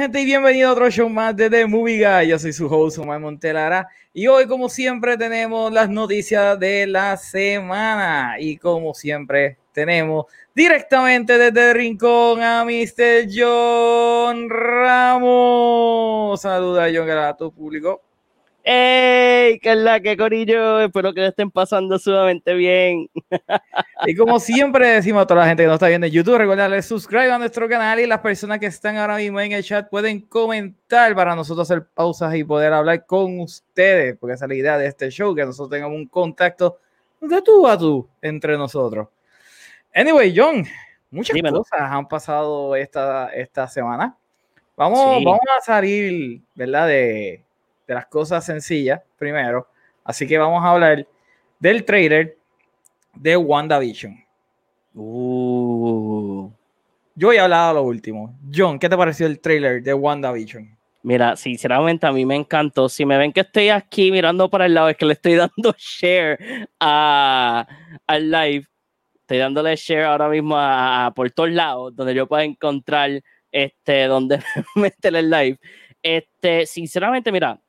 Gente y bienvenido a otro show más de The Movie Guy. Yo soy su host Omar Montelara y hoy como siempre tenemos las noticias de la semana y como siempre tenemos directamente desde el rincón a Mr. John Ramos. Saluda John, a tu público. ¡Ey! ¿Qué es la que corillo? Espero que le estén pasando sumamente bien. Y como siempre decimos a toda la gente que nos está viendo en YouTube, recordarles suscribir a nuestro canal y las personas que están ahora mismo en el chat pueden comentar para nosotros hacer pausas y poder hablar con ustedes, porque esa es la idea de este show, que nosotros tengamos un contacto de tú a tú entre nosotros. Anyway, John, muchas cosas han pasado esta, esta semana. Vamos, vamos a salir, ¿verdad? De, de las cosas sencillas primero. Así que vamos a hablar del trailer de WandaVision. Uh. Yo he hablado lo último. John, ¿qué te pareció el trailer de WandaVision? Mira, sinceramente a mí me encantó. Si me ven que estoy aquí mirando para el lado, es que le estoy dando share a, al live. Estoy dándole share ahora mismo a, por todos lados, donde yo pueda encontrar este, donde meter el live. Este, sinceramente, mira,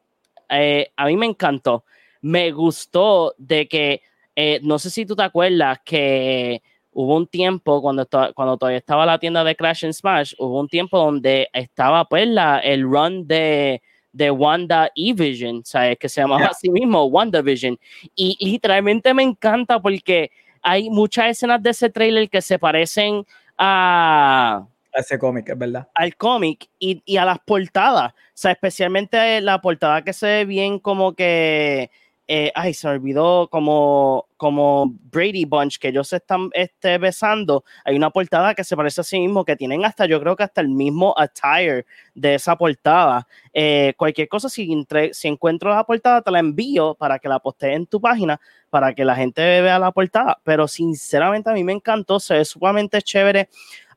eh, a mí me encantó. Me gustó de que, eh, no sé si tú te acuerdas que hubo un tiempo cuando, cuando todavía estaba la tienda de Crash and Smash, hubo un tiempo donde estaba pues la, el run de, de Wanda E-Vision, ¿sabes? Que se llamaba así mismo, WandaVision. Y literalmente me encanta porque hay muchas escenas de ese trailer que se parecen a ese cómic, es verdad. Al cómic y, y, a las portadas. O sea, especialmente la portada que se ve bien como que. Eh, ay, se me olvidó como, como Brady Bunch, que ellos se están este, besando. Hay una portada que se parece a sí mismo, que tienen hasta, yo creo que hasta el mismo attire de esa portada. Eh, cualquier cosa, si, entre, si encuentro la portada, te la envío para que la postee en tu página, para que la gente vea la portada. Pero sinceramente a mí me encantó, se ve sumamente chévere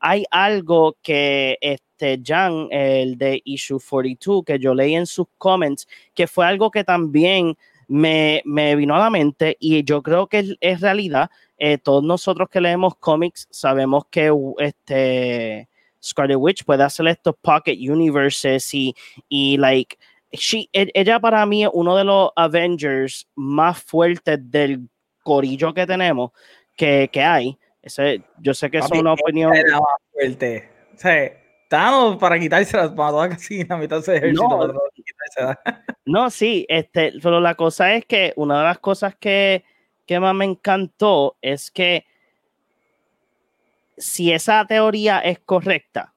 hay algo que este Jan, el de Issue 42, que yo leí en sus comments, que fue algo que también me, me vino a la mente y yo creo que es, realidad. Eh, todos nosotros que leemos cómics sabemos que este Scarlet Witch puede hacer estos pocket universes y, y like, she, e, ella para mí es uno de los Avengers más fuertes del corillo que tenemos, que, que hay yo sé que es una opinión. fuerte. O sea, para quitarse las para casi la mitad de ejército. No, no, sí, este, pero la cosa es que una de las cosas que, que más me encantó es que si esa teoría es correcta,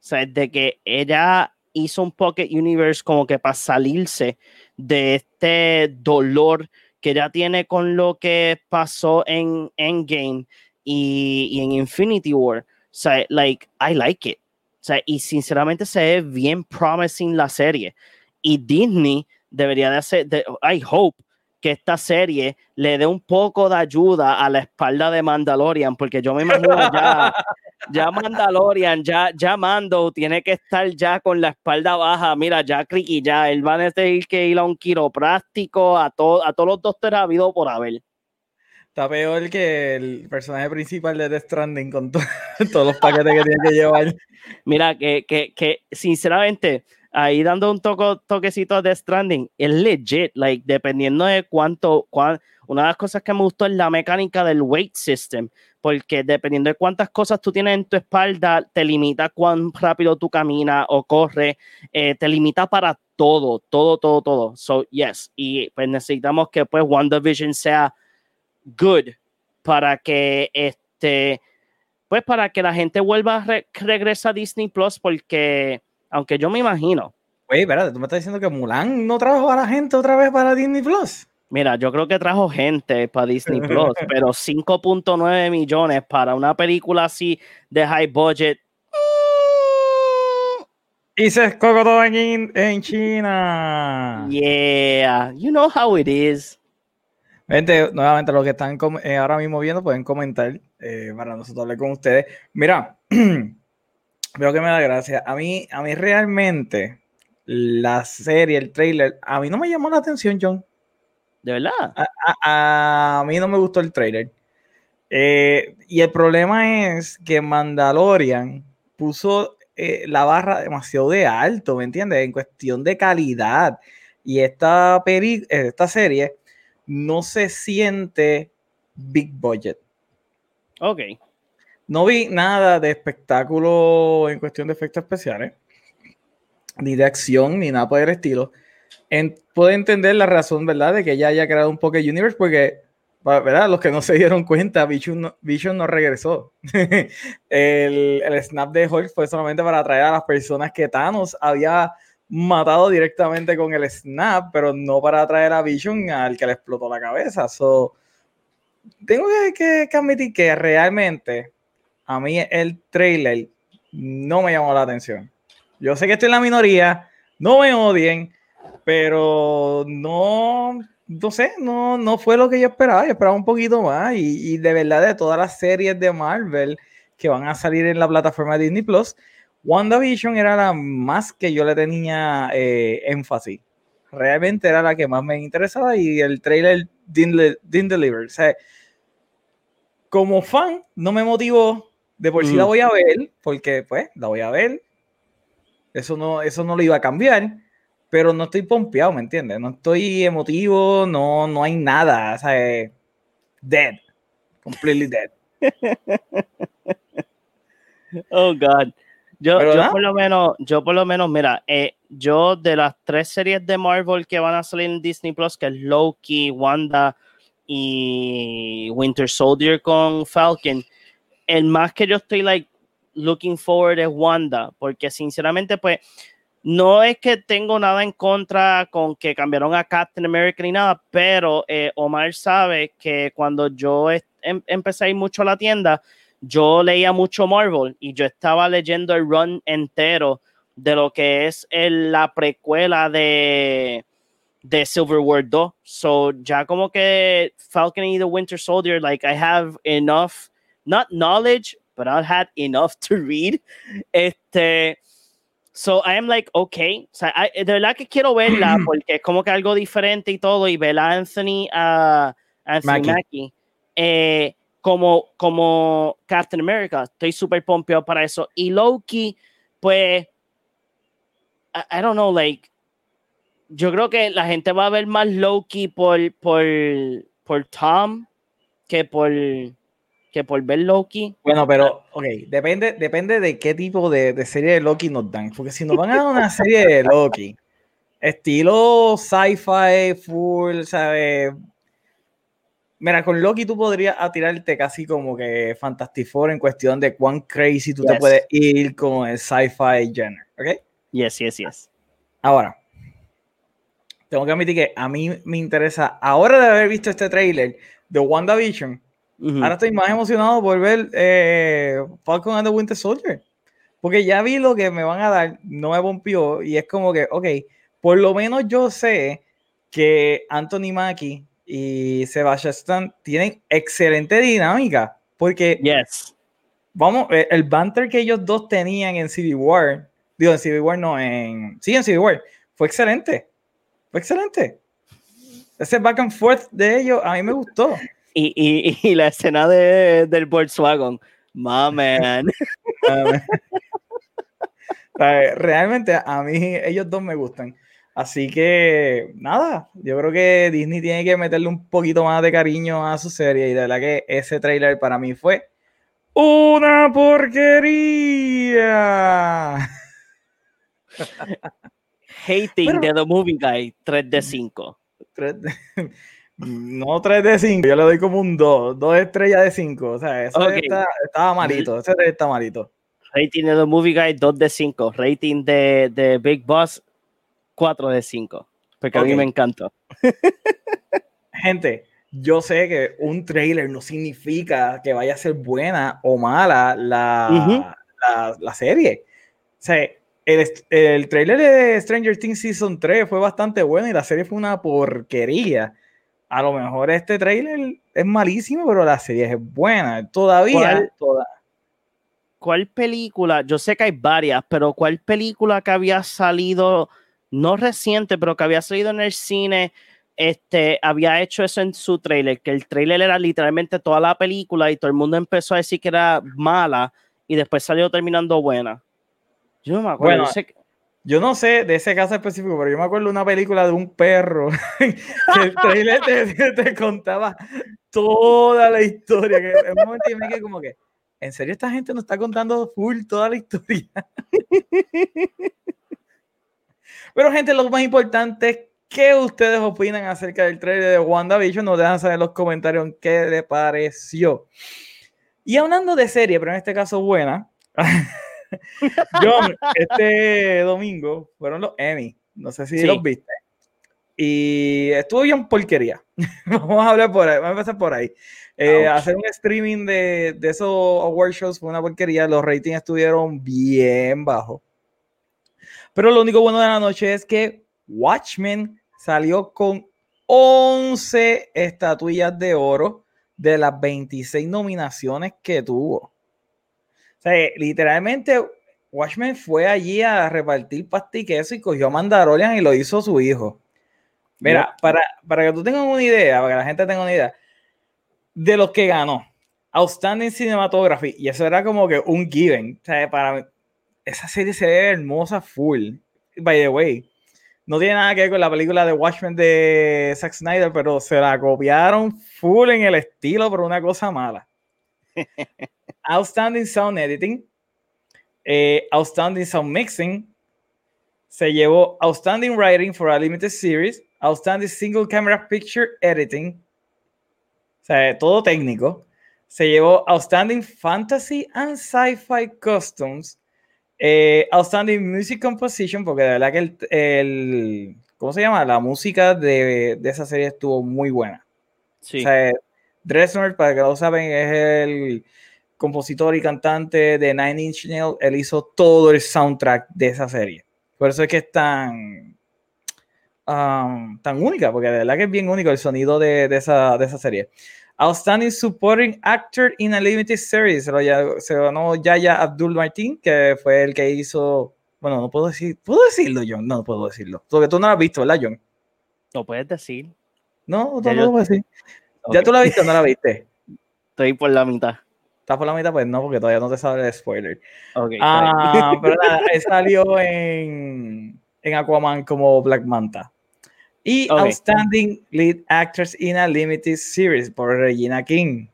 o sea, de que ella hizo un Pocket Universe como que para salirse de este dolor que ella tiene con lo que pasó en Endgame y, en Infinity War. O sea, like, I like it. O sea, y sinceramente se ve bien promising la serie. Y Disney debería de hacer, I hope que esta serie le dé un poco de ayuda a la espalda de Mandalorian, porque yo me imagino ya, ya Mandalorian, ya, ya Mando tiene que estar ya con la espalda baja. Mira, ya Criqui, ya él va a tener que ir a un quiropráctico, a, todo, a todos los doctores habido por haber. Está peor que el personaje principal de Death Stranding con todos los paquetes que tiene que llevar. Mira, que, que, que sinceramente, ahí dando un toco, toquecito a Death Stranding, es legit, like, dependiendo de cuánto, una de las cosas que me gustó es la mecánica del weight system, porque dependiendo de cuántas cosas tú tienes en tu espalda, te limita cuán rápido tú caminas o corres, eh, te limita para todo, todo, todo, todo. So, yes, y pues necesitamos que pues WandaVision sea good para que este pues para que la gente vuelva a regresar a Disney Plus porque aunque yo me imagino Oye, espérate, tú me estás diciendo que Mulan no trajo a la gente otra vez para Disney Plus. Mira, yo creo que trajo gente para Disney Plus, pero 5.9 millones para una película así de high budget. Y se escogó todo en, en China. Yeah, you know how it is. Gente, nuevamente los que están eh, ahora mismo viendo pueden comentar eh, para nosotros hablar con ustedes. Mira, veo que me da gracia. A mí, a mí realmente la serie, el trailer, a mí no me llamó la atención, John. ¿De verdad? A, mí no me gustó el trailer. Eh, y el problema es que Mandalorian puso la barra demasiado de alto, ¿me entiendes? En cuestión de calidad. Y esta, peri esta serie no se siente big budget. Ok. No vi nada de espectáculo en cuestión de efectos especiales, ni de acción, ni nada por el estilo. puedo entender la razón, ¿verdad?, de que ella haya creado un Pocket Universe, porque, ¿verdad?, los que no se dieron cuenta, Vision no, Vision no regresó. el, el, snap de Hulk fue solamente para atraer a las personas que Thanos había matado directamente con el snap, pero no para atraer a Vision al que le explotó la cabeza. So, tengo que, que admitir que realmente a mí el trailer no me llamó la atención. Yo sé que estoy en la minoría, no me odien, pero no, no sé, no, no fue lo que yo esperaba. Yo esperaba un poquito más. Y, de verdad, de todas las series de Marvel que van a salir en la plataforma Disney Plus, WandaVision era la más que yo le tenía eh, énfasis. Realmente era la que más me interesaba y el trailer didn't, deliver. O sea, como fan, no me motivó de por sí la mm. voy a ver, porque pues la voy a ver. Eso no, eso no lo iba a cambiar, pero no estoy pompeado, ¿me entiendes? No estoy emotivo, no, no hay nada. O sea, eh, dead. Completely dead. oh, God. Yo, yo por lo menos, yo por lo menos, mira, eh, yo de las tres series de Marvel que van a salir en Disney Plus, que es Loki, Wanda y Winter Soldier con Falcon, el más que yo estoy like looking forward es Wanda, porque sinceramente pues no es que tengo nada en contra con que cambiaron a Captain America ni nada, pero eh, Omar sabe que cuando yo em, empecé a ir mucho a la tienda, yo leía mucho Marvel y yo estaba leyendo el run entero de lo que es la precuela de, de Silver War 2. So ya como que Falcon y The Winter Soldier, like I have enough not knowledge, but I had enough to read. Este, so I am like, okay, o sea, de verdad que quiero verla porque es como que algo diferente y todo, y ver a Anthony, a Anthony Mackie, eh, como, como Captain America. Estoy súper pompeado para eso. Y Loki, pues, I, I, don't know, like, yo creo que la gente va a ver más Loki por, por, por Tom que por que por ver Loki. Bueno, pero, ok, depende, depende de qué tipo de, serie de Loki nos dan. Porque si nos van a dar una serie de Loki, estilo sci-fi, full, ¿sabes? Mira, con Loki tú podrías atirarte casi como que Fantastic Four en cuestión de cuán crazy tú te puedes ir con el sci-fi genre, ¿ok? Yes, yes, yes. Ahora, tengo que admitir que a mí me interesa, ahora de haber visto este trailer de WandaVision, Ahora estoy más emocionado por ver eh, Falcon and the Winter Soldier. Porque ya vi lo que me van a dar, no me pompió. Y es como que, ok, por lo menos yo sé que Anthony Mackie y Sebastian Stan tienen excelente dinámica. Porque, yes. vamos, eh, el banter que ellos dos tenían en Civil War, digo, en Civil War no, en. Sí, en Civil War, fue excelente. Fue excelente. Ese back and forth de ellos a mí me gustó. Y, y, y la escena de, del Volkswagen, my man. Realmente a mí ellos dos me gustan. Así que nada, yo creo que Disney tiene que meterle un poquito más de cariño a su serie y de verdad que ese trailer para mí fue una porquería. Hating de The Movie Guy, 3 de 5. 3 de... No 3 de 5, yo le doy como un 2, 2 estrellas de 5. O sea, eso está, estaba malito, ese está malito. Rating de The Movie Guy 2 de 5. Rating de, de Big Boss 4 de 5. Porque a mí me encantó. Gente, yo sé que un trailer no significa que vaya a ser buena o mala la, la, la, serie. O sea, el, el trailer de Stranger Things Season 3 fue bastante bueno y la serie fue una porquería a lo mejor este trailer es malísimo, pero la serie es buena. Todavía. ¿Cuál, película? Yo sé que hay varias, pero ¿cuál película que había salido, no reciente, pero que había salido en el cine, este, había hecho eso en su trailer? Que el trailer era literalmente toda la película y todo el mundo empezó a decir que era mala y después salió terminando buena. Yo no me acuerdo. Bueno, yo no sé de ese caso específico, pero yo me acuerdo de una película de un perro que el trailer te, contaba toda la historia. Que en un momento yo me quedé como que, ¿en serio esta gente nos está contando full toda la historia? pero gente, lo más importante es ¿Qué ustedes opinan acerca del trailer de WandaVision? Nos dejan saber en los comentarios qué les pareció. Y hablando de serie, pero en este caso buena, John, este domingo fueron los Emmy. No sé si los viste. Y estuvo bien porquería. vamos a hablar por ahí, vamos a empezar por ahí. Eh, hacer un streaming de, de esos award shows fue una porquería. Los ratings estuvieron bien bajos. Pero lo único bueno de la noche es que Watchmen salió con 11 estatuillas de oro de las 26 nominaciones que tuvo. O sea, literalmente Watchmen fue allí a repartir eso y cogió a Mandalorian y lo hizo su hijo. Mira, para, para que tú tengas una idea, para que la gente tenga una idea, de lo que ganó. Outstanding Cinematography, y eso era como que un given. O sea, para esa serie se ve hermosa full. By the way, no tiene nada que ver con la película de Watchmen de Zack Snyder, pero se la copiaron full en el estilo, por una cosa mala. Outstanding Sound Editing, eh, Outstanding Sound Mixing, se llevó Outstanding Writing for a Limited Series, Outstanding Single Camera Picture Editing, o sea, todo técnico. Se llevó Outstanding Fantasy and Sci-Fi Customs, eh, outstanding Music Composition, porque de verdad que el, el ¿cómo se llama? La música de, de, esa serie estuvo muy buena. Sí. O sea, Dressner, para que lo saben, es el compositor y cantante de Nine Inch Nails. Él hizo todo el soundtrack de esa serie. Por eso es que es tan, um, tan única, porque de verdad que es bien único el sonido de, de, esa, de esa serie. Outstanding Supporting Actor in a Limited Series. Se, ganó Yaya Abdul Martin, que fue el que hizo. Bueno, no puedo decir. ¿Puedo decirlo, John? No, no puedo decirlo. Porque tú no lo has visto, ¿verdad, John? No puedes decir. No, no lo puedo decir. ¿Ya tú la viste o no la viste? Estoy por la mitad. ¿Estás por la mitad? Pues no, porque todavía no te sabe el spoiler. Okay, ah, pero nada, salió en, en Aquaman como Black Manta. Y Outstanding Lead Actress in a Limited Series por Regina King.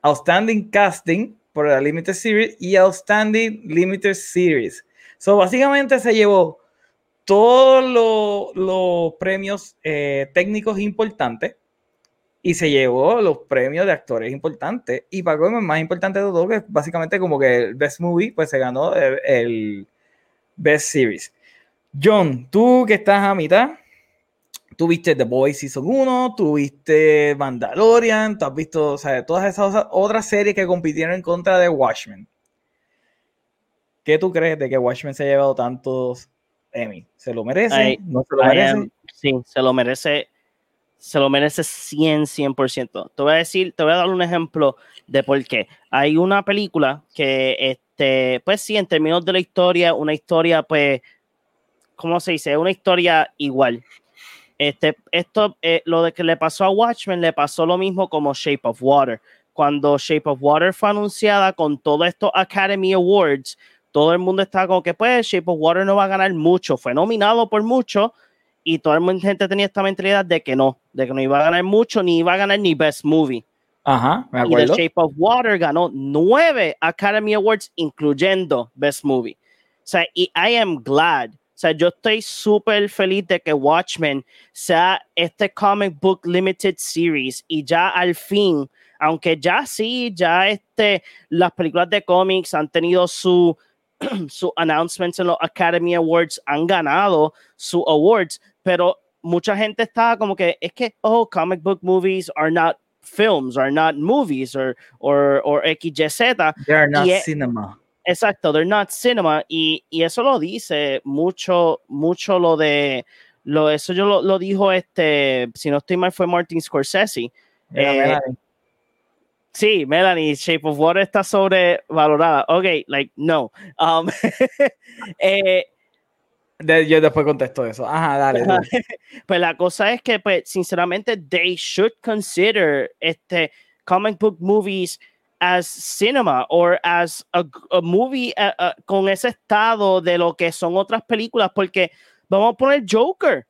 Outstanding Casting por la Limited Series y Outstanding Limited Series. So, básicamente se llevó todos los premios eh, técnicos importantes y se llevó los premios de actores importantes. Y para el más importante de todo, que básicamente como que el Best Movie, pues se ganó el, el Best Series. John, tú que estás a mitad, Tuviste The Boys Season 1, tuviste Mandalorian, tú has visto, o sea, todas esas otras series que compitieron en contra de Watchmen. ¿Qué tú crees de que Watchmen se ha llevado tantos Emmy? ¿Se lo merece? ¿No se lo merece? sí, se lo merece. Se lo merece 100, 100%. Te voy a decir, te voy a dar un ejemplo de por qué. Hay una película que, este, pues sí, en términos de la historia, una historia, pues, ¿cómo se dice? Una historia igual este, esto, eh, lo de que le pasó a Watchmen, le pasó lo mismo como Shape of Water. Cuando Shape of Water fue anunciada con todos estos Academy Awards, todo el mundo estaba como que, pues, Shape of Water no va a ganar mucho. Fue nominado por mucho y toda la gente tenía esta mentalidad de que no, de que no iba a ganar mucho, ni iba a ganar ni Best Movie. Ajá, me acuerdo. Y The Shape of Water ganó nueve Academy Awards, incluyendo Best Movie. O sea, y I am glad sea, yo estoy súper feliz de que Watchmen sea este comic book limited series y ya al fin, aunque ya sí, ya este, las películas de cómics han tenido su, su announcements en los Academy Awards, han ganado su awards, pero mucha gente está como que es que, oh, comic book movies are not films, are not movies, or, or, or XYZ. They are not cinema Exacto, they're not cinema. Y, y, eso lo dice mucho, mucho lo de. Lo, eso yo lo, lo dijo este, si no estoy mal, fue Martin Scorsese. Eh, sí, Melanie, Shape of Water está sobrevalorada. Ok, like, no. Um, eh, yo después contesto eso. Ajá, dale. pues la cosa es que, pues, sinceramente, they should consider este comic book movies as cinema or as a, a movie uh, uh, con ese estado de lo que son otras películas, porque vamos a poner Joker.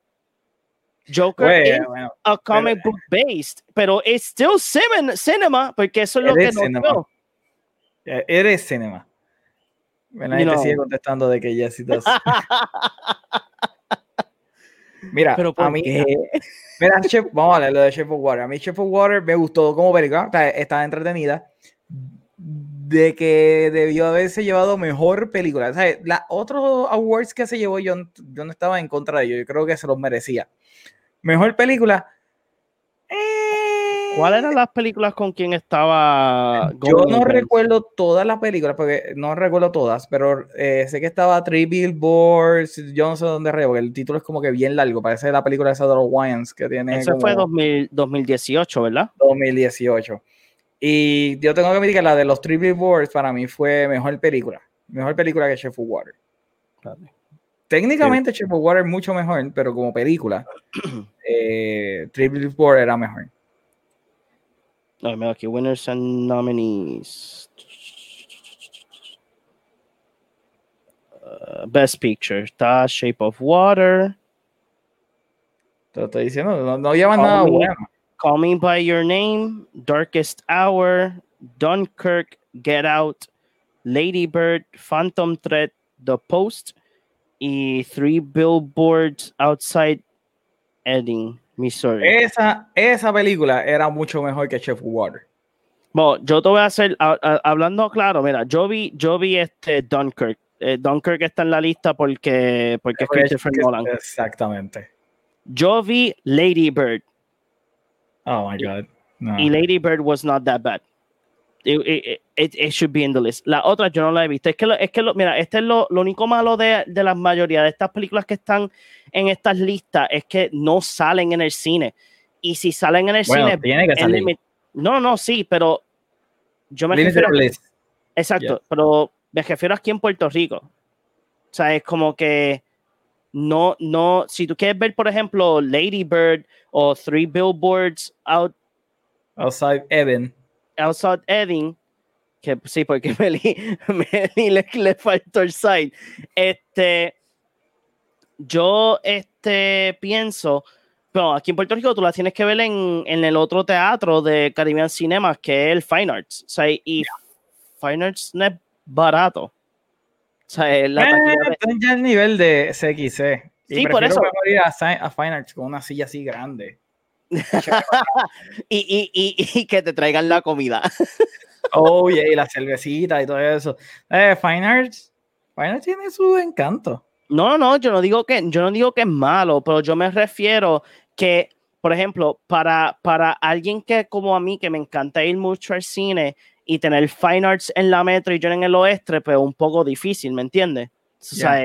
Joker Bueno, is bueno, a comic book based, pero it's still cinema, cinema porque eso es lo que dio. eh, Eres cinema. La gente sigue contestando de que it does. Mira, Pero a ¿por mí, mira, Chef, vamos a hablar lo de Chef of Water. A mí Chef of Water me gustó como película, sea, estaba entretenida. De que debió haberse llevado mejor película. O sea, los otros awards que se llevó, yo, yo no estaba en contra de ellos. Yo creo que se los merecía. Mejor película. eh, ¿Cuáles eran las películas con quien estaba? Yo no Girls? recuerdo todas las películas, porque no recuerdo todas, pero eh, sé que estaba Three Billboards, yo no sé dónde re, porque el título es como que bien largo, parece la película de los Wayans que tiene Eso como fue 2000 2018, ¿verdad? 2018. Y yo tengo que admitir que la de los Three Billboards para mí fue mejor película, mejor película que Chef of Water. Técnicamente Chef of Water es mucho mejor, pero como película, eh, Three Billboards era mejor. No, mira aquí, winners and nominees. Uh, Best Picture. Está Shape of Water, Te lo estoy diciendo, no, no llevan nada bueno. Call Me By Your Name, Darkest Hour, Dunkirk, Get Out, Lady Bird, Phantom Thread, The Post y Three Billboards Outside Edding, Missouri. Esa, esa película era mucho mejor que Chef Water. Bueno, yo te voy a hacer, a- a- hablando claro, mira, yo vi, yo vi este Dunkirk. Eh, Dunkirk está en la lista porque, porque es Christopher Nolan. Exactamente. Yo vi Lady Bird Oh my God. No. y Lady Bird was not that bad. It, it- it- it should be in the list. La otra yo no la he visto. Es que, lo- es que lo, mira, este es lo, lo único malo de, de la mayoría de estas películas que están en estas listas es que no salen en el cine. Y si salen en el Bueno, cine, tiene que salir. limit- no, no, sí, pero yo me refiero list. Exacto, pero me refiero aquí en Puerto Rico. O sea, es como que no, no, si tú quieres ver, por ejemplo, Lady Bird o Three Billboards Out, Outside Evan. Outside Edding, que sí, porque Meli, Meli le, le faltó el side. Este, yo este, pienso, bueno, aquí en Puerto Rico tú la tienes que ver en, en el otro teatro de Caribbean Cinemas, que es el Fine Arts. O sea, y Fine Arts no es barato. O sea, es la Eh, ya el nivel de CXC. Y Sí, por eso. ir a, a Fine Arts con una silla así grande. y, y, y, y que te traigan la comida. Oh, yeah, y la cervecita y todo eso. Eh, Fine Arts. Fine Arts tiene su encanto. No, no, no, yo no digo que, yo no digo que es malo, pero yo me refiero que, por ejemplo, para, para alguien que como a mí, que me encanta ir mucho al cine y tener Fine Arts en la metro y yo en el oeste, pues un poco difícil, ¿me entiendes? O sea,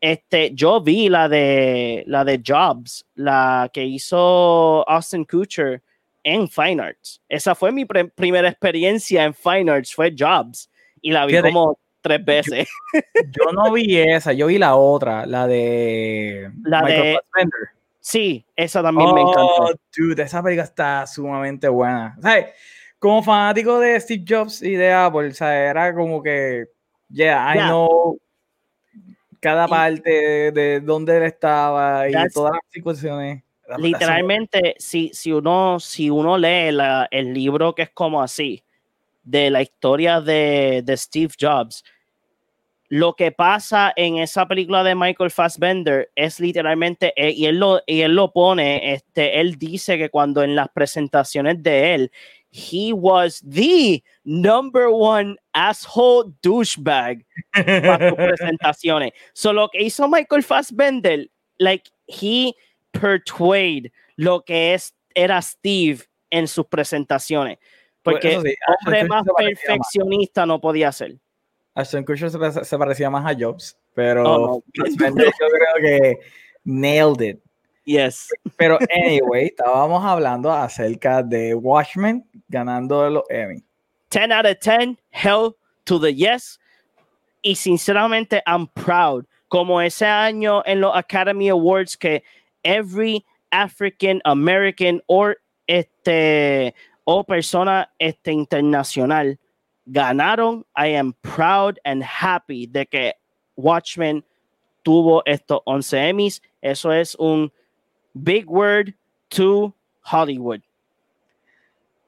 este, yo vi la de la de Jobs, la que hizo Austin Kutcher en Fine Arts. Esa fue mi primera experiencia en Fine Arts, fue Jobs. Y la vi Fíjate, como tres veces. Yo no vi esa, yo vi la otra, la de La Michael de- Fassbender. Sí, esa también me Oh, encantó. dude, esa película está sumamente buena. O sea, como fanático de Steve Jobs y de Apple, o sea, era como que, yeah, I Yeah. know cada Y- parte de dónde él estaba y todas las situaciones. La- Literalmente, si, si, uno, si uno lee la- el libro que es como así, de la historia de, de Steve Jobs, lo que pasa en esa película de Michael Fassbender es literalmente, eh, y, él lo, y él lo pone, este, él dice que cuando en las presentaciones de él, he was the number one asshole douchebag para sus presentaciones. So, lo que hizo Michael Fassbender, like, he persuade lo que es, era Steve en sus presentaciones. Porque Eso sí, hombre más parecía más. perfeccionista no podía ser. Ashton Kutcher se, pare- se parecía más a Jobs, pero Oh, no. Yo creo que nailed it. Yes. Pero anyway, estábamos hablando acerca de Watchmen ganando los Emmy. 10 out of 10, hell to the yes. Y sinceramente, I'm proud. Como ese año en los Academy Awards que every African American or este o persona este internacional ganaron. I am proud and happy de que Watchmen tuvo estos 11 Emmys. Eso es un big word to Hollywood.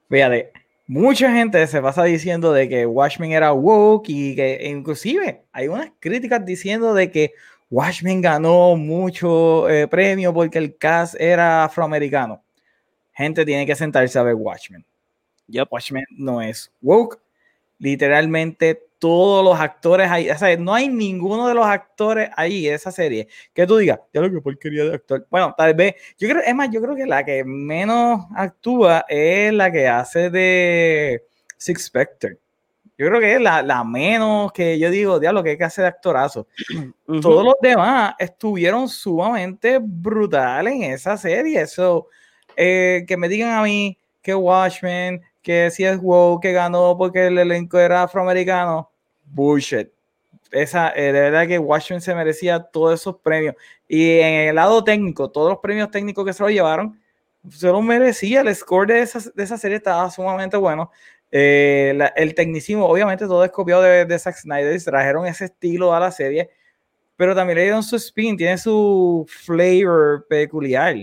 Fíjate, mucha gente se pasa diciendo de que Watchmen era woke y que inclusive hay unas críticas diciendo de que Watchmen ganó mucho eh, premio porque el cast era afroamericano. Gente tiene que sentarse a ver Watchmen. Watchmen no es woke. Literalmente todos los actores ahí, o sea, no hay ninguno de los actores ahí en esa serie que tú digas, ya lo que porquería de actor. Bueno, tal vez, yo creo, es más, yo creo que la que menos actúa es la que hace de Six Spectre. Yo creo que es la, la menos que yo digo, diablo, que hay que hacer de actorazo. Todos los demás estuvieron sumamente brutales en esa serie. Eso, eh, que me digan a mí que Watchmen, que si es WoW, que ganó porque el elenco era afroamericano, bullshit. Esa, eh, de verdad que Watchmen se merecía todos esos premios. Y en el lado técnico, todos los premios técnicos que se lo llevaron, se lo merecía. El score de esa, de esa serie estaba sumamente bueno. Eh, el tecnicismo, obviamente todo es copiado de, de Zack Snyder y trajeron ese estilo a la serie, pero también le dieron su spin, tiene su flavor peculiar.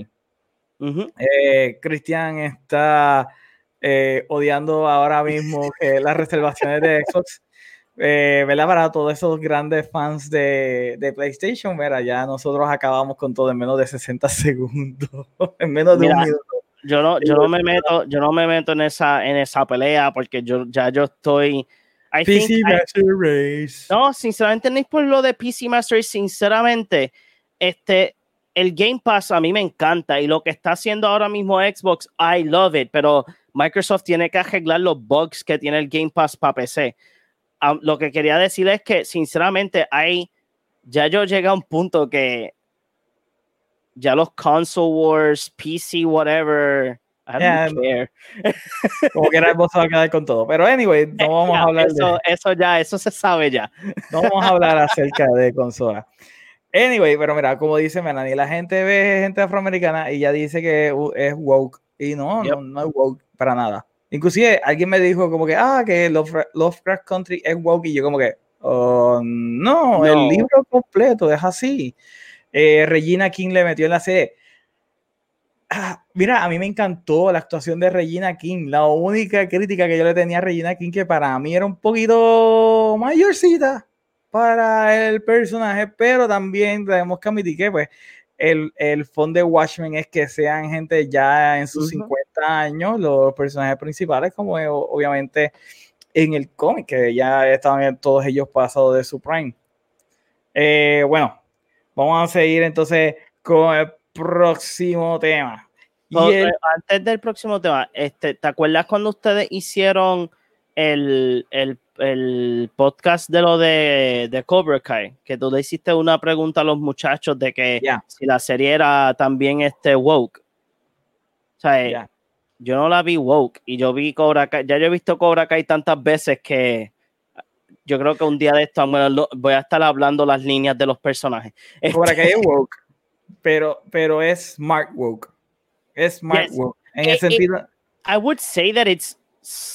Eh, Cristian está eh, odiando ahora mismo las reservaciones de Xbox. Eh, ¿verdad? Para todos esos grandes fans de, de, PlayStation, mira, ya nosotros acabamos con todo en menos de 60 segundos, en menos de un minuto. Yo no, yo no me meto, yo no me meto en esa, en esa pelea porque yo ya yo estoy. PC Master Race. No, sinceramente, no es por lo de PC Master Race, sinceramente, este, el Game Pass a mí me encanta y lo que está haciendo ahora mismo Xbox, I love it, pero Microsoft tiene que arreglar los bugs que tiene el Game Pass para PC. Lo que quería decir es que, sinceramente, hay, ya yo llegué a un punto que ya los console wars, PC, whatever, I don't care. Como que vos a quedar con todo. Pero anyway, no vamos a hablar eso, de... Eso ya, eso se sabe ya. No vamos a hablar acerca de consola. Anyway, pero mira, como dice Melanie, la gente ve gente afroamericana y ya dice que es woke. Y no, no, no es woke para nada. Inclusive alguien me dijo como que, ah, que Lovecraft Country es woke y yo como que, oh, no, el libro completo es así. Eh, Regina King le metió en la serie. Ah, mira, a mí me encantó la actuación de Regina King. La única crítica que yo le tenía a Regina King que para mí era un poquito mayorcita para el personaje, pero también tenemos que admitir que pues el, el fondo de Watchmen es que sean gente ya en sus 50 años, los personajes principales, como obviamente en el cómic, que ya estaban todos ellos pasados de su prime. Eh, bueno, vamos a seguir entonces con el próximo tema. Antes del próximo tema, este, ¿te acuerdas cuando ustedes hicieron el, el el podcast de lo de, de, Cobra Kai, que tú le hiciste una pregunta a los muchachos de que si la serie era también este woke. O sea, yo no la vi woke y yo vi Cobra Kai, ya yo he visto Cobra Kai tantas veces que yo creo que un día de esto voy a estar hablando las líneas de los personajes. Cobra Kai es woke, pero, pero es smart woke. Es smart woke. En el eh, sentido... I would say that it's,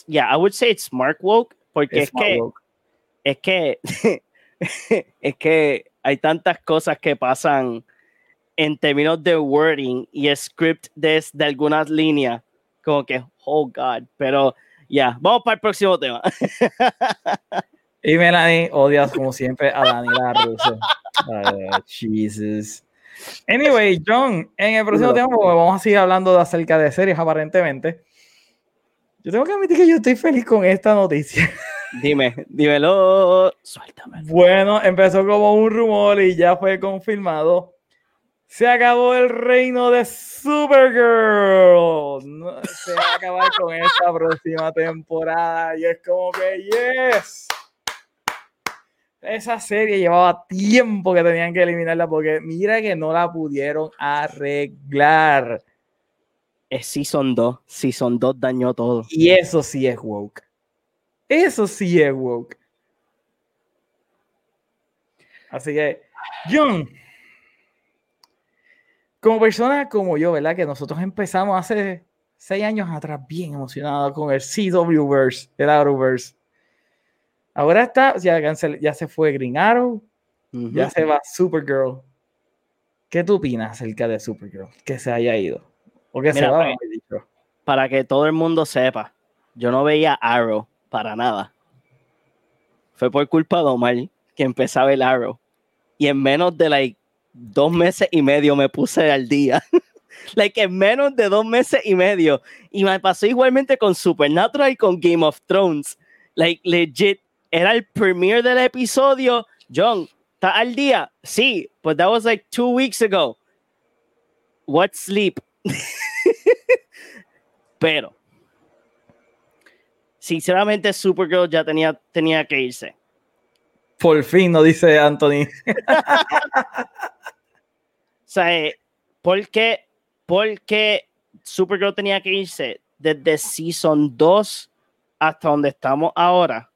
yeah, I would say it's smart woke, porque es, que, es que, es que hay tantas cosas que pasan en términos de wording y script de, de algunas líneas, como que, oh God, pero ya, vamos para el próximo tema. y Melanie odias como siempre a Daniela Russo. Jesus. Anyway, John, en el próximo tema pues, vamos a seguir hablando de acerca de series aparentemente. Yo tengo que admitir que yo estoy feliz con esta noticia. Dime, dímelo, suéltame. Bueno, empezó como un rumor y ya fue confirmado. Se acabó el reino de Supergirl. se va a acabar con esta próxima temporada y es como que yes. Esa serie llevaba tiempo que tenían que eliminarla porque mira que no la pudieron arreglar es Season 2. Season 2 dañó todo. Y eso sí es woke. Eso sí es woke. Así que, John, como persona como yo, ¿verdad? Que nosotros empezamos hace seis años atrás bien emocionados con el CW-verse, el Arrowverse. Ahora está, ya, cancel, ya se fue Green Arrow, ya se va Supergirl. ¿Qué tú opinas acerca de Supergirl? Que se haya ido. O que se va, para, para que todo el mundo sepa, yo no veía Arrow para nada. Fue por culpa de Omar que empezaba el Arrow. Y en menos de like dos meses y medio me puse al día. like en menos de dos meses y medio. Y me pasó igualmente con Supernatural y con Game of Thrones. Like legit, era el premiere del episodio. John, ¿está al día? Sí, but that was like two weeks ago. What sleep? Pero, sinceramente, Supergirl ya tenía, tenía que irse. Por fin, no dice Anthony. o sea, eh, ¿por qué, porque Supergirl tenía que irse desde Season 2 hasta donde estamos ahora?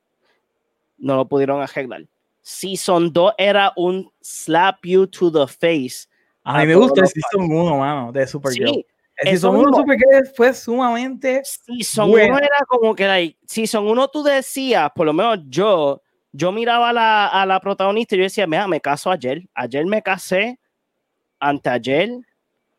No lo pudieron arreglar. Season 2 era un slap you to the face. A mí me gusta el Season 1, mano, de Supergirl. Sí, el Season 1 Supergirl fue sumamente. Season 1 era como que, like, Season 1 tú decías, por lo menos yo, yo miraba a la, a la protagonista y yo decía, mira, me caso ayer. Ayer me casé, anteayer.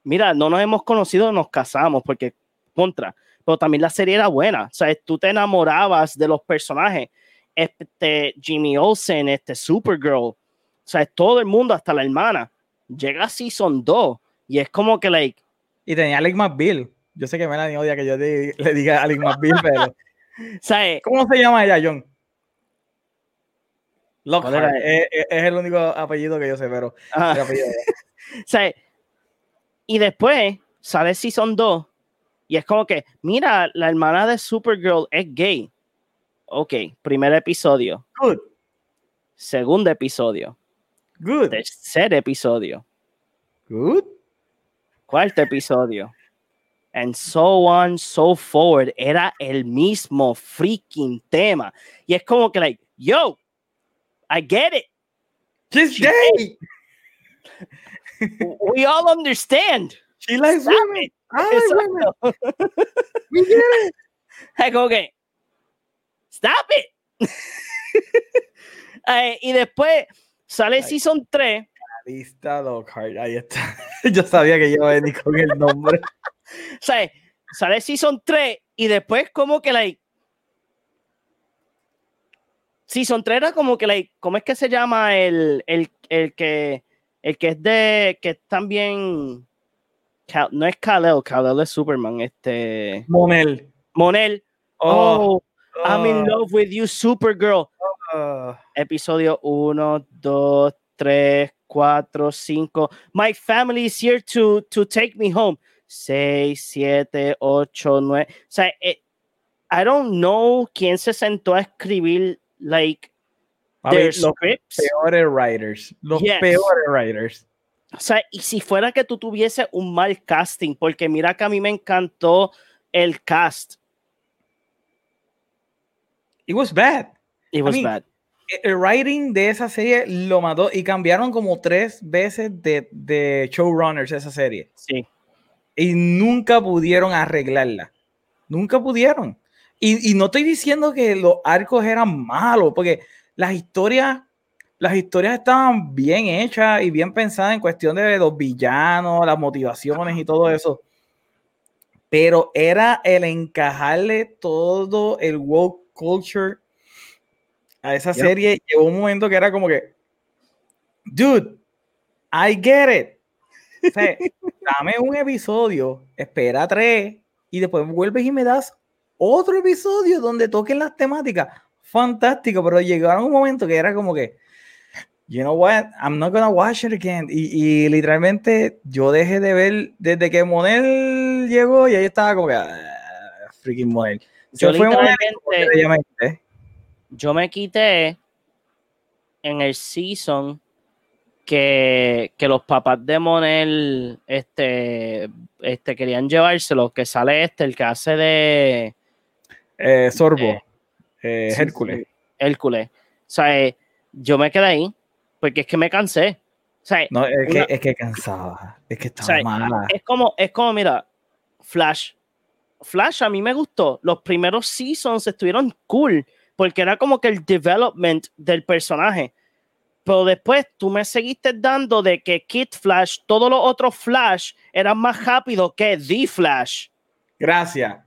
Mira, no nos hemos conocido, nos casamos, porque contra. Pero también la serie era buena. O sea, tú te enamorabas de los personajes. Este Jimmy Olsen, este Supergirl. O sea, todo el mundo, hasta la hermana. Llega a Season 2 y es como que, like. Y tenía Alex McBeal. Yo sé que Melanie odia que yo le diga Alex McBeal, pero. ¿Sabes? ¿Cómo se llama ella, John? Lockhart. Es, es, el único apellido que yo sé, pero. y después sale Season 2 y es como que, mira, la hermana de Supergirl es gay. Ok, primer episodio. Good. Segundo episodio. Good. Tercer episodio. Good. Cuarto episodio. And so on, so forward. Era el mismo freaking tema. Y es como que, like, yo, I get it. She's gay. we all understand. She likes Stop women. It. I like women. we get it. Like, okay. Stop it. eh, y después sale Ay. Season 3. Lista Lockhart, ahí está. Yo sabía que iba a venir con el nombre. o sea, sale Season 3 y después como que like Season 3 era como que, like, ¿cómo es que se llama el, el, el que el que es de, que también, no es Kal-El, Kal-El es Superman, este... Monel. Monel. Oh, oh I'm in oh. love with you, Supergirl. Oh. Episodio 1, 2, 3, 4, 5. My family is here to, to take me home. 6, 7, 8, 9. O sea, eh, I don't know quién se sentó a escribir like their los peores writers, los peores writers. O sea, y si fuera que tú tuviese un mal casting, porque mira que a mí me encantó el cast. It was bad. It was bad. El writing de esa serie lo mató y cambiaron como tres veces de, de showrunners esa serie. Sí. Y nunca pudieron arreglarla. Nunca pudieron. Y, no estoy diciendo que los arcos eran malos, porque las historias, las historias estaban bien hechas y bien pensadas en cuestión de los villanos, las motivaciones y todo eso. Pero era el encajarle todo el woke culture a esa serie. Llegó un momento que era como que, dude, I get it. dame un episodio, espera tres y después vuelves y me das otro episodio donde toquen las temáticas. Fantástico, pero llegaron un momento que era como que, you know what, I'm not gonna watch it again. Y, literalmente yo dejé de ver desde que Monel llegó y ahí estaba como que, ah, freaking Monel. Yo, literalmente, yo me quité en el season que, que, los papás de Monel este, este, querían llevárselo, que sale este, el que hace de eh, Sorbo, eh, eh, Hércules. Hércules. O sea, yo me quedé ahí porque es que me cansé. O sea, no, es, que, es que cansaba, es que estaba mala. Es como, es como, mira, Flash. Flash a mí me gustó. Los primeros seasons estuvieron cool, porque era como que el development del personaje. Pero después tú me seguiste dando de que Kid Flash, todos los otros Flash eran más rápidos que The Flash. Gracias. O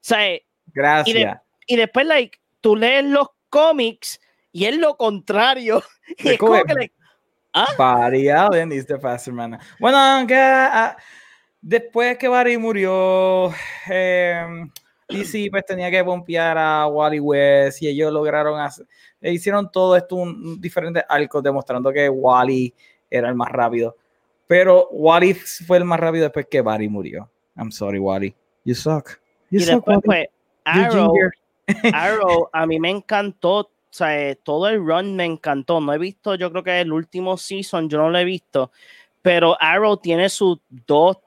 sea, Gracias. Y, de- y después, like, tú lees los cómics y es lo contrario. Y es como que, like, Allen is the faster man. Bueno, aunque ah, después que Barry murió, eh, DC pues tenía que pompear a Wally West y ellos lograron hacer, e hicieron todo esto un, diferentes arcos demostrando que Wally era el más rápido. Pero Wally fue el más rápido después que Barry murió. I'm sorry, Wally. You suck. You y suck, después, Wally. pues, Arrow, ginger. Arrow, a mí me encantó, o sea, eh, todo el run me encantó. No he visto, yo creo que el último season, yo no lo he visto, pero Arrow tiene sus dos,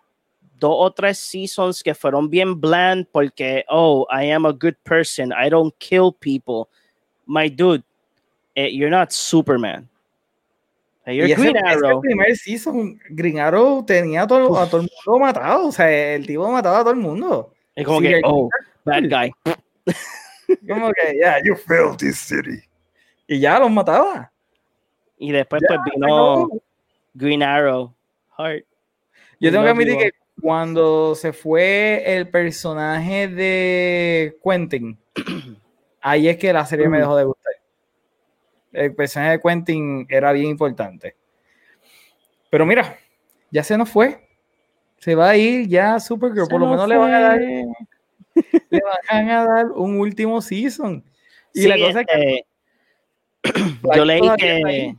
dos o tres seasons que fueron bien bland porque, oh, I am a good person, I don't kill people. My dude, eh, you're not Superman. Eh, You're Y ese, Green ese Arrow. primer season, Green Arrow tenía a todo, a todo el mundo matado. O sea, el tipo mataba a todo el mundo. Es como Sí, que, oh, bad guy. Como que, yeah, you failed this city. Y ya los mataba. Y después, Ya, pues se vino. Green Arrow. Heart. Yo tengo que admitir que cuando se fue el personaje de Quentin, ahí es que la serie me Mm. dejó de gustar. El personaje de Quentin era bien importante. Pero mira, ya se nos fue. Se va a ir ya Supergirl. Por lo menos le van a dar, le van a dar un último season. Y Sí, la cosa es que este, yo leí que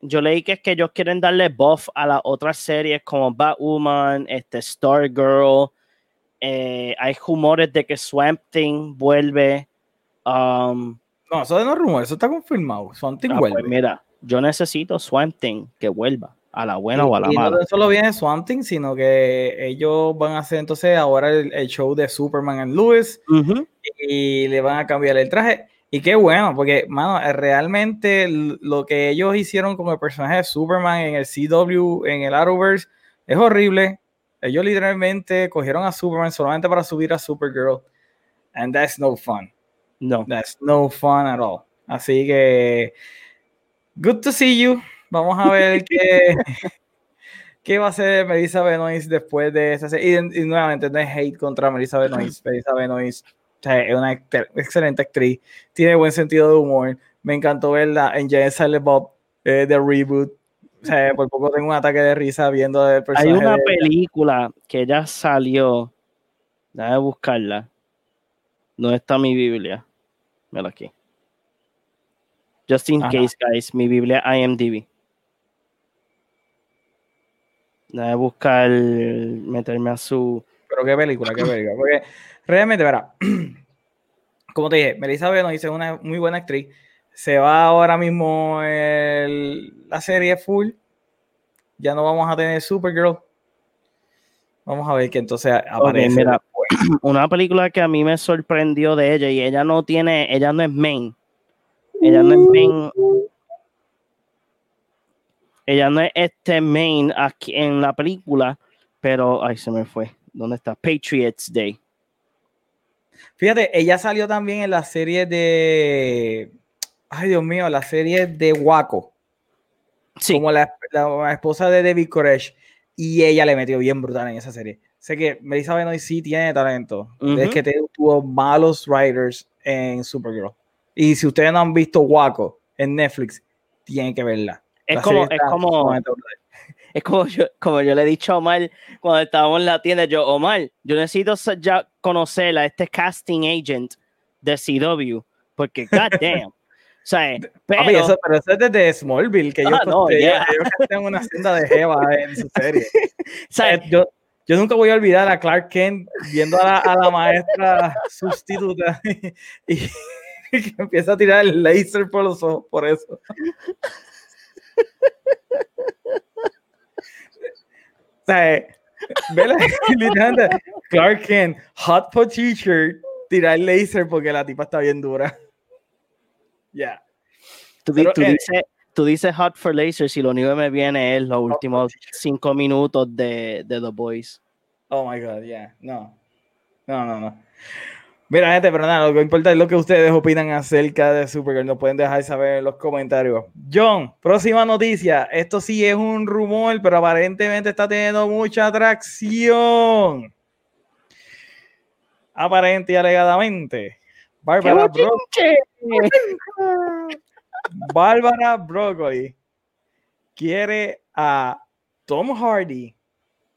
yo leí que es que ellos quieren darle buff a las otras series como Batwoman, este Stargirl. eh, hay rumores de que Swamp Thing vuelve. Um, No, eso no es rumor, eso está confirmado. Something ah, pues vuelve. mira, yo necesito Swamp Thing que vuelva a la buena y, o a la y no mala. tan solo viene Swamp Thing, sino que ellos van a hacer entonces ahora el, el show de Superman and Lewis y le van a cambiar el traje. Y qué bueno, porque, mano, eh, realmente lo que ellos hicieron con el personaje de Superman en el CW, en el Arrowverse, es horrible. Ellos literalmente cogieron a Superman solamente para subir a Supergirl. And that's no fun. No. That's no fun at all. Así que, good to see you. Vamos a ver qué, qué va a hacer Melissa Benoist después de esta serie. Y, y nuevamente, no es hate contra Melissa Benoist. Melissa Benoist o sea, es una excelente actriz. Tiene buen sentido de humor. Me encantó verla en Jane Silent Bob eh, de Reboot. O sea, por poco tengo un ataque de risa viendo el Hay personaje. una de- película que ya salió. Déjame buscarla. ¿Dónde está mi Biblia? Mira aquí. Just in Ajá. case, guys, mi Biblia IMDb. Déjame buscar, meterme a su. Pero qué película, qué película. Porque realmente, verá, como te dije, Melissa Benoist es una muy buena actriz. Se va ahora mismo el- la serie full. Ya no vamos a tener Supergirl. Vamos a ver que entonces aparece. mira. Una película que a mí me sorprendió de ella y ella no tiene, ella no es main. Ella no es main. Ella no es este main aquí en la película, pero ay, se me fue. ¿Dónde está? Patriots Day. Fíjate, ella salió también en la serie de. Ay, Dios mío, la serie de Waco. Sí, Como la, la esposa de David Koresh. Y ella le metió bien brutal en esa serie. Sé que Melissa Benoist sí tiene talento. Es que tuvo malos writers en Supergirl. Y si ustedes no han visto Waco en Netflix, tienen que verla. Es La como, es como, es como yo, como yo le he dicho a Omar cuando estábamos en la tienda, yo, Omar, yo necesito ya conocer a este casting agent de CW, porque goddamn. o sea, pero, eso, pero eso es desde Smallville, que Ah, no, ellos, yeah. ellos una senda de Jeva en su serie. o sea, Eh, yo, yo nunca voy a olvidar a Clark Kent viendo a la, a la maestra sustituta y, y que empieza a tirar el laser por los ojos por eso. O sea, vela, literalmente, Clark Kent, hot for teacher, tirar el laser porque la tipa está bien dura. Ya. Tú, di- Pero, tú eh, dices, tú dices Hot for Lasers y lo único que me viene es los últimos cinco minutos de, de The Boys. Oh my god, yeah. No. No, no, no. Mira, gente, pero nada, lo que importa es lo que ustedes opinan acerca de Supergirl. Nos pueden dejar saber en los comentarios. John, próxima noticia. Esto sí es un rumor, pero aparentemente está teniendo mucha atracción. Aparente y alegadamente. Bárbara Broccoli. Bárbara Broccoli quiere a Tom Hardy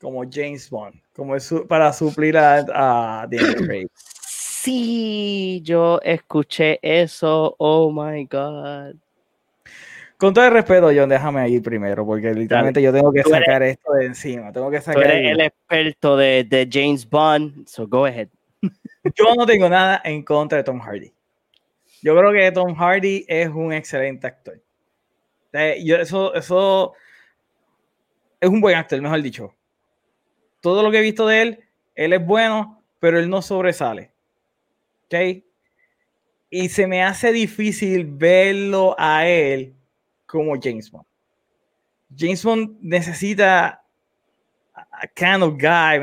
como James Bond, como para suplir a, a Daniel Craig. Sí, yo escuché eso. Oh my God. Con todo el respeto, John, déjame ir primero, porque literalmente yo tengo que sacar esto de encima. Tengo que sacar. el experto de, de, James Bond, so go ahead. Yo no tengo nada en contra de Tom Hardy. Yo creo que Tom Hardy es un excelente actor. Yo, eso, eso es un buen actor, mejor dicho. Todo lo que he visto de él, él es bueno, pero él no sobresale. ¿Ok? Y se me hace difícil verlo a él como James Bond. James Bond necesita a kind of guy.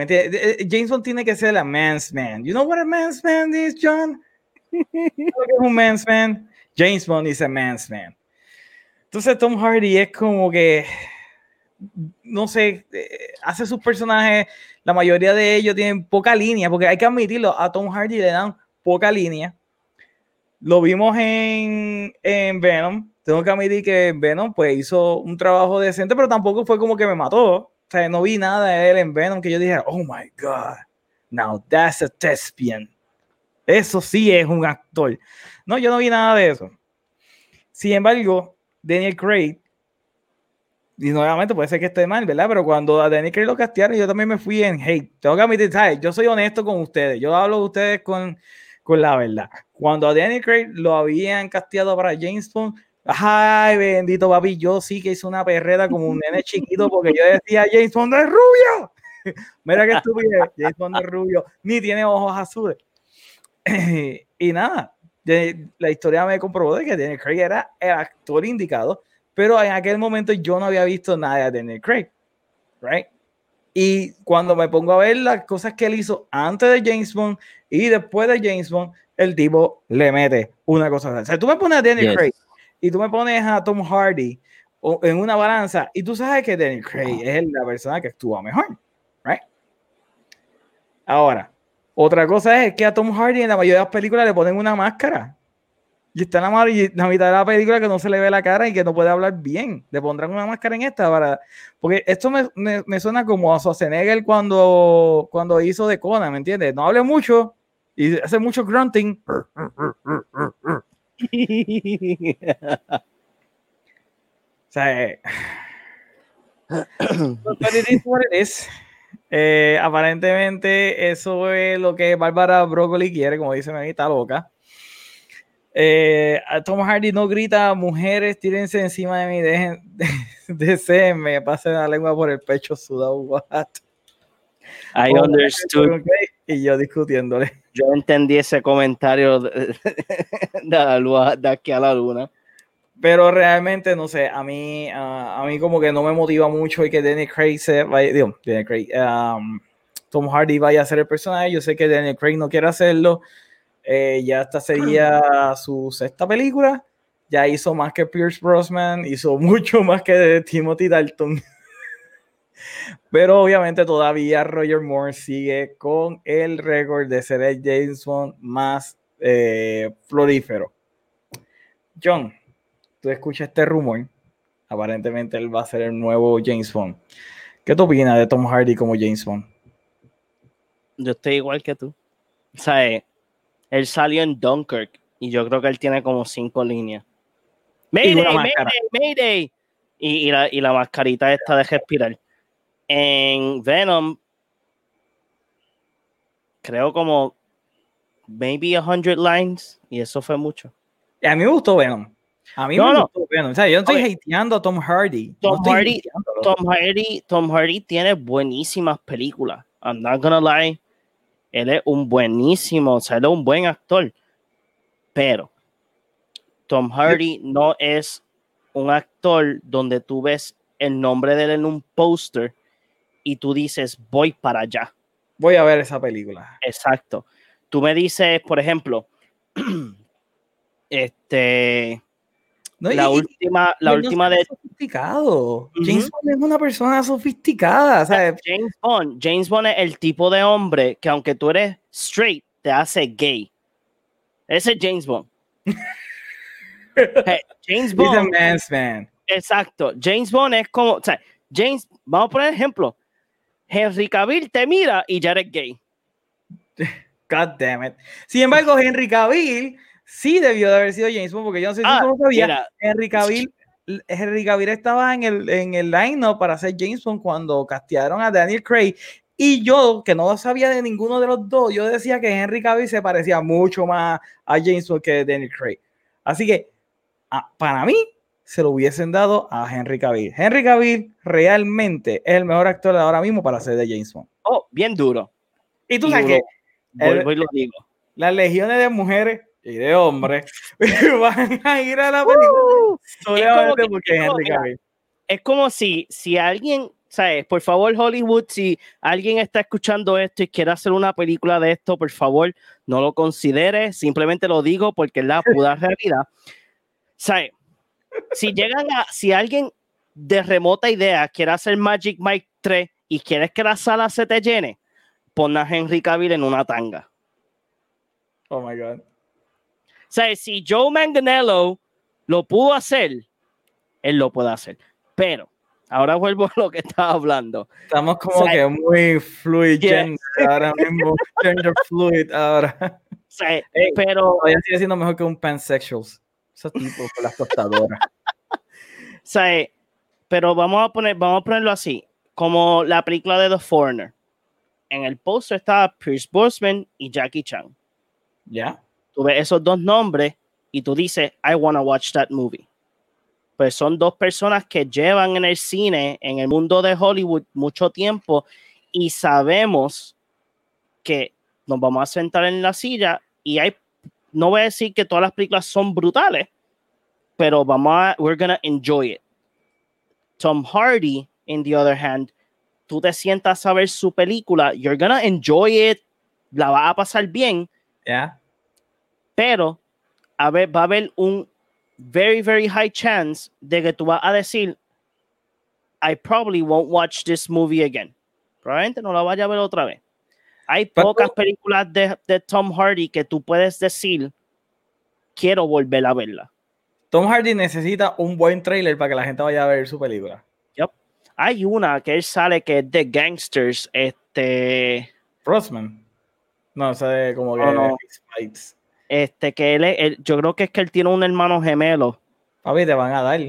James Bond tiene que ser a man's man. You know what a man's man is, John? es un man's man? James Bond is a man's man. Entonces Tom Hardy es como que, no sé, eh, hace sus personajes, la mayoría de ellos tienen poca línea, porque hay que admitirlo, a Tom Hardy le dan poca línea. Lo vimos en, en Venom. Tengo que admitir que Venom pues hizo un trabajo decente, pero tampoco fue como que me mató. O sea, no vi nada de él en Venom que yo dije, oh my God, now that's a thespian. Eso sí es un actor. No, yo no vi nada de eso. Sin embargo, Daniel Craig, y nuevamente puede ser que esté mal, ¿verdad? Pero cuando a Daniel Craig lo castearon, yo también me fui en hate. Tengo que admitir, ¿sabes? Yo soy honesto con ustedes. Yo hablo de ustedes con, con la verdad. Cuando a Danny Craig lo habían casteado para James Bond, ay, bendito papi, yo sí que hice una perreta como un nene chiquito porque yo decía, James Bond es rubio. Mira qué estúpido, James Bond es rubio, ni tiene ojos azules. y nada, la historia me comprobó de que Daniel Craig era el actor indicado, pero en aquel momento yo no había visto nada de Daniel Craig, right? Y cuando me pongo a ver las cosas que él hizo antes de James Bond y después de James Bond, el tipo le mete una cosa. O sea, tú me pones a Daniel Craig y tú me pones a Tom Hardy en una balanza y tú sabes que Daniel Craig es la persona que actúa mejor, right? Ahora, otra cosa es que a Tom Hardy en la mayoría de las películas le ponen una máscara. Y está en la, mitad de la película que no se le ve la cara y que no puede hablar bien. Le pondrán una máscara en esta para. Porque esto me, me, suena como a Schwarzenegger cuando, cuando hizo de Conan, ¿me entiendes? No hable mucho y hace mucho grunting. o sea, eh, eh, aparentemente eso es lo que Bárbara Broccoli quiere, como dice mi está loca. Eh, Tom Hardy no grita, mujeres, tírense encima de mí, dejen, de, me pasen la lengua por el pecho sudado. What? I understood. Y yo discutiéndole. Yo entendí ese comentario de, la luz, de aquí a la luna. Pero realmente, no sé, a mí, a mí como que no me motiva mucho y que Danny Craig se vaya, digo, Danny Craig, um, Tom Hardy vaya a ser el personaje. Yo sé que Danny Craig no quiere hacerlo. Eh, ya esta sería su sexta película. Ya hizo más que Pierce Brosnan, hizo mucho más que Timothy Dalton. Pero obviamente todavía Roger Moore sigue con el récord de ser el James Bond más eh, florífero. John, tú escuchas este rumor. Aparentemente él va a ser el nuevo James Bond. ¿Qué tú opinas de Tom Hardy como James Bond? Yo estoy igual que tú. O sea, eh, él salió en Dunkirk y yo creo que él tiene como cinco líneas. Mayday, Mayday, Mayday. Y, la, y la mascarita esta de respirar. En Venom, creo como maybe a hundred lines y eso fue mucho. A mí me gustó Venom. A mí me gustó Venom. O sea, yo no estoy hateando a Tom Hardy. Tom, Hardy Tom Hardy. Tom Hardy tiene buenísimas películas. I'm not gonna lie. Él es un buenísimo, o sea, él es un buen actor. Pero Tom Hardy no es un actor donde tú ves el nombre de él en un póster y tú dices, voy para allá. Voy a ver esa película. Exacto. tú me dices, por ejemplo, este, la última, la última de sofisticado. James Bond es una persona sofisticada, James Bond, James Bond es el tipo de hombre que aunque tú eres straight, te hace gay. Ese es James Bond. James Bond. man's man. Exacto. James Bond es como, o sea, James, vamos a poner ejemplo. Henry Cavill te mira y ya eres gay. God damn it. Sin embargo, Henry Cavill sí debió de haber sido James Bond, porque yo no sé si ah, tú sabías. Henry Cavill, Henry Cavill estaba en el, en el line para ser James Bond cuando castearon a Daniel Craig. Y yo, que no sabía de ninguno de los dos, yo decía que Henry Cavill se parecía mucho más a James Bond que Daniel Craig. Así que, ah, para mí, se lo hubiesen dado a Henry Cavill. Henry Cavill realmente es el mejor actor de ahora mismo para ser de James Bond. Oh, bien duro. Y tú sabes que lo digo. las legiones de mujeres y de hombres van a ir a la película solamente porque es Henry Cavill. Es como si, si alguien, ¿sabes? Por favor, Hollywood, si alguien está escuchando esto y quiere hacer una película de esto, por favor, no lo considere. Simplemente lo digo porque es la pura realidad. ¿Sabes? si llegan a, si alguien de remota idea quiere hacer Magic Mike 3 y quieres que la sala se te llene, pon a Henry Cavill en una tanga. Oh my God. O sea, si Joe Manganello lo pudo hacer, él lo puede hacer. Pero, ahora vuelvo a lo que estaba hablando. Estamos como que muy fluid gender ahora mismo. gender fluid ahora. Sí, pero. Todavía sigue siendo mejor que un pansexuals. Esos tipos con las tostadoras. o pero vamos a poner, vamos a ponerlo así, como la película de The Foreigner. En el poster estaba Pierce Brosnan y Jackie Chan. Ya. Tú ves esos dos nombres y tú dices, I want to watch that movie. Pues son dos personas que llevan en el cine, en el mundo de Hollywood, mucho tiempo y sabemos que nos vamos a sentar en la silla y hay no voy a decir que todas las películas son brutales, pero vamos a, we're gonna enjoy it. Tom Hardy, in the other hand, tú te sientas a ver su película, you're gonna enjoy it, la vas a pasar bien. Yeah. Pero a ver, va a haber un very, very high chance de que tú vas a decir, I probably won't watch this movie again. Probablemente no la vaya a ver otra vez. Hay pocas películas de, de, Tom Hardy que tú puedes decir, quiero volver a verla. Tom Hardy necesita un buen trailer para que la gente vaya a ver su película. Yep. Hay una que él sale que es de Gangsters, este... Frostman. No, sé, como que... No, Este, que él, yo creo que es que él tiene un hermano gemelo. Papi, te van a dar.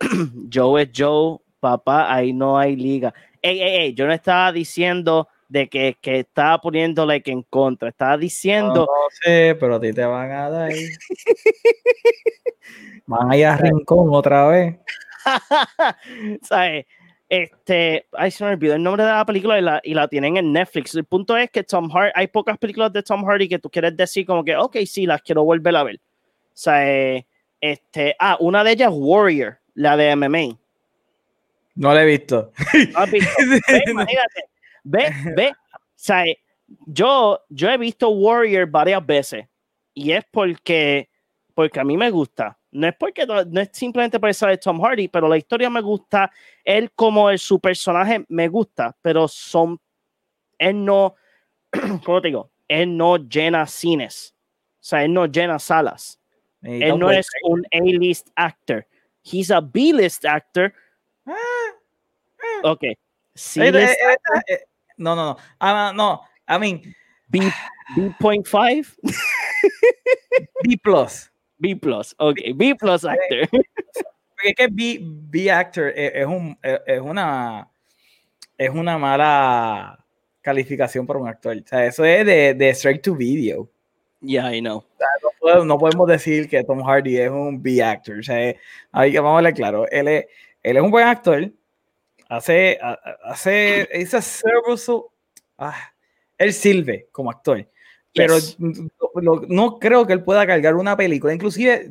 Joe es Joe, papá, ahí no hay liga. Ey, ey, ey, yo no estaba diciendo de que, que estaba poniéndole que en contra, estaba diciendo. No, sé, pero a ti te van a dar. van a ir a Rincón otra vez. ¿Sabes? Este, ay, se me olvidó el nombre de la película y la, y la tienen en Netflix. El punto es que Tom Hardy, hay pocas películas de Tom Hardy que tú quieres decir como que, ok, sí, las quiero volver a ver. O sea, este, ah, una de ellas Warrior, la de MMA. No la he visto. imagínate, Ve, ve, o sea, yo, yo he visto Warrior varias veces y es porque, porque a mí me gusta. No es porque no es simplemente por eso de Tom Hardy, pero la historia me gusta. Él como el, su personaje me gusta, pero son él no, ¿cómo te digo? Él no llena cines. O sea, él no llena salas. él no es un A-list actor. He's a B-list actor. Ah, ah. Ok. C-list no, no, no. Uh, no, I mean. B, B.5? B plus. B plus, ok. B plus actor. Porque es que B, B actor es, un, es, una, es una mala calificación para un actor. O sea, eso es de, de straight to video. Yeah, I know. no, podemos, decir que Tom Hardy es un B actor. O sea, ahí vamos a hablar claro. Él es, él es un buen actor hace, hace, esa servicio, ah, él sirve como actor, pero no, creo que él pueda cargar una película, inclusive,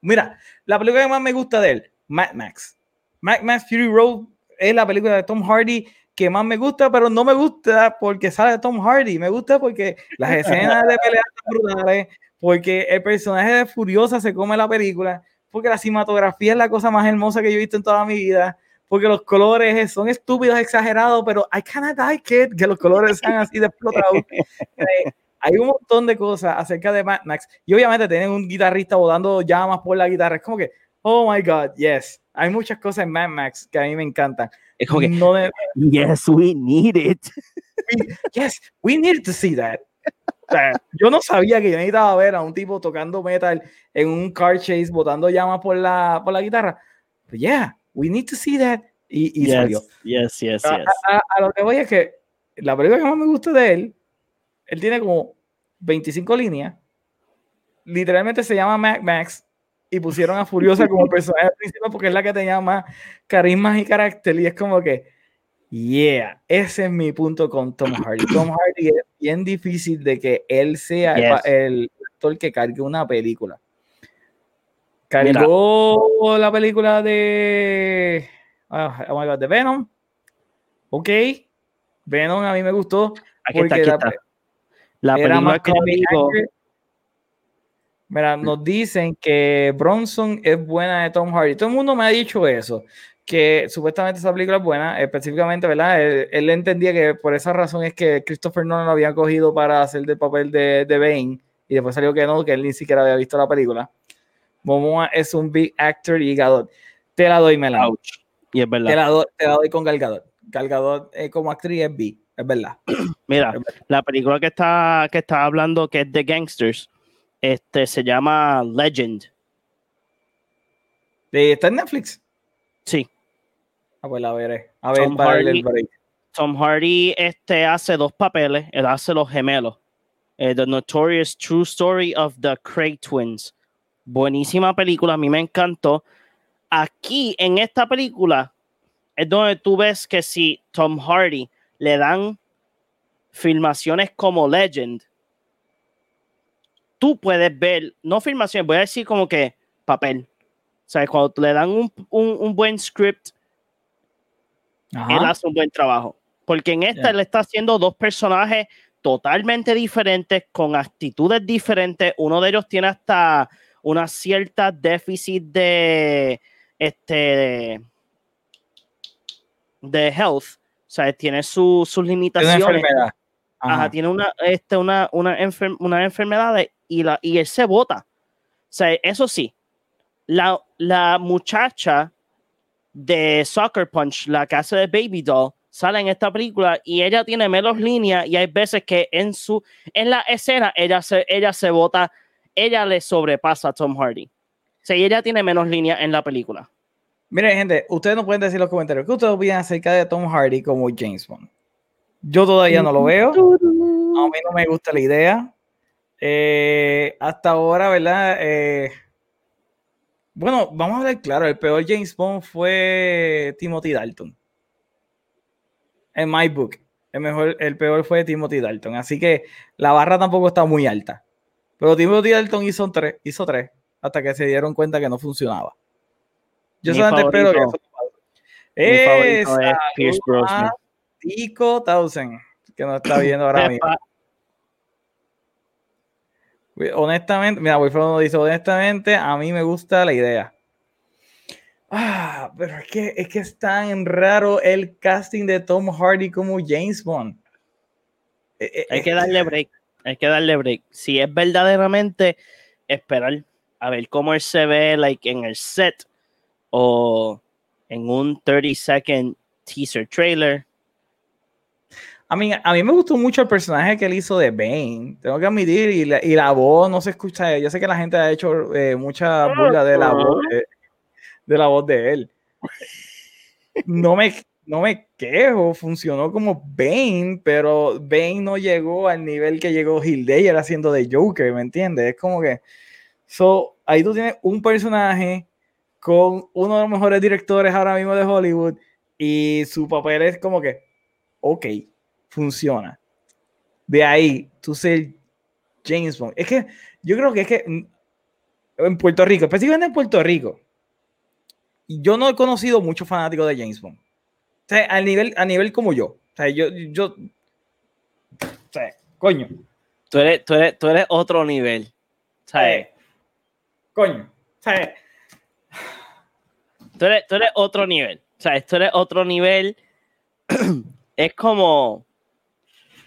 mira, la película que más me gusta de él, Mad Max, Mad Max Fury Road es la película de Tom Hardy que más me gusta, pero no me gusta porque sale Tom Hardy. Me gusta porque las escenas de pelea son brutales, porque el personaje de Furiosa se come la película, porque la cinematografía es la cosa más hermosa que yo he visto en toda mi vida, porque los colores son estúpidos, exagerados, pero I cannot like it, que los colores sean así de explotados. Eh, hay un montón de cosas acerca de Mad Max y obviamente tienen un guitarrista volando llamas por la guitarra. Es como que, oh my God, yes. Hay muchas cosas en Mad Max que a mí me encantan. Es como que, no yes, we need it. yes, we need to see that. yo no sabía que yo necesitaba ver a un tipo tocando metal en un car chase, botando llamas por la, por la guitarra. Pero yeah, we need to see that. Y, y salió. Yes, yes, a, yes. A, lo que voy es que la película que más me gusta de él, él tiene como 25 líneas. Literalmente se llama Mac Max y pusieron a Furiosa como personaje principal porque es la que tenía más carisma y carácter. Y es como que, yeah, ese es mi punto con Tom Hardy. Tom Hardy es bien difícil de que él sea el, actor que cargue una película. Cargó la película de. Oh, my God, de Venom. Ok. Venom a mí me gustó. Aquí está, aquí está. La película que digo. Mira, nos dicen que Bronson es buena de Tom Hardy. Todo el mundo me ha dicho eso, que supuestamente esa película es buena, específicamente, ¿verdad? Él, entendía que por esa razón es que Christopher Nolan lo había cogido para hacer el papel de, de Bane y después salió que no, que él ni siquiera había visto la película. Momoa es un big actor y Gadot. Te la doy, Melan. Y es verdad. Te la, doy, te la doy con Gal Gadot. Gal Gadot eh, como actriz es B, es verdad. Mira, la película que está, que está hablando, que es de Gangsters, este, se llama Legend. ¿Está en Netflix? Sí. Ah, pues la veré. A ver, Tom Hardy, Tom Hardy este, hace dos papeles. Él hace los gemelos. Eh, the Notorious True Story of the Craig Twins. Buenísima película, a mí me encantó. Aquí, en esta película, es donde tú ves que si Tom Hardy le dan filmaciones como Legend, tú puedes ver, no filmaciones, voy a decir como que papel. O sea, cuando le dan un, un, buen script, él hace un buen trabajo. Porque en esta él está haciendo dos personajes totalmente diferentes, con actitudes diferentes. Uno de ellos tiene hasta una cierta déficit de este de, health. O sea, tiene sus limitaciones. Tiene enfermedad. Ajá. tiene una, este, una, una, una enfermedad y, la, y él se vota. O sea, eso sí, la, la muchacha de Soccer Punch, la casa de Baby Doll, sale en esta película y ella tiene menos líneas y hay veces que en su en la escena ella se ella se vota, ella le sobrepasa a Tom Hardy. O sea, ella tiene menos líneas en la película. Miren, gente, ustedes no pueden decir los comentarios qué ustedes opinan acerca de Tom Hardy como James Bond. Yo todavía no lo veo. A mí no me gusta la idea. Eh, hasta ahora, ¿verdad? Eh, bueno, vamos a ver claro, el peor James Bond fue Timothy Dalton. En my book. El, mejor, el peor fue Timothy Dalton. Así que la barra tampoco está muy alta. Pero Timothy Dalton hizo tres, hizo tres hasta que se dieron cuenta que no funcionaba. Yo solamente espero que eso es Pierce Brosnan. Tico Townsend, que nos está viendo ahora mismo. Honestamente, mira, Wilfredo dice, honestamente, a mí me gusta la idea. Ah, pero es que, es que es tan raro el casting de Tom Hardy como James Bond. Eh, eh, hay que darle break, hay que darle break. Si es verdaderamente esperar a ver cómo él se ve like, en el set o en un 30 second teaser trailer a mí, a mí me gustó mucho el personaje que él hizo de Bane, tengo que admitir, y la, y la voz no se escucha. Yo sé que la gente ha hecho eh, mucha burla de la voz de, la voz de él. No me, no me quejo, funcionó como Bane, pero Bane no llegó al nivel que llegó Hildeyer haciendo de Joker, ¿me entiendes? Es como que. So, ahí tú tienes un personaje con uno de los mejores directores ahora mismo de Hollywood y su papel es como que, ok, funciona. De ahí, tú ser James Bond. Es que yo creo que es que en Puerto Rico, específicamente en Puerto Rico, yo no he conocido muchos fanáticos de James Bond. Sea, a nivel, a nivel como yo. O sea, yo, yo, o sea, coño. Tú eres, tú eres, tú eres otro nivel. ¿Sabes? coño. ¿Sabes? Tú eres, tú eres otro nivel. O sea, esto eres otro nivel. es como.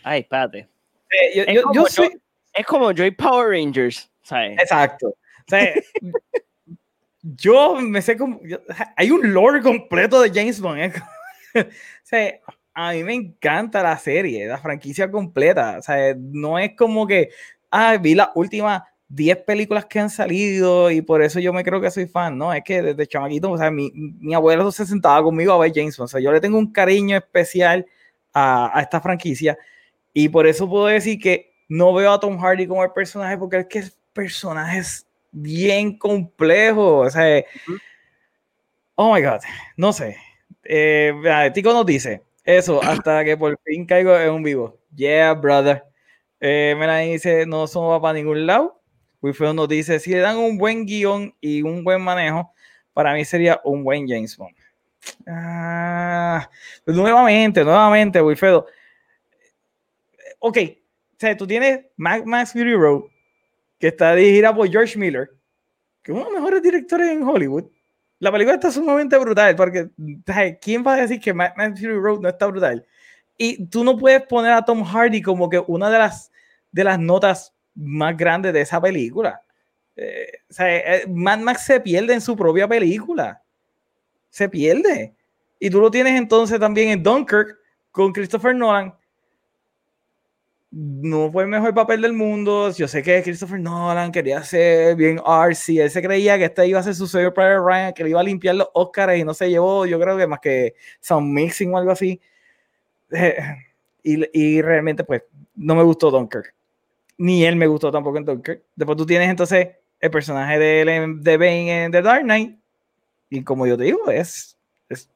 Ay, espérate. Eh, yo, Es yo- como yo yo- soy- Es como Joy Power Rangers. ¿Sabes? Exacto. O sea, yo me sé como. yo- hay un lore completo de James Bond. ¿eh? o sea, a mí me encanta la serie, la franquicia completa. O sea, no es como que. Ah, vi las últimas 10 películas que han salido y por eso yo me creo que soy fan. No, es que desde chamaquito, o sea, mi, mi abuelo se sentaba conmigo a ver James Bond. O sea, yo le tengo un cariño especial a, a esta franquicia y por eso puedo decir que no veo a Tom Hardy como el personaje porque es que el personaje es bien complejo. O sea, oh my god, no sé. Eh, Tico nos dice eso hasta que por fin caigo en un vivo. Yeah, brother. Eh, Melanie dice: No somos para ningún lado. Wilfredo nos dice: Si le dan un buen guion y un buen manejo, para mí sería un buen James Bond. Ah, pues nuevamente, nuevamente, Wilfredo. Ok, o sea, tú tienes Mad Max Fury Road, que está dirigida por George Miller, que es uno de los mejores directores en Hollywood. La película está sumamente brutal, porque ¿quién va a decir que Mad Max Fury Road no está brutal? Y tú no puedes poner a Tom Hardy como que una de las, de las notas más grandes de esa película. Eh, sea, eh, Mad Max se pierde en su propia película. Se pierde. Y tú lo tienes entonces también en Dunkirk con Christopher Nolan. No fue el mejor papel del mundo. Yo sé que Christopher Nolan quería ser bien artsy. Él se creía que este iba a ser su sello Private Ryan, que le iba a limpiar los Oscars y no se llevó, yo creo que más que sound mixing o algo así. Y, y realmente, pues, no me gustó Dunkirk. Ni él me gustó tampoco en Dunkirk. Después tú tienes entonces el personaje de, él de Bane en The Dark Knight. Y como yo te digo, es, es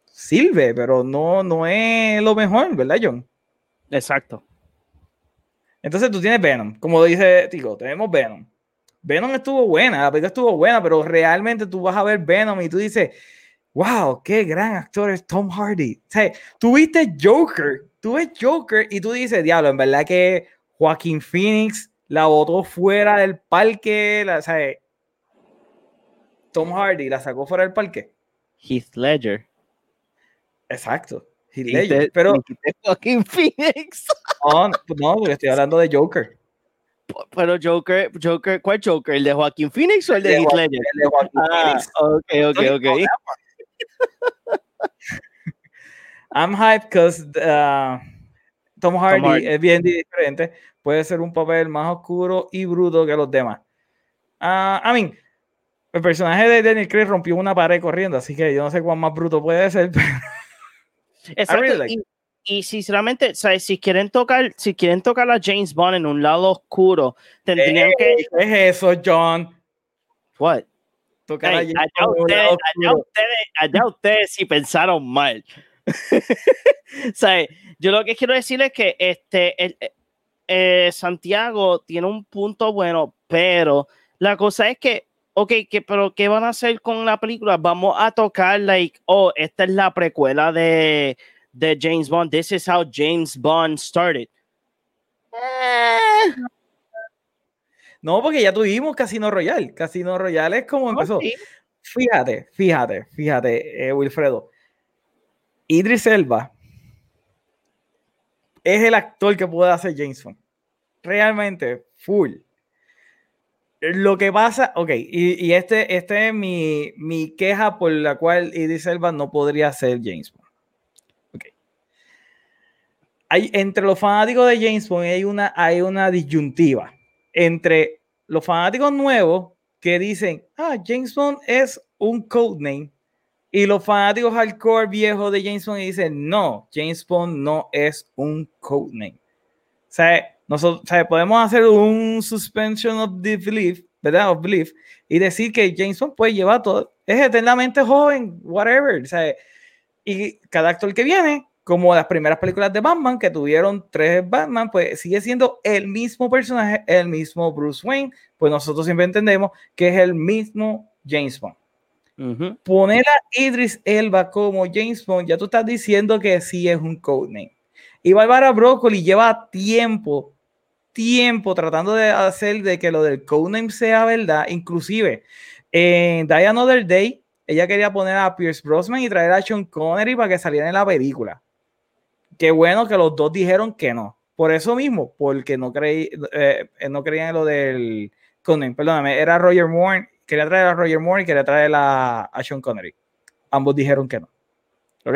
pero no, no es lo mejor, ¿verdad, John? Exacto. Entonces tú tienes Venom, como dice Tico, tenemos Venom. Venom estuvo buena, la película estuvo buena, pero realmente tú vas a ver Venom y tú dices, wow, qué gran actor es Tom Hardy. O sea, tú viste Joker, tú ves Joker y tú dices, diablo, en verdad que Joaquín Phoenix la botó fuera del parque, la, o sea, Tom Hardy la sacó fuera del parque. Heath Ledger. Exacto. Heath Ledger, pero Joaquin Phoenix. no, no, porque estoy hablando de Joker. Pero Joker, Joker, ¿cuál Joker? ¿El de Joaquin Phoenix o el de De Heath Ledger? el de Joaquin Ah, Phoenix. ok, ok, ok. I'm hyped because Tom Hardy Hardy. es bien diferente. Puede ser un papel más oscuro y bruto que los demás. Ah, I mean, el personaje de Daniel Craig rompió una pared corriendo, así que yo no sé cuán más bruto puede ser. pero- Exacto. really like y, y sinceramente, ¿sabes? si quieren tocar, si quieren tocar a James Bond en un lado oscuro, tendrían que. Ey, ¿Qué es eso, John? What? Tocar a Ey, James allá, ustedes, allá ustedes, allá ustedes sí pensaron mal. ¿Sabes? Yo lo que quiero decir es que este el- eh, Santiago tiene un punto bueno, pero la cosa es que, ok, que, pero ¿qué van a hacer con la película? Vamos a tocar, like, oh, esta es la precuela de, de James Bond. This is how James Bond started. Eh, No, porque ya tuvimos Casino Royale. Casino Royale es como empezó. Fíjate, fíjate, fíjate, eh, Wilfredo. Idris Elba es el actor que puede hacer James Bond. Realmente, full. Lo que pasa, ok, y, y este, este es mi, mi queja por la cual Idris Elba no podría ser James Bond. Ok. Hay, entre los fanáticos de James Bond hay una, hay una disyuntiva entre los fanáticos nuevos que dicen, ah, James Bond es un codename, y los fanáticos hardcore viejos de James Bond dicen, no, James Bond no es un codename. O sea, nosotros sea, podemos hacer un suspension of belief, ¿verdad? Of belief, y decir que James Bond puede llevar todo, es eternamente joven, whatever. Sea, y cada actor que viene, como las primeras películas de Batman, que tuvieron tres Batman, pues sigue siendo el mismo personaje, el mismo Bruce Wayne, pues nosotros siempre entendemos que es el mismo James Bond. Poner a Idris Elba como James Bond, ya tú estás diciendo que sí es un codename. Y Barbara Broccoli lleva tiempo, tiempo tratando de hacer de que lo del codename sea verdad. Inclusive en Die Another Day, ella quería poner a Pierce Brosnan y traer a Sean Connery para que saliera en la película. Qué bueno que los dos dijeron que no. Por eso mismo, porque no, creí, eh, no creían en lo del Codename. Perdóname, era Roger Moore quería traer a Roger Moore y quería traer a, a Sean Connery. Ambos dijeron que no. ¿Ok?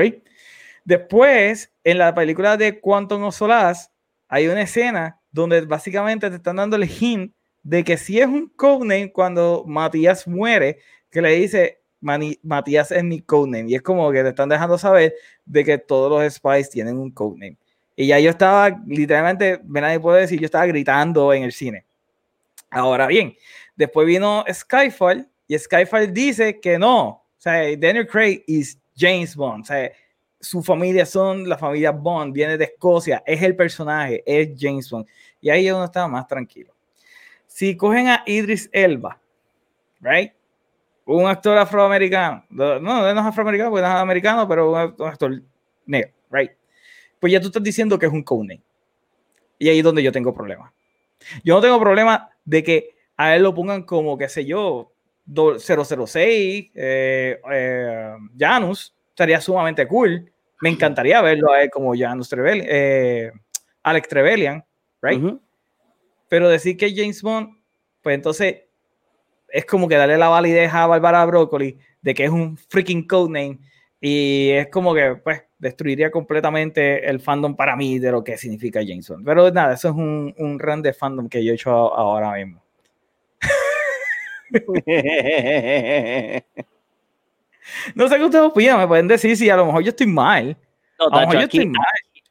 Después, en la película de Quantum of Solace, hay una escena donde básicamente te están dando el hint de que si es un codename cuando Matías muere, que le dice Matías es mi codename. Y es como que te están dejando saber de que todos los spies tienen un codename. Y ya yo estaba, literalmente, nadie puede decir, yo estaba gritando en el cine. Ahora bien, Después vino Skyfall y Skyfall dice que no. O sea, Daniel Craig es James Bond. O sea, su familia son la familia Bond, viene de Escocia, es el personaje, es James Bond. Y ahí uno estaba más tranquilo. Si cogen a Idris Elba, right? Un actor afroamericano, no, no es afroamericano porque no es americano, pero un actor negro, right? Pues ya tú estás diciendo que es un codename. Y ahí es donde yo tengo problema. Yo no tengo problema de que a él lo pongan como, qué sé yo, 006, eh, eh, Janus, estaría sumamente cool. Me encantaría verlo a él como Janus Trevelyan, eh, Alex Trevelyan, right? Pero decir que James Bond, pues entonces es como que darle la validez a Barbara Broccoli de que es un freaking codename y es como que pues destruiría completamente el fandom para mí de lo que significa James Bond. Pero nada, eso es un, un run de fandom que yo he hecho ahora mismo. no sé qué ustedes opinan, me pueden decir si a lo mejor yo estoy mal. No, a lo mejor yo estoy mal.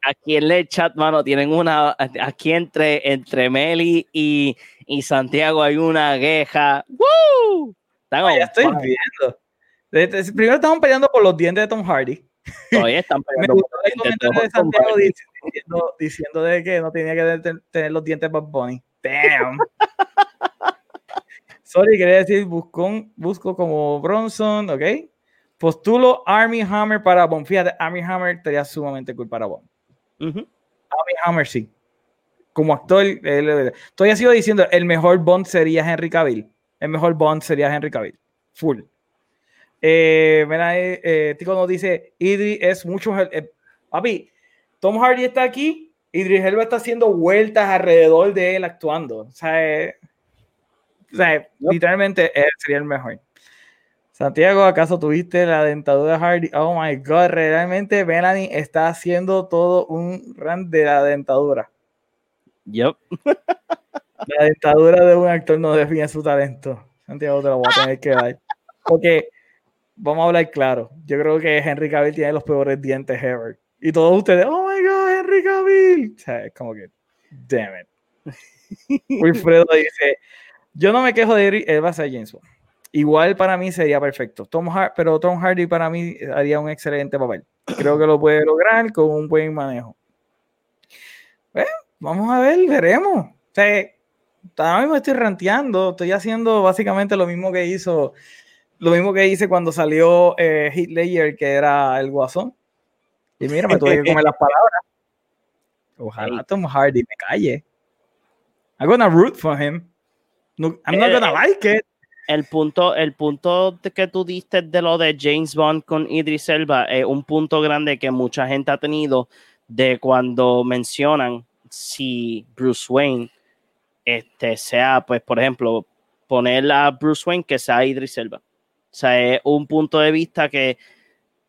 Aquí en el chat, mano, tienen una. Aquí entre, entre Meli y, y Santiago hay una queja. ¡Woo! ya estoy viendo. Primero estamos peleando por los dientes de Tom Hardy. Todavía están peleando por los dientes de, Santiago diciendo, diciendo, de que no tenía que tener los dientes Bob Bunny. Damn. Sorry, quería decir busco, busco como Bronson, ¿ok? Postulo Army Hammer para Bond. Fíjate, Army Hammer estaría sumamente cool para Bond. Army Hammer, sí. Como actor, todavía sigo diciendo, el mejor Bond sería Henry Cavill. El mejor Bond sería Henry Cavill. Full. Eh, mira, eh, eh Tico nos dice, Idris es mucho... Eh, papi, Tom Hardy está aquí, Idris Elba está haciendo vueltas alrededor de él actuando. O sea, o sea, literalmente sería el mejor. Santiago, ¿acaso tuviste la dentadura de Hardy? Oh my god, realmente Melanie está haciendo todo un run de la dentadura. Yep. La dentadura de un actor no define su talento. Santiago, te lo voy a tener que dar. Porque, vamos a hablar claro, yo creo que Henry Cavill tiene los peores dientes ever. Y todos ustedes, oh my god, Henry Cavill. O sea, es como que, damn it. Wilfredo dice, yo no me quejo de él, va a ser James Bond. Igual para mí sería perfecto. Tom pero Tom Hardy para mí haría un excelente papel. Creo que lo puede lograr con un buen manejo. Bueno, vamos a ver, veremos. O sea, ahora mismo estoy ranteando, estoy haciendo básicamente lo mismo que hizo, lo mismo que hice cuando salió eh, Hitler, que era el guasón. Y mira, me tuve que comer las palabras. Ojalá Tom Hardy me calle. I'm gonna root for him. No, I'm not gonna like it. El punto, el punto que tú diste de lo de James Bond con Idris Elba es un punto grande que mucha gente ha tenido de cuando mencionan si Bruce Wayne este, sea, pues, por ejemplo, poner a Bruce Wayne que sea Idris Elba. O sea, es un punto de vista que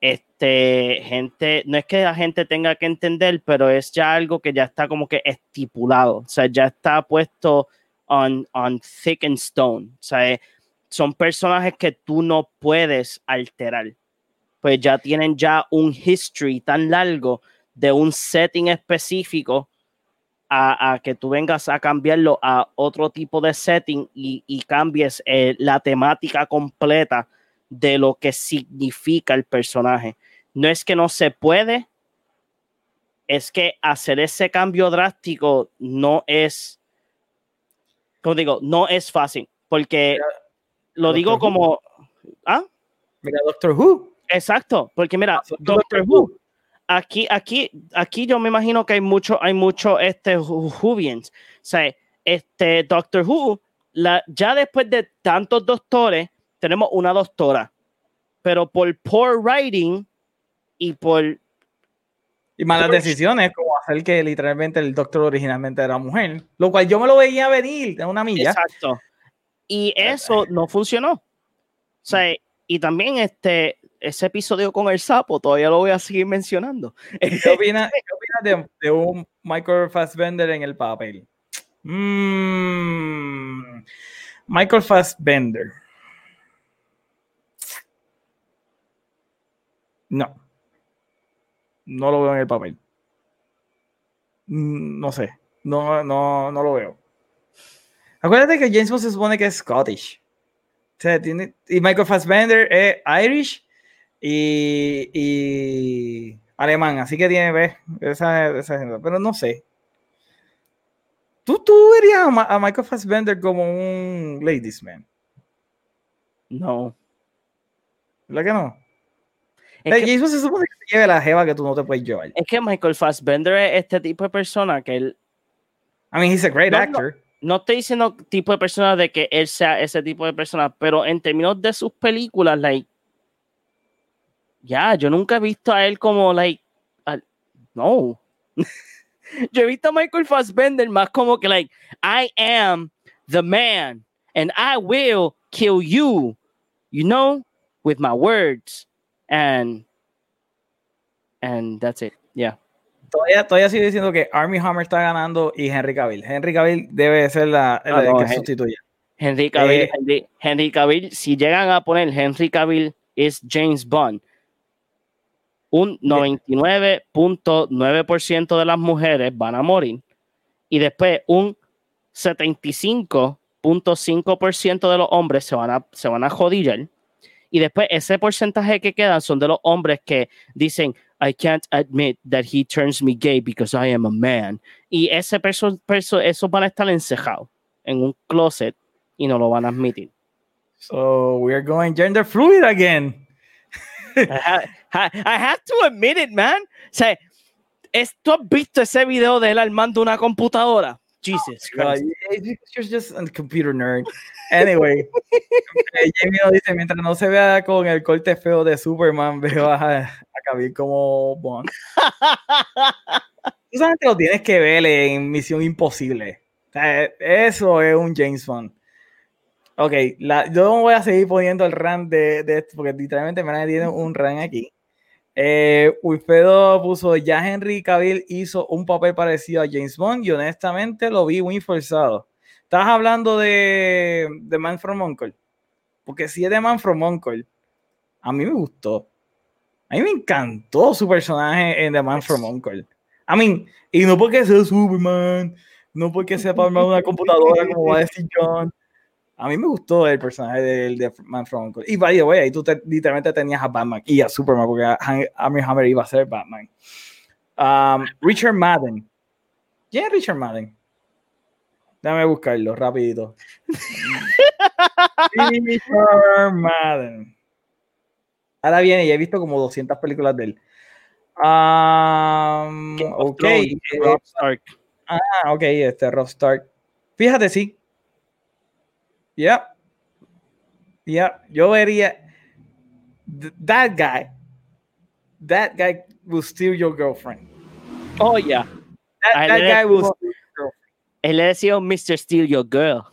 este, gente, no es que la gente tenga que entender, pero es ya algo que ya está como que estipulado. O sea, ya está puesto on, on thick and stone. O sea, eh, son personajes que tú no puedes alterar. Pues ya tienen ya un history tan largo de un setting específico a, que tú vengas a cambiarlo a otro tipo de setting y, cambies eh, la temática completa de lo que significa el personaje. No es que no se puede, es que hacer ese cambio drástico no es como digo, no es fácil, porque lo digo como, ¿ah? Mira, Doctor Who. Exacto, porque mira, Son Doctor Doctor Who. Aquí, aquí, aquí yo me imagino que hay mucho, hay mucho este Who- Whovians. O sea, este Doctor Who, la, ya después de tantos doctores, tenemos una doctora. Pero por poor writing y por Y malas decisiones, como hacer que literalmente el Doctor originalmente era mujer. Lo cual yo me lo veía venir de una milla. Exacto. Y eso no funcionó. O sea, y también este, ese episodio con el sapo, todavía lo voy a seguir mencionando. ¿Qué opinas qué opinas de, de un Michael Fassbender en el papel? Mm, Michael Fassbender. No. No lo veo en el papel. Mm, No sé. No, no, no lo veo. Acuérdate que James Bond se supone que es Scottish. O sea, tiene, y Michael Fassbender es Irish y, y alemán. Así que tiene ¿ves? esa, esa gente. Pero no sé. ¿Tú, tú verías a, Ma- a Michael Fassbender como un ladies man? No. ¿Verdad que no? Es que, James Bond se supone que se lleve la jeva que tú no te puedes llevar. es que Michael Fassbender es este tipo de persona que él. I mean, he's a great no. actor. No estoy diciendo tipo de persona de que él sea ese tipo de persona, pero en términos de sus películas, like. Ya, yo nunca he visto a él como, like. no. yo he visto a Michael Fassbender más como que, like, I am the man and I will kill you, you know, with my words. And. And that's it. Yeah. Todavía, todavía sigo diciendo que Army Hammer está ganando y Henry Cavill. Henry Cavill debe ser la, Ah, no, que Hen- sustituya. Henry Cavill, Eh, Henry, Henry Cavill, si llegan a poner Henry Cavill es James Bond, un 99.9% de las mujeres van a morir y después un 75.5% de los hombres se van a, se van a jodillar y después ese porcentaje que quedan son de los hombres que dicen I can't admit that he turns me gay because I am a man y ese perso, perso- esos van a estar encejados en un closet y no lo van a admitir. So we're going gender fluid again. I, ha- ha- I have to admit it, man. O sea, es- ¿tú has visto ese video de él armando una computadora? Jesus Christ. you're just a computer nerd. Anyway, eh, Jamie nos dice, mientras no se vea con el corte feo de Superman, veo a, a como Bond. Tú solamente lo tienes que ver en Misión Imposible. O sea, eso es un James Bond. Ok, la, yo no voy a seguir poniendo el run de, de esto, porque literalmente me tiene un run aquí. Eh, puso, ya Henry Cavill hizo un papel parecido a James Bond y honestamente lo vi muy forzado. Estabas hablando de, de Man from Uncle. Porque si es de Man from Uncle, a mí me gustó. A mí me encantó su personaje en The Man from Uncle. I mean, y no porque sea Superman, no porque sepa armar una computadora como va a decir John. A mí me gustó el personaje del de Man from Uncle. Y by the way, ahí tú te- literalmente tenías a Batman y a Superman, porque Armie Hammer iba a ser Batman. Um, Richard Madden. ¿Quién es Richard Madden? Déjame buscarlo rapidito. Richard Madden. Ahora viene, ya he visto como 200 películas de él. Um, ok, eh, Robb Stark. Ah, ok, este Rob Stark. Fíjate, sí. Yep. Yep. Yo vería. th- That guy. That guy will steal your girlfriend. Oh, yeah. That, that guy will steal your girlfriend. Él Mr. Steal Your Girl.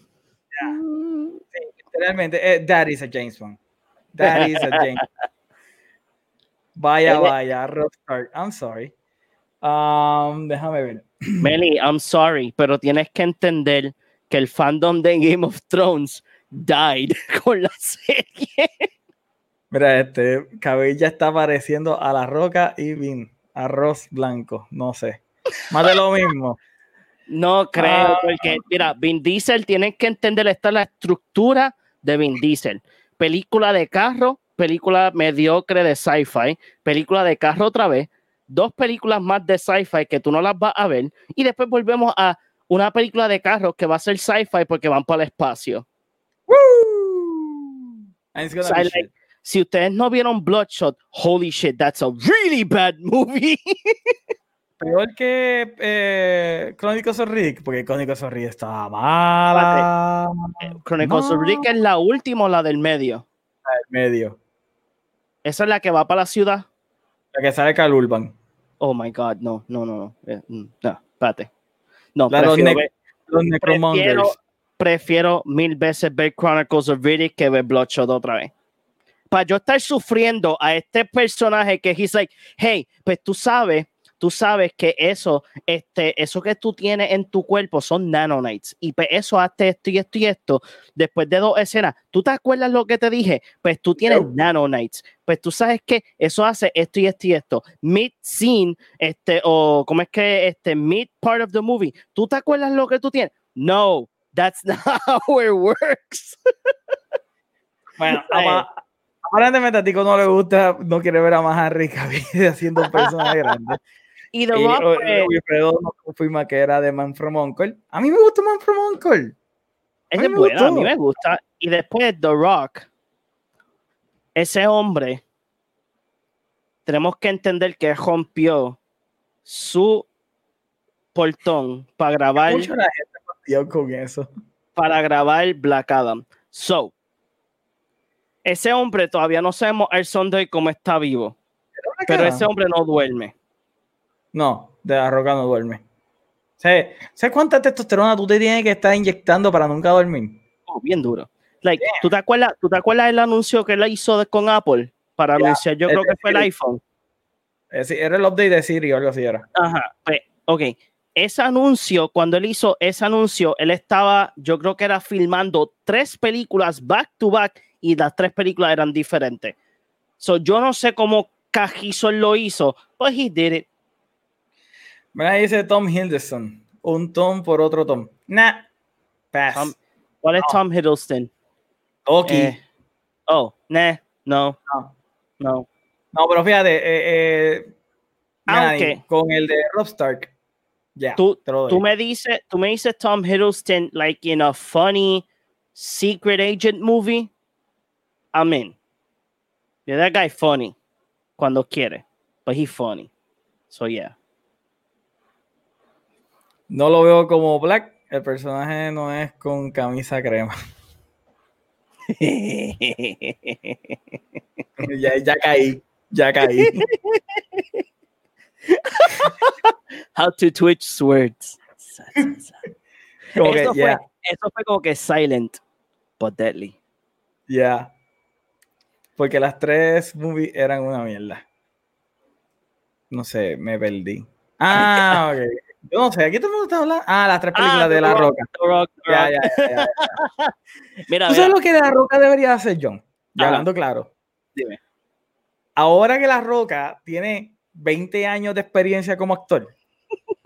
Literalmente, eh, that is a James Bond. That is a James. Vaya, vaya, Rob Stark. I'm sorry. Um, déjame ver. Meli, I'm sorry, pero tienes que entender que el fandom de Game of Thrones died con la serie. Mira, este cabello está pareciendo a la roca y Vin. Arroz blanco, no sé. Más de lo mismo. No creo, Ah. porque mira, Vin Diesel, tienes que entender esta es la estructura de Vin Diesel. Película de carro, película mediocre de sci-fi, película de carro otra vez, dos películas más de sci-fi que tú no las vas a ver, y después volvemos a una película de carro que va a ser sci-fi porque van para el espacio. So like- si ustedes no vieron Bloodshot, holy shit, that's a really bad movie. Peor que eh, Chronicles of Rick, porque Chronicles of Rick estaba mala. Chronicles of Rick es la última o la del medio. La del medio. Esa es la que va para la ciudad. La que sale Cal Urban. Oh my god, no, no, no, no. Eh, mm, no, espérate. No, La- los, prefiero, ver- prefiero, prefiero mil veces ver Chronicles of Riddick que ver Bloodshot otra vez. Para yo estar sufriendo a este personaje que he's like, hey, pues tú sabes, tú sabes que eso, este, eso que tú tienes en tu cuerpo son nanonites y pues eso hace esto y esto y esto. Después de dos escenas, ¿tú te acuerdas lo que te dije? Pues tú tienes Yep. nanonites. Pues tú sabes que eso hace esto y esto y esto. Mid scene, este, o como es que, este, mid part of the movie, ¿tú te acuerdas lo que tú tienes? No, that's not how it works. Bueno, ama- aparentemente a Tico no le gusta, no quiere ver a más Henry haciendo un personaje grande. Y The Rock, Wilfredo confirma que era de Man from Uncle. A mí me gusta Man from Uncle. ese es bueno, a mí me gusta. Y después The Rock, ese hombre, tenemos que entender que rompió su portón para grabar, Mucha la gente con eso. para grabar Black Adam. So, ese hombre todavía no sabemos el Sunday cómo está vivo, pero ese hombre no duerme. No, de la roca no duerme. ¿Sabes ¿Sabes cuánta testosterona tú te tienes que estar inyectando para nunca dormir? Oh, bien duro. Like, ¿tú te acuerdas, ¿tú te acuerdas del anuncio que él hizo de- con Apple para Ya, anunciar? Yo el creo que fue el Siri. iPhone. Decir, era el update de Siri o algo así era. Ajá, pues, ok. Ese anuncio, cuando él hizo ese anuncio, él estaba, yo creo que era filmando tres películas back to back y las tres películas eran diferentes. So, yo no sé cómo cajizo él lo hizo, but he did it. Mira, dice Tom Hiddleston. Un Tom por otro Tom. Nah. Pass. Tom- ¿Cuál es No. Tom Hiddleston? Oki. Eh, oh, nah, no, No. no. No, pero fíjate, eh, eh, Melanie, con el de Rob Stark. Tú, doy. tú me dices, tú me dices Tom Hiddleston like in a funny secret agent movie. I'm in. Yeah, that guy funny cuando quiere, but he funny. So yeah. No lo veo como Black. El personaje no es con camisa crema. ya, ya caí. Ya caí. How to twitch swords. Como eso, fue, eso fue como que silent, but deadly. ya. Porque las tres movies eran una mierda. No sé, me perdí. Ah, ok. Yo no sé, aquí todo el mundo está hablando. Ah, las tres películas Ah, de The La Rock, Roca. Rock, Ya, ya, ya. Mira, ¿Tú sabes mira, lo que La Roca debería hacer, John? Ya hablando claro. Dime. Ahora que La Roca tiene 20 años de experiencia como actor,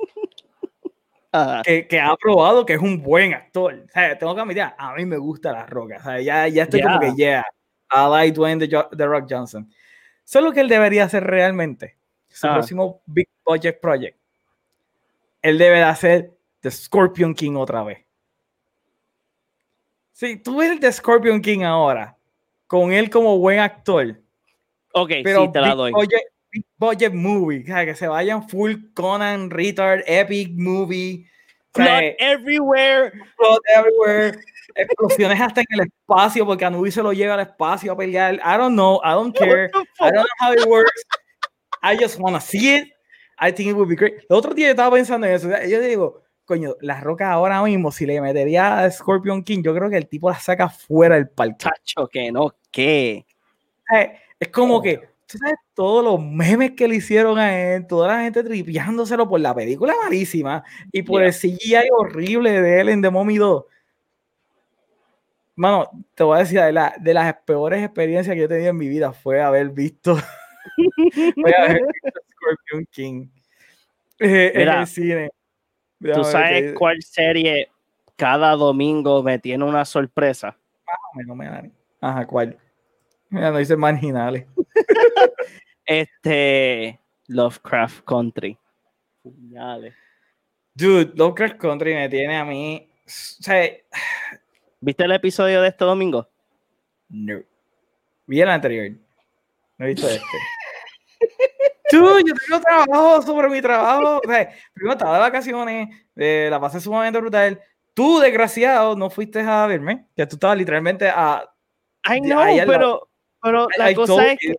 que, que ha probado que es un buen actor. O sea, tengo que admitir, a mí me gusta La Roca. O sea, ya, ya estoy como Ya. que, yeah, I like Dwayne the, Jo- The Rock Johnson. Eso es lo que él debería hacer realmente. Su próximo Big Budget Project. Él debe de hacer The Scorpion King otra vez. Sí, tú ves el de Scorpion King ahora, con él como buen actor, Ok, pero sí, te la doy. Big budget movie, que se vayan full Conan, retard, epic movie, Blood everywhere. blood everywhere, explosiones hasta en el espacio, porque Anubis se lo lleva al espacio a pelear. I don't know, I don't care, the I don't know how it works. I just wanna see it. I think it would be great. El otro día yo estaba pensando en eso. Yo digo, coño, la roca ahora mismo, si le metería a Scorpion King, yo creo que el tipo la saca fuera del parque. Chacho, que no, que. Eh, Es como que, tú sabes, todos los memes que le hicieron a él, toda la gente tripeándoselo por la película malísima y por Yeah. el CGI horrible de él en The Mommy 2. Mano, te voy a decir, de, la- de las peores experiencias que yo he tenido en mi vida fue haber visto, fue haber visto Scorpion King eh, en Mira, el cine. ¿Tú Déjame sabes cuál serie cada domingo me tiene una sorpresa? no me da ni- Ajá, ¿cuál? Mira, no dice marginales. Este. Lovecraft Country. Puñales. Dude, Lovecraft Country me tiene a mí. O sea, ¿Viste el episodio de este domingo? no. Vi el anterior. No he visto este. Tú, yo tengo trabajo sobre mi trabajo. O sea, primero estaba de vacaciones, eh, la pasé sumamente brutal. Tú, desgraciado, no fuiste a verme, que tú estabas literalmente a. I know, pero, pero la cosa es que.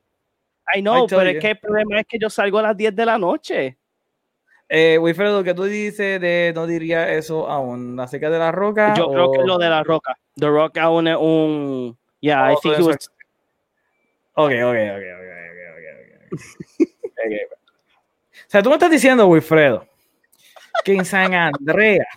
I know, pero es que el problema es que yo salgo a las 10 de la noche. Eh, Wilfredo, que tú dices de no diría eso aún acerca de la roca? Yo creo que lo de la roca. The Rock aún es un. Yeah, I think he was. Ok, ok, ok, ok, ok, ok. okay. o sea, tú me estás diciendo, Wilfredo, que en San Andrea,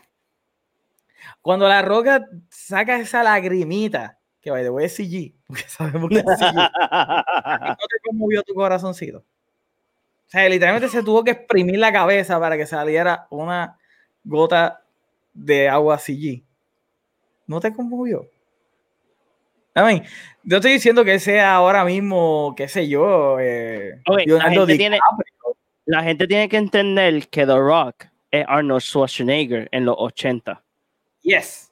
cuando la roca saca esa lagrimita, que vaya, voy a CG, porque sabemos que es CG, ¿no te conmovió tu corazoncito? O sea, literalmente se tuvo que exprimir la cabeza para que saliera una gota de agua CG. ¿No te conmovió? Mean, yo estoy diciendo que sea ahora mismo, qué sé yo, eh, la, gente tiene, la, gente tiene, que entender que The Rock es Arnold Schwarzenegger en los 80. Yes.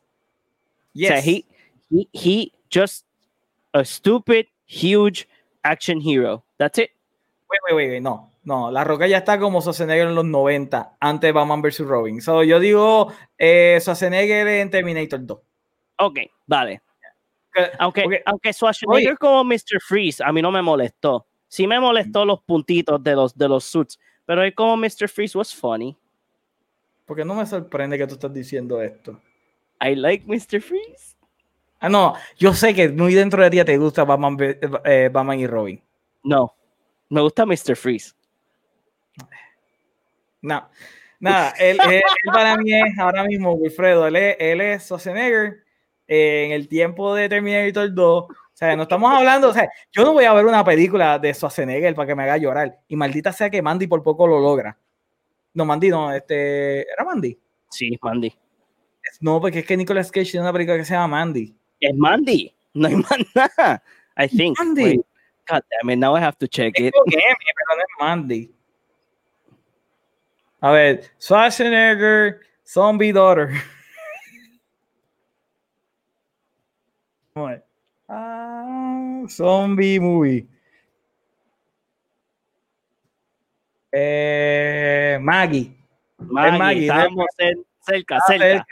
Yes. O sea, he, he, he just a stupid, huge action hero. That's it. Wait, wait, wait, no. No, La Roca ya está como Schwarzenegger en los 90, antes de Batman vs. Robin. So, yo digo eh, Schwarzenegger en Terminator 2. Ok, vale. Aunque, aunque Schwarzenegger como Mr. Freeze, a mí no me molestó. Sí me molestó los puntitos de los, de los suits, pero él como Mr. Freeze was funny. Porque no me sorprende que tú estás diciendo esto. I like Mr. Freeze. Ah, no, yo sé que muy dentro de ti te gusta Batman, eh, Batman y Robin. No, me gusta Mr. Freeze. No, nada, él, para mí es ahora mismo Wilfredo, él es, él es Schwarzenegger eh, en el tiempo de Terminator 2. O sea, no estamos hablando, o sea, yo no voy a ver una película de Schwarzenegger para que me haga llorar. Y maldita sea que Mandy por poco lo logra. No, Mandy no, este, ¿era Mandy? Sí, Mandy. No, porque es que Nicolas Cage tiene una película que se llama Mandy. Es Mandy, no hay más nada. I think. Mandy. God damn it, now I have to check it. pero no es Mandy. A ver, Schwarzenegger, Zombie Daughter. Ah, zombie Movie. Eh, Maggie. Maggie, Maggie estábamos cerca, cerca.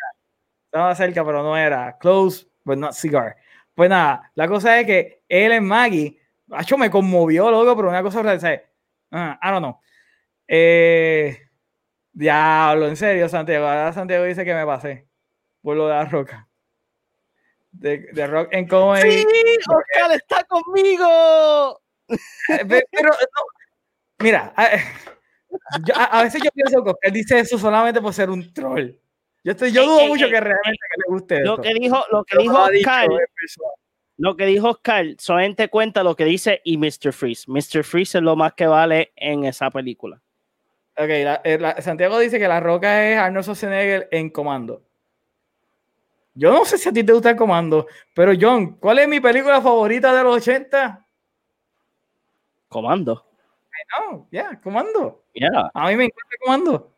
Estaba cerca, pero no era. Close, but not cigar. Pues nada, la cosa es que él en Maggie, hecho me conmovió, loco, pero una cosa, uh, I don't know. Eh, Diablo, en serio, Santiago. Ahora Santiago dice que me pasé por lo de la roca. De, de rock en comedy. ¡Sí! ¡Oscar está conmigo! Eh, pero, mira, a, veces yo pienso que él dice eso solamente por ser un troll. Yo, estoy, yo dudo mucho que realmente le guste lo Que dijo, lo que dijo Oscar, lo que dijo Oscar, solamente cuenta lo que dice y Mr. Freeze. Mr. Freeze es lo más que vale en esa película. Ok, eh, Santiago dice que La Roca es Arnold Schwarzenegger en Comando. Yo no sé si a ti te gusta el Comando, pero John, ¿cuál es mi película favorita de los 80? Comando. No, ya, Comando. Yeah. A mí me encanta Comando.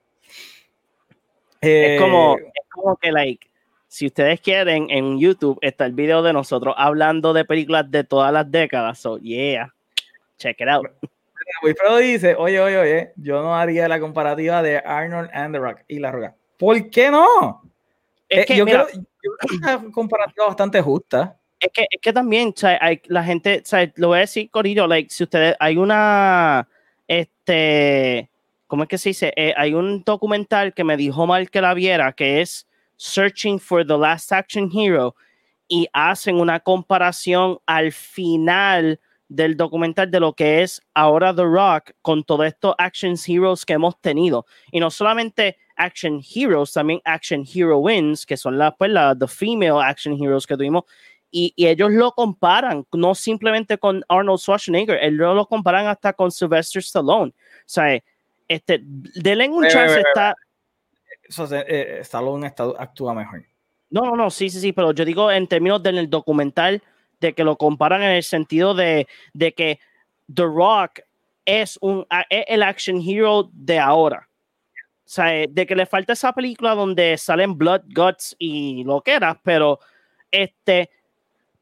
es, como, eh, es como que, like, si ustedes quieren, en YouTube está el video de nosotros hablando de películas de todas las décadas. So, yeah, check it out. Wilfredo dice, oye, oye, oye, yo no haría la comparativa de Arnold and The Rock y La Roca. ¿Por qué no? Es eh, que, yo, creo, que es una comparativa bastante justa. Es que, es que también, hay, la gente, lo voy a decir, Corillo, like, si ustedes, hay una, este, ¿cómo es que se dice? Eh, hay un documental que me dijo mal que la viera, que es Searching for the Last Action Hero, y hacen una comparación al final del documental de lo que es ahora The Rock con todos estos action heroes que hemos tenido. Y no solamente action heroes, también action heroines, que son las, pues, las the female action heroes que tuvimos. Y, y, ellos lo comparan, no simplemente con Arnold Schwarzenegger, ellos lo comparan hasta con Sylvester Stallone. O sea, este, denle un chance. está... Eh, Stallone está, actúa mejor. No, no, no, sí, sí, sí, pero yo digo en términos del documental, de que lo comparan en el sentido de, de que The Rock es, un, es el action hero de ahora. O sea, eh, de que le falta esa película donde salen blood, guts y lo que era, pero este,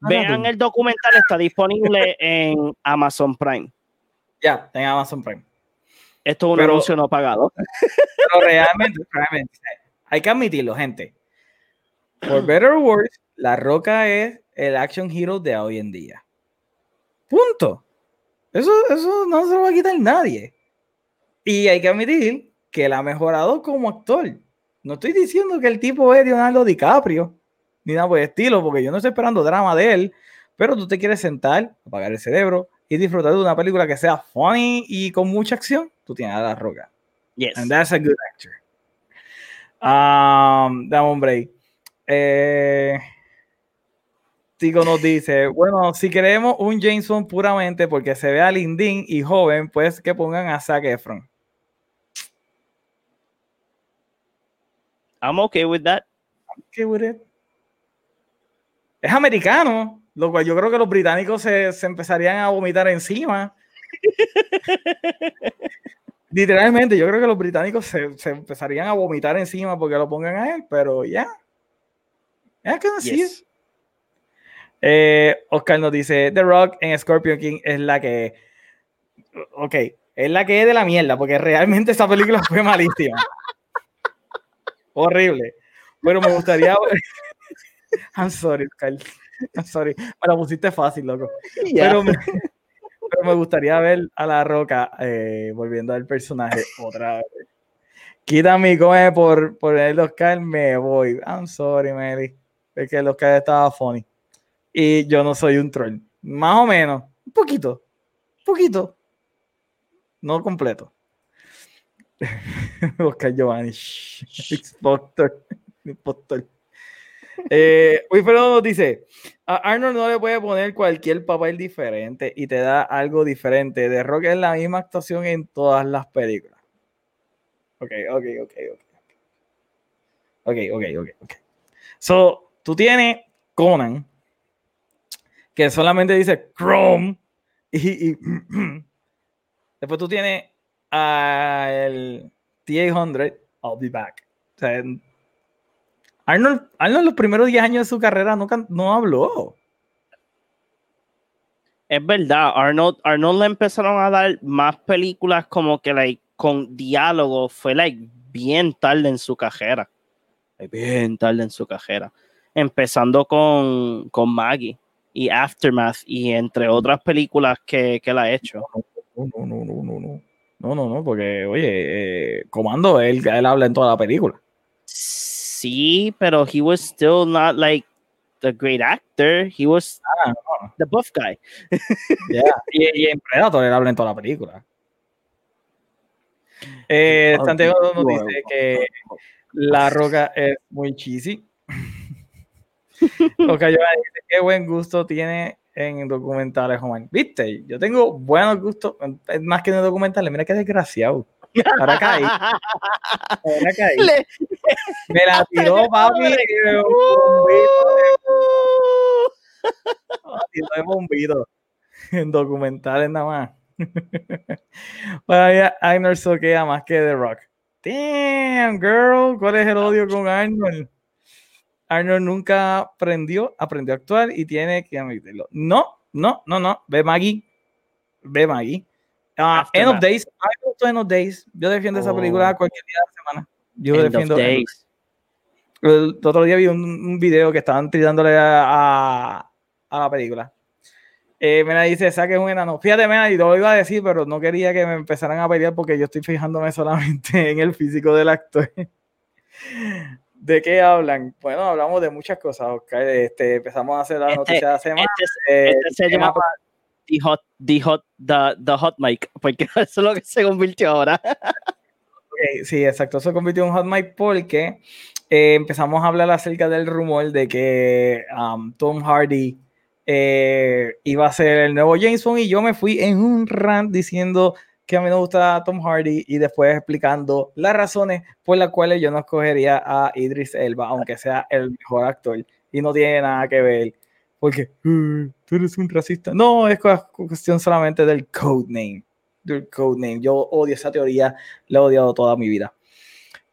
Vean el documental, está disponible en Amazon Prime. Ya, en Amazon Prime. Esto es un anuncio no pagado. Pero realmente, realmente, hay que admitirlo, gente. Por better or worse, La Roca es el action hero de hoy en día. Punto. Eso, eso no se lo va a quitar nadie. Y hay que admitir que él ha mejorado como actor. No estoy diciendo que el tipo es Leonardo DiCaprio, ni nada por el estilo, porque yo no estoy esperando drama de él, pero tú te quieres sentar, apagar el cerebro y disfrutar de una película que sea funny y con mucha acción, tú tienes a La Roca. Yes. And that's a good actor. Um, dame un break. Eh, Tico nos dice, bueno, si queremos un James Bond puramente porque se vea lindín y joven, pues que pongan a Zac Efron. I'm okay with that. I'm okay with it. Es americano, lo cual yo creo que los británicos se, se empezarían a vomitar encima. Literalmente, yo creo que los británicos se, se, empezarían a vomitar encima porque lo pongan a él, pero ya. Yeah. Es que así es. Eh, Oscar nos dice: The Rock en Scorpion King es la que. Ok, es la que es de la mierda, porque realmente esa película fue malísima. Horrible. Pero me gustaría. I'm sorry, Oscar. I'm sorry. Me la pusiste fácil, loco. Yeah. Pero, me, pero, me, gustaría ver a La Roca eh, volviendo al personaje otra vez. Quítame come por, por el Oscar, me voy. I'm sorry, Mary. Es que el Oscar estaba funny y yo no soy un troll. Más o menos, un poquito, un poquito, no completo. Oscar Giovanni, impostor, impostor. Eh, Wilfredo nos dice: a Arnold no le puede poner cualquier papel diferente y te da algo diferente. De Rock es la misma actuación en todas las películas. Ok, ok, ok, ok. Ok, ok, ok, ok. So, tú tienes Conan, que solamente dice Chrome y, y después tú tienes a el T800 I'll be back. O sea, Arnold, Arnold los primeros 10 años de su carrera nunca no habló. Es verdad, Arnold, Arnold le empezaron a dar más películas como que like, con diálogo, fue like, bien tarde en su carrera. Bien tarde en su carrera. Empezando con, con Maggie y Aftermath y entre otras películas que, que él ha hecho. No, no, no, no, no, no. No, no, no, porque, oye, eh, Comando, él, él habla en toda la película. Sí, pero he was still not like the great actor. He was ah, no. the buff guy. yeah. y, y, en Predator él habla en toda la película. Eh, Santiago nos dice que La Roca es muy cheesy. Lo que yo dice, qué buen gusto tiene en documentales, Juan. Viste, yo tengo buenos gustos, más que en documentales. Mira qué desgraciado. Ahora caí. Ahora caí. Le... Me la tiró papi. bombito. de bombito. En documentales nada más. Para Arnold soquea más que The Rock. Damn, girl. ¿Cuál es el odio con Arnold? Arnold nunca aprendió, aprendió a actuar y tiene que admitirlo. No, no, no, no. Ve Maggie. Ve Maggie. Uh, End of Days. End of Days. Yo defiendo oh. esa película oh. cualquier día de la semana. Yo End defiendo. Of days. El, otro día vi un, un video que estaban tirándole a, a, a la película. Eh, Mena dice, saque un enano. Fíjate, Mena, y lo iba a decir, pero no quería que me empezaran a pelear porque yo estoy fijándome solamente en el físico del actor. ¿De qué hablan? Bueno, hablamos de muchas cosas, Oscar. Este, empezamos a hacer la este, noticia de la semana. Este, este se llama the hot, the, hot, the, the hot mic, porque eso es lo que se convirtió ahora. okay, sí, exacto, se convirtió en un hot mic porque eh, empezamos a hablar acerca del rumor de que um, Tom Hardy eh, iba a ser el nuevo James Bond y yo me fui en un rant diciendo que a mí me gusta Tom Hardy y después explicando las razones por las cuales yo no escogería a Idris Elba, aunque sea el mejor actor. Y no tiene nada que ver, porque uh, tú eres un racista. No, es cuestión solamente del codename. Del codename. Yo odio esa teoría, la he odiado toda mi vida.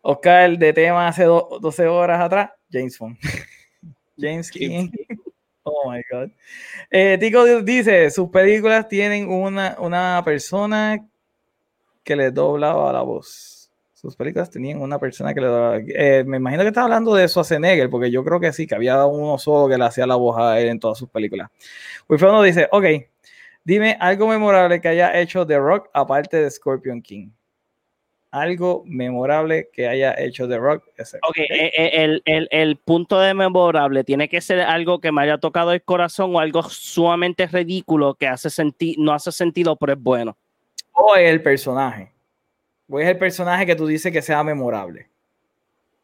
Oscar, de tema hace 12 horas atrás, James Bond. James King. Oh my God. Eh, Tico dice: sus películas tienen una, una persona que le doblaba la voz. Sus películas tenían una persona que le doblaba. Eh, me imagino que está hablando de Schwarzenegger, porque yo creo que sí, que había uno solo que le hacía la voz a él en todas sus películas. Wilfredo dice: Ok, dime algo memorable que haya hecho The Rock aparte de Scorpion King algo memorable que haya hecho The Rock. Ok, eh, eh, el, el, el, punto de memorable tiene que ser algo que me haya tocado el corazón o algo sumamente ridículo que hace sentir, no hace sentido, pero es bueno. O el personaje. O es el personaje que tú dices que sea memorable.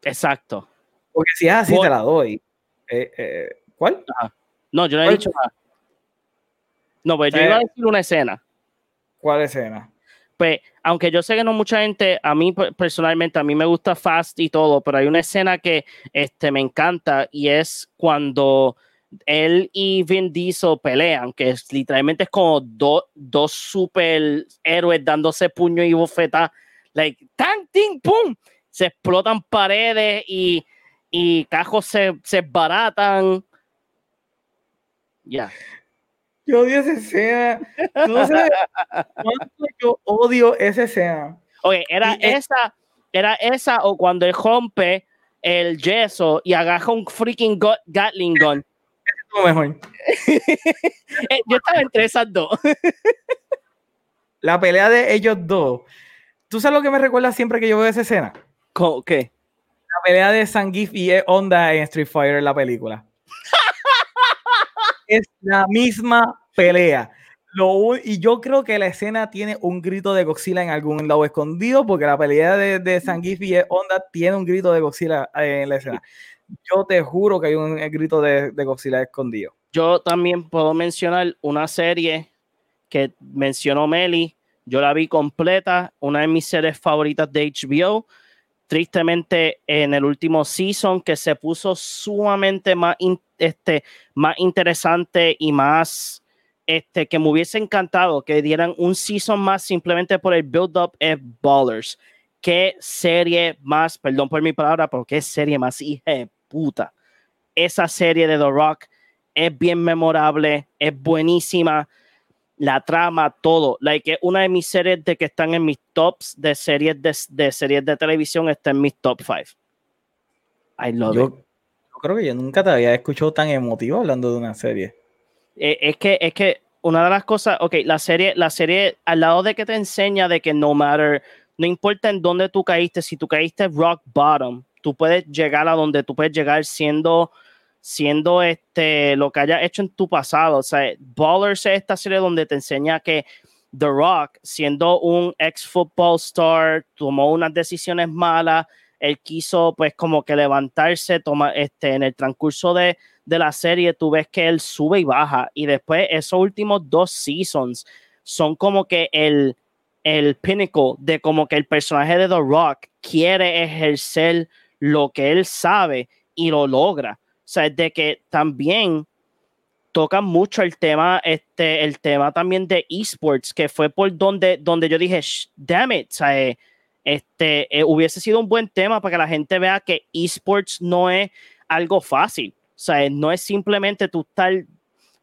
Exacto. Porque si es así, te la doy. Eh, ¿Cuál? No, yo no he dicho nada. No, pues yo iba a decir una escena. ¿Cuál escena? Pues, aunque yo sé que no mucha gente, a mí personalmente, a mí me gusta Fast y todo, pero hay una escena que este, me encanta y es cuando él y Vin Diesel pelean, que es, literalmente es como dos superhéroes dándose puño y bofeta, like, tan, ting, pum, se explotan paredes y, y cajos se, se baratan. Ya. Yo odio esa escena. No sé cuánto yo odio esa escena. Oye, era esa, era esa o cuando él rompe el yeso y agarra un freaking Gatling gun. Mejor. Eh, yo estaba entre esas dos. La pelea de ellos dos. ¿Tú sabes lo que me recuerda siempre que yo veo esa escena? ¿Qué? La pelea de Sangif y Onda en Street Fighter en la película es la misma pelea. Lo, y yo creo que la escena tiene un grito de Godzilla en algún lado escondido, porque la pelea de, de Zangief y Honda tiene un grito de Godzilla en la escena. Yo te juro que hay un grito de, de Godzilla escondido. Yo también puedo mencionar una serie que mencionó Meli. Yo la vi completa, una de mis series favoritas de HBO tristemente en el último season que se puso sumamente más, este, más interesante y más este, que me hubiese encantado que dieran un season más simplemente por el build-up es Ballers. Qué serie más, perdón por mi palabra, pero qué serie más hija puta. Esa serie de The Rock es bien memorable, es buenísima la trama, todo. Like, una de mis series de que están en mis tops de series de, series de televisión está en mis top 5. I love yo, creo que yo nunca te había escuchado tan emotivo hablando de una serie. Eh, es que, es que una de las cosas, ok, la serie, la serie, al lado de que te enseña de que no matter, no importa en dónde tú caíste, si tú caíste rock bottom, tú puedes llegar a donde tú puedes llegar siendo siendo este, lo que haya hecho en tu pasado. O sea, Ballers es esta serie donde te enseña que The Rock, siendo un ex football star, tomó unas decisiones malas. Él quiso, pues, como que levantarse, toma, este, en el transcurso de, de la serie, tú ves que él sube y baja. Y después, esos últimos dos seasons son como que el, el pinnacle de como que el personaje de The Rock quiere ejercer lo que él sabe y lo logra sea, de que también toca mucho el tema, este, el tema también de esports, que fue por donde, donde yo dije, damn it, o este, eh, hubiese sido un buen tema para que la gente vea que esports no es algo fácil. O sea, no es simplemente tú estar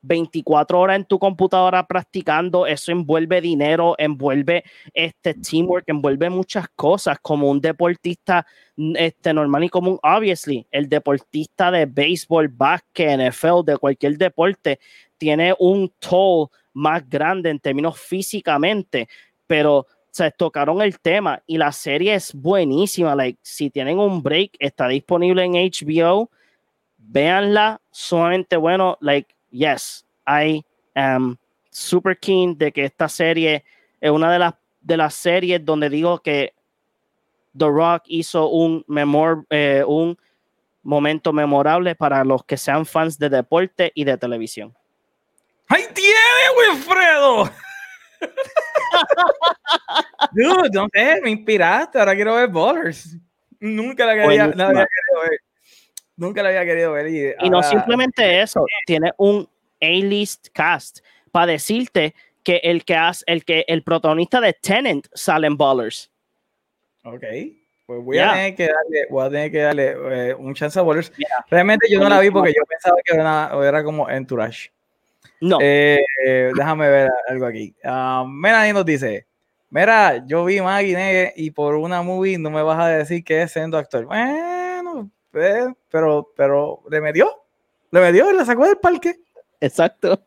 24 horas en tu computadora practicando, eso envuelve dinero, envuelve este teamwork, envuelve muchas cosas como un deportista este, normal y común. Obviously, el deportista de béisbol, básquet, NFL, de cualquier deporte, tiene un toll más grande en términos físicamente, pero se tocaron el tema y la serie es buenísima. Like, si tienen un break, está disponible en HBO. Véanla, sumamente bueno. Like, yes, I am super keen de que esta serie es una de las, de las series donde digo que The Rock hizo un, memor, eh, un momento memorable para los que sean fans de deporte y de televisión. ¡Ahí tiene, Wilfredo! Dude, no sé, me inspiraste. Ahora quiero ver Ballers. Nunca la, quería, la querido ver. Nunca la había querido ver. Y, no simplemente eso, tiene un A-list cast para decirte que el que hace, el que el protagonista de Tenant sale en Ballers. Ok. Pues voy, a tener que darle, voy a tener que darle eh, un chance a Ballers. Realmente yo no la vi porque yo pensaba que era, era como Entourage. No. Eh, déjame ver algo aquí. Uh, Melanie nos dice: Mira, yo vi Maggie y por una movie no me vas a decir que es siendo actor. Bueno, eh, pero, pero le metió. Le metió y la sacó del parque. Exacto.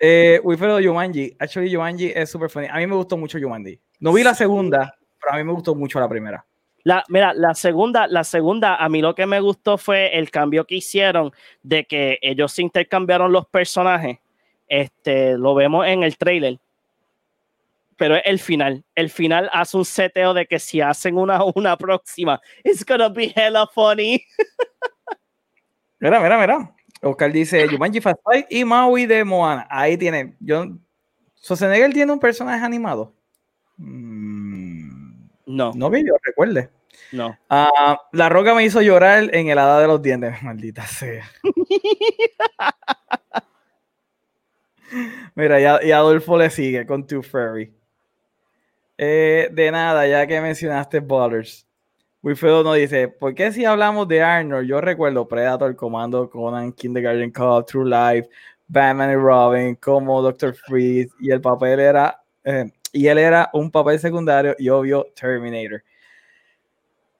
Eh, Wilfredo Yumanji. Actually, Yumanji es súper funny. A mí me gustó mucho Yumanji. No vi la segunda, pero a mí me gustó mucho la primera. La, mira, la segunda, la segunda, a mí lo que me gustó fue el cambio que hicieron de que ellos intercambiaron los personajes. Este, lo vemos en el trailer. Pero es el final. El final hace un seteo de que si hacen una, una próxima, it's gonna be hella funny. mira, mira, mira. Oscar dice Jumanji Fast Fight y Maui de Moana. Ahí tiene. Yo, ¿Schwarzenegger tiene un personaje animado? Mm, no. No que yo recuerde. No. Ah, la roca me hizo llorar en el hada de los dientes, maldita sea. Mira, y, Adolfo le sigue con Two Furry. Eh, de nada, ya que mencionaste Butters. Wilfredo nos dice, ¿por qué si hablamos de Arnold? Yo recuerdo Predator, Comando, Conan, Kindergarten Call, True Life, Batman y Robin, como Doctor Freeze, y el papel era, eh, y él era un papel secundario y obvio Terminator.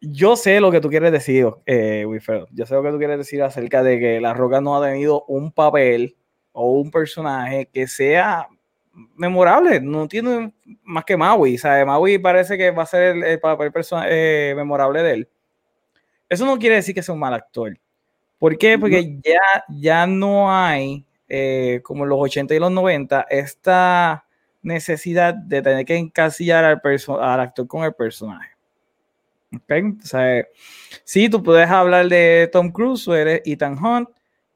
Yo sé lo que tú quieres decir, eh. Yo sé lo que tú quieres decir acerca de que La Roca no ha tenido un papel o un personaje que sea memorable, no tiene más que Maui, ¿sabes? Maui parece que va a ser el, papel eh, memorable de él. Eso no quiere decir que sea un mal actor. ¿Por qué? Porque ya, ya no hay, eh, como en los 80 y los 90, esta necesidad de tener que encasillar al, al actor con el personaje. ¿Okay? O sea, sí, tú puedes hablar de Tom Cruise o eres Ethan Hunt,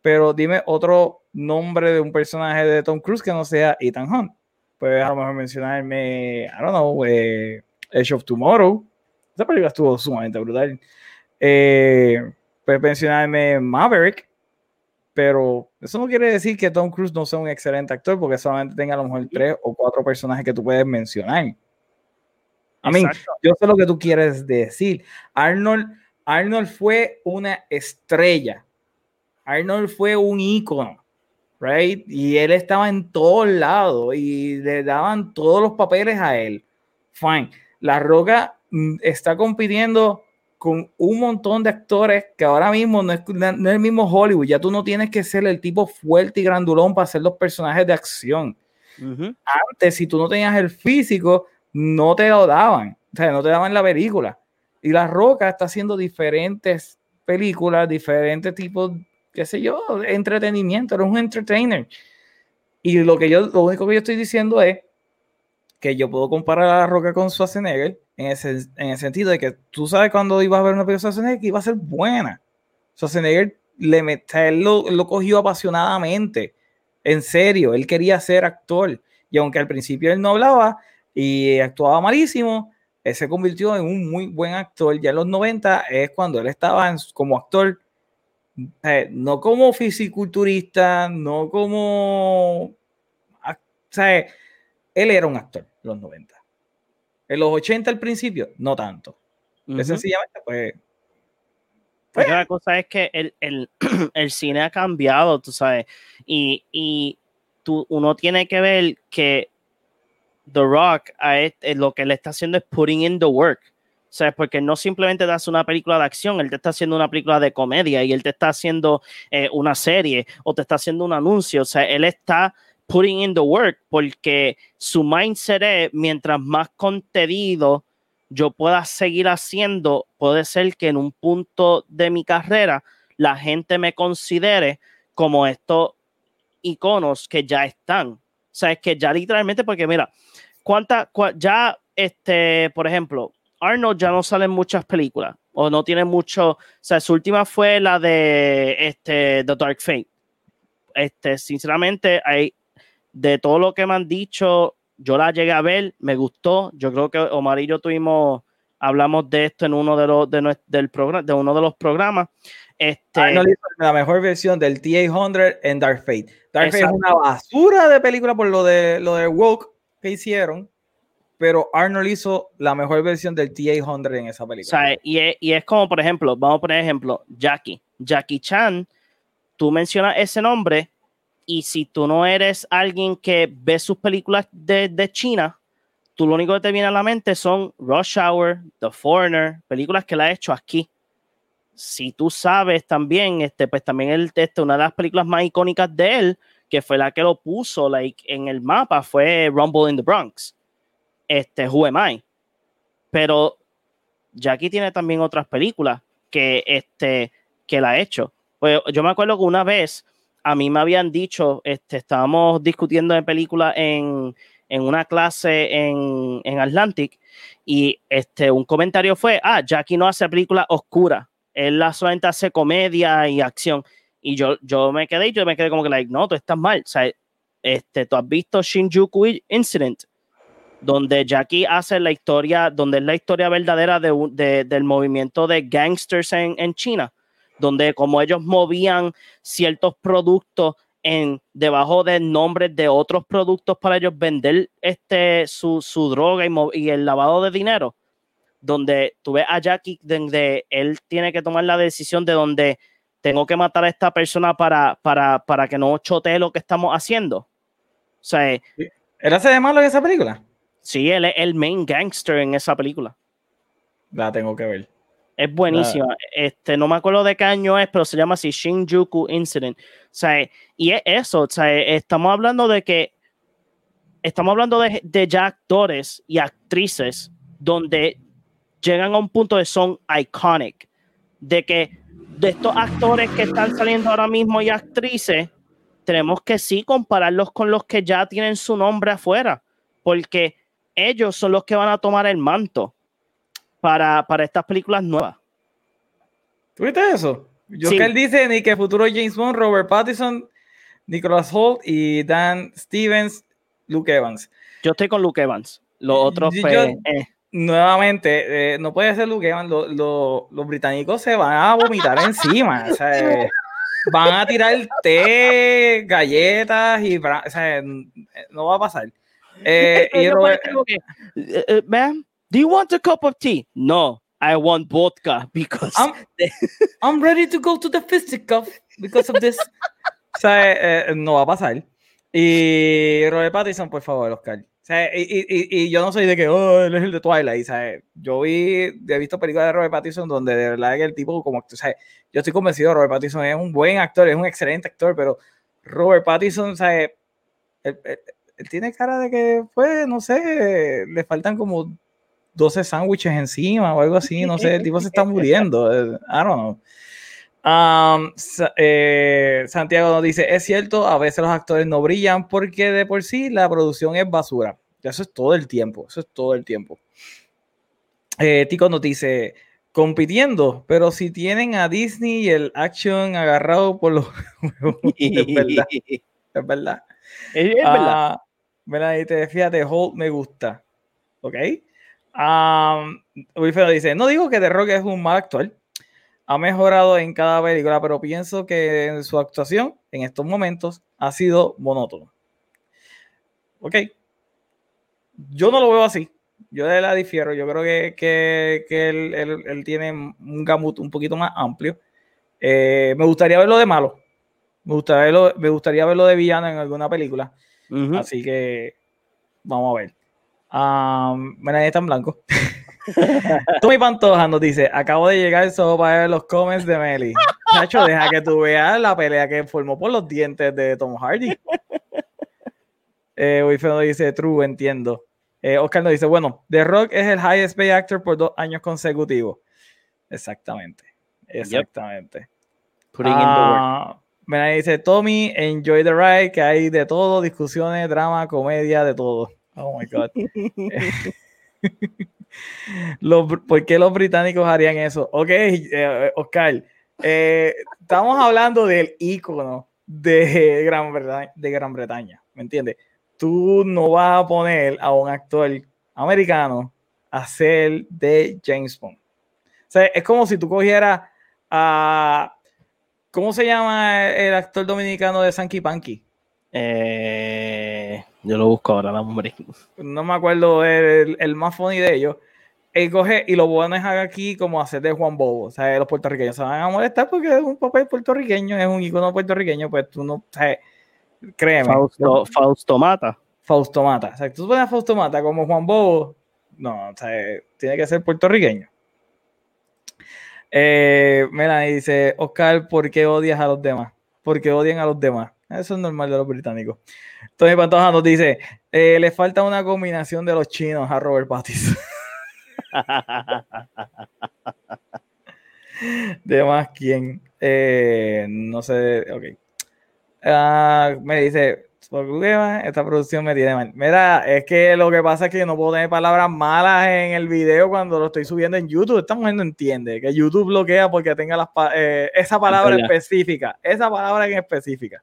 pero dime otro nombre de un personaje de Tom Cruise que no sea Ethan Hunt. Puedes a lo mejor mencionarme, I don't know, eh, Edge of Tomorrow. Esa película estuvo sumamente brutal. Eh, puedes mencionarme Maverick, pero eso no quiere decir que Tom Cruise no sea un excelente actor porque solamente tenga a lo mejor tres o cuatro personajes que tú puedes mencionar. A mí, yo sé lo que tú quieres decir. Arnold, Arnold fue una estrella. Arnold fue un ícono right? Y él estaba en todos lados y le daban todos los papeles a él. Fine. La Roca mm, está compitiendo con un montón de actores que ahora mismo no es, el mismo Hollywood. Ya tú no tienes que ser el tipo fuerte y grandulón para hacer los personajes de acción. Antes, si tú no tenías el físico, no te lo daban. O sea, no te daban la película. Y La Roca está haciendo diferentes películas, diferentes tipos qué sé yo, entretenimiento, eres un entertainer. Y lo que yo, lo único que yo estoy diciendo es que yo puedo comparar a la Roca con Schwarzenegger en, ese, en el sentido de que tú sabes cuando ibas a ver una película de Schwarzenegger que iba a ser buena. Schwarzenegger le él lo, lo, cogió apasionadamente, en serio, él quería ser actor. Y aunque al principio él no hablaba y actuaba malísimo, él se convirtió en un muy buen actor. Ya en los 90 es cuando él estaba como actor eh, no como fisiculturista, no como... O sea, él era un actor en los 90. En los 80 al principio, no tanto. sencillamente, pues... pues la cosa es que el, el, el, cine ha cambiado, tú sabes, y, y tú, uno tiene que ver que The Rock, a este, lo que le está haciendo es putting in the work. O porque no simplemente te hace una película de acción, él te está haciendo una película de comedia y él te está haciendo eh, una serie o te está haciendo un anuncio. O sea, él está putting in the work porque su mindset es mientras más contenido yo pueda seguir haciendo, puede ser que en un punto de mi carrera la gente me considere como estos iconos que ya están. O que ya literalmente, porque mira, cuánta, ya, este, por ejemplo, Arnold ya no sale en muchas películas o no tiene mucho, o sea, su última fue la de este The Dark Fate. Este, sinceramente, hay de todo lo que me han dicho, yo la llegué a ver, me gustó. Yo creo que Omar y yo tuvimos, hablamos de esto en uno de los de del programa, de uno de los programas. Este, Arnold hizo la mejor versión del T-800 en Dark Fate. Dark Fate es una basura de película por lo de lo de woke que hicieron pero Arnold hizo la mejor versión del TA-100 en esa película. O sea, y es, y es como, por ejemplo, vamos a poner ejemplo, Jackie. Jackie Chan, tú mencionas ese nombre y si tú no eres alguien que ve sus películas de, de China, tú lo único que te viene a la mente son Rush Hour, The Foreigner, películas que la ha hecho aquí. Si tú sabes también, este, pues también el, este, una de las películas más icónicas de él, que fue la que lo puso like, en el mapa, fue Rumble in the Bronx. Este, Who Am I? Pero Jackie tiene también otras películas que, este, que la ha hecho. Pues yo me acuerdo que una vez a mí me habían dicho, este, estábamos discutiendo de películas en, en una clase en, en, Atlantic y este, un comentario fue, ah, Jackie no hace películas oscuras, él solamente hace comedia y acción. Y yo, yo me quedé yo me quedé como que, like, no, tú estás mal. O este, tú has visto Shinjuku Incident, donde Jackie hace la historia, donde es la historia verdadera de, de, del movimiento de gangsters en, China, donde como ellos movían ciertos productos en, debajo de nombres de otros productos para ellos vender este, su, su droga y, y, el lavado de dinero, donde tú ves a Jackie, donde él tiene que tomar la decisión de donde tengo que matar a esta persona para, para, para que no chotee lo que estamos haciendo. O sea, ¿él hace de malo en esa película? Sí, él es el main gangster en esa película. La tengo que ver. Es buenísima. Este, no me acuerdo de qué año es, pero se llama así Shinjuku Incident. O sea, y es eso, o sea, estamos hablando de que estamos hablando de, de ya actores y actrices donde llegan a un punto de son iconic, de que de estos actores que están saliendo ahora mismo y actrices, tenemos que sí compararlos con los que ya tienen su nombre afuera, porque ellos son los que van a tomar el manto para, para estas películas nuevas. ¿Tuviste eso? Yo sí. que él dice ni que futuro James Bond, Robert Pattinson, Nicholas Holt y Dan Stevens, Luke Evans. Yo estoy con Luke Evans. Los otros, yo, pues, yo, eh. nuevamente, eh, no puede ser Luke Evans. Lo, lo, los británicos se van a vomitar encima. O sea, eh, van a tirar té, galletas y o sea, no va a pasar. Eh, y Robert, ma'am, do you want a cup of tea? No, I want vodka because I'm, I'm ready to go to the fisticuff because of this. o sea, eh, no va a pasar. Y Robert Pattinson, por favor, Oscar. O sea, y, y, y, yo no soy de que, oh, él es el de Twilight, ¿sabes? Yo vi, he visto películas de Robert Pattinson donde de verdad que el tipo, como, o sea, yo estoy convencido, Robert Pattinson es un buen actor, es un excelente actor, pero Robert Pattinson, ¿sabes? Él tiene cara de que, pues, no sé, le faltan como 12 sándwiches encima o algo así, no sé, el tipo se está muriendo, I don't know. Um, eh, Santiago nos dice, es cierto, a veces los actores no brillan porque de por sí la producción es basura. Eso es todo el tiempo, eso es todo el tiempo. Eh, Tico nos dice, compitiendo, pero si tienen a Disney y el action agarrado por los... es verdad, es verdad. Es, es verdad. Uh, mira, fíjate, Holt me gusta, ¿ok? Um, Wilfredo dice, no digo que The Rock es un mal actor, ha mejorado en cada película, pero pienso que en su actuación en estos momentos ha sido monótono. Ok. Yo no lo veo así. Yo de la difiero. Yo creo que, que, que él, él, él, tiene un gamut un poquito más amplio. Eh, me gustaría verlo de malo. Me gustaría verlo, me gustaría verlo de villano en alguna película. Uh -huh. Así que vamos a ver. Um, mira, ahí está en blanco. Tommy Pantoja nos dice: Acabo de llegar solo para ver los comments de Meli. Nacho, deja que tú veas la pelea que formó por los dientes de Tom Hardy. Eh, Wilfredo dice: True, entiendo. Eh, Oscar nos dice: Bueno, The Rock es el highest paid actor por dos años consecutivos. Exactamente. Exactamente. Yep. Putting uh, in the work. Mira, dice Tommy, enjoy the ride, que hay de todo, discusiones, drama, comedia, de todo. Oh my God. los, ¿Por qué los británicos harían eso? Ok, eh, Oscar, eh, estamos hablando del ícono de Gran, Bretaña, de Gran Bretaña, ¿me entiendes? Tú no vas a poner a un actor americano a ser de James Bond. O sea, es como si tú cogieras a. ¿Cómo se llama el actor dominicano de Sanky Panky? Eh, Yo lo busco ahora, la hombre. No me acuerdo el, el más funny de ellos. Él coge y lo bueno es aquí como hacer de Juan Bobo. O sea, los puertorriqueños se van a molestar porque es un papel puertorriqueño, es un icono puertorriqueño, pues tú no, o sea, créeme. Fausto, Fausto Mata. Fausto Mata. O sea, tú pones a Fausto Mata como Juan Bobo, no, o sea, tiene que ser puertorriqueño. Eh, Melanie dice, Oscar, ¿por qué odias a los demás? Porque odian a los demás. Eso es normal de los británicos. Tony Pantoja nos dice, eh, le falta una combinación de los chinos a Robert Pattinson. de más quién. Eh, no sé, ok. Ah, me dice, esta producción me tiene mal. Mira, es que lo que pasa es que no puedo tener palabras malas en el video cuando lo estoy subiendo en YouTube. Esta mujer no entiende que YouTube bloquea porque tenga las, eh, esa palabra específica. Esa palabra en específica.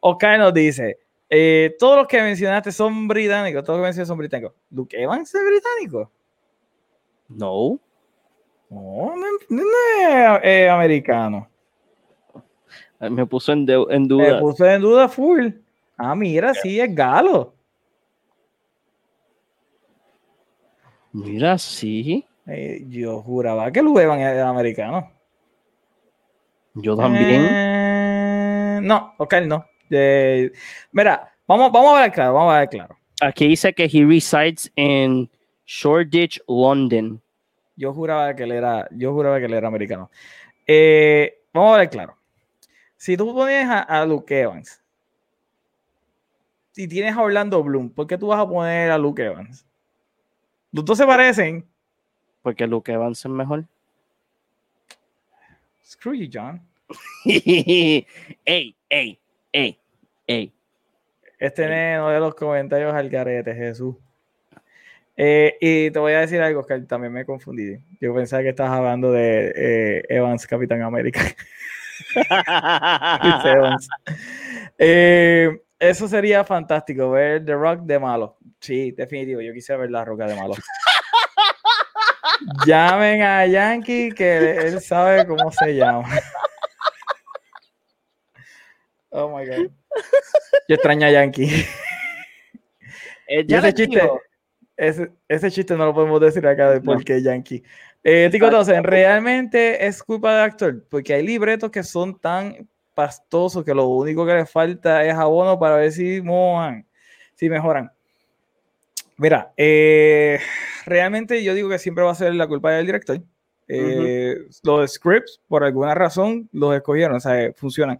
Oscar nos dice, eh, todos los que mencionaste son británicos, todos los que mencionaste son británicos. ¿Luke Evans es británico? No. No, no, es eh, americano. Me puso en, en, duda. Me puso en duda full. Ah, mira, sí, es galo. Mira, sí. Eh, yo juraba que Luke Evans era americano. Yo también. no, ok, no mira, vamos, vamos a ver claro, vamos a ver claro. Aquí dice que he resides in Shoreditch, London. Yo juraba que él era, yo juraba que él era americano. Eh, vamos a ver claro. Si tú pones a, Luke Evans, si tienes a Orlando Bloom, ¿por qué tú vas a poner a Luke Evans? Los dos se parecen. Porque Luke Evans es mejor. Screw you, John. ey, ey, ey, ey. Este neno de los comentarios al garete, Jesús. Eh, y te voy a decir algo que también me confundí. Yo pensaba que estabas hablando de eh, Evans, Capitán América. Eh, eso sería fantástico, ver The Rock de malo. Sí, definitivo. Yo quise ver la roca de malo. Llamen a Yankee que él sabe cómo se llama. Oh my God. Yo extraño a Yankee. ese, chiste, ese, chiste no lo podemos decir acá de por qué Yankee. Eh, Tico realmente es culpa del actor, porque hay libretos que son tan pastosos que lo único que le falta es abono para ver si mojan, si mejoran. Mira, eh, realmente yo digo que siempre va a ser la culpa del director. Eh, los scripts, por alguna razón, los escogieron, o sea, funcionan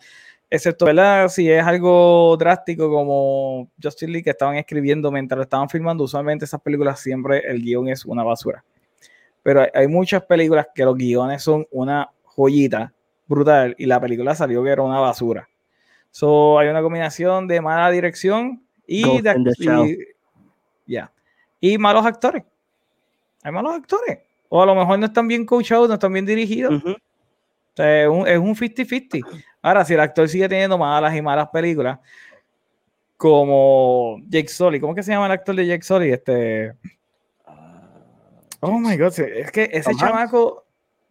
excepto, ¿verdad? Si es algo drástico como Justin Lee que estaban escribiendo mientras lo estaban filmando, usualmente esas películas siempre el guion es una basura. Pero hay, muchas películas que los guiones son una joyita brutal y la película salió que era una basura. So, hay una combinación de mala dirección y, de, y malos actores. Hay malos actores. O a lo mejor no están bien coachados, no están bien dirigidos. es un 50-50. Ahora, si el actor sigue teniendo malas y malas películas, como Jake Sully, ¿cómo que se llama el actor de Jake Sully? Este. Oh my god, es que ese chamaco.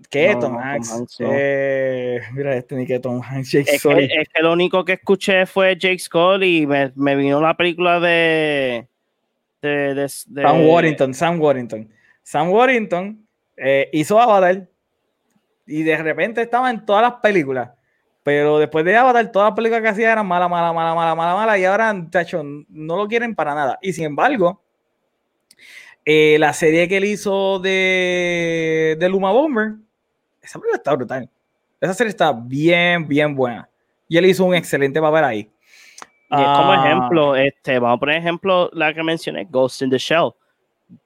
¿Qué? Tom Hanks. Eh, mira, este ni que Tom Hanks, Jake es Que, es que lo único que escuché fue Jake Sully y me, me vino la película de. de, de, Sam Warrington, Sam Warrington. Sam Warrington eh, hizo Avatar y de repente estaba en todas las películas. Pero después de Avatar, todas las películas que hacía eran mala, mala, mala, mala, mala, mala, y ahora, tacho, no lo quieren para nada. Y sin embargo, eh, la serie que él hizo de, de Luma Bomber, esa película está brutal. Esa serie está bien, bien buena. Y él hizo un excelente papel ahí. Y es como ah. ejemplo, este, vamos a poner ejemplo la que mencioné, Ghost in the Shell.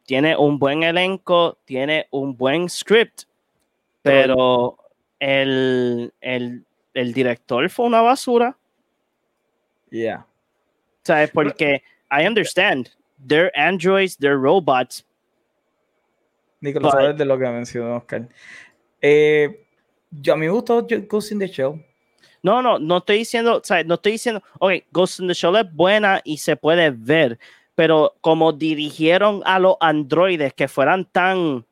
Tiene un buen elenco, tiene un buen script, pero el, el, el director fue una basura. Yeah. ¿Sabes? Porque I understand. They're androids, they're robots. Nicolás, sabes de lo que mencionó Oscar. Eh, yo, a mí me gustó Ghost in the Shell. No, no, no estoy diciendo. No estoy diciendo, ok, Ghost in the Shell es buena y se puede ver, pero como dirigieron a los androides que fueran tan.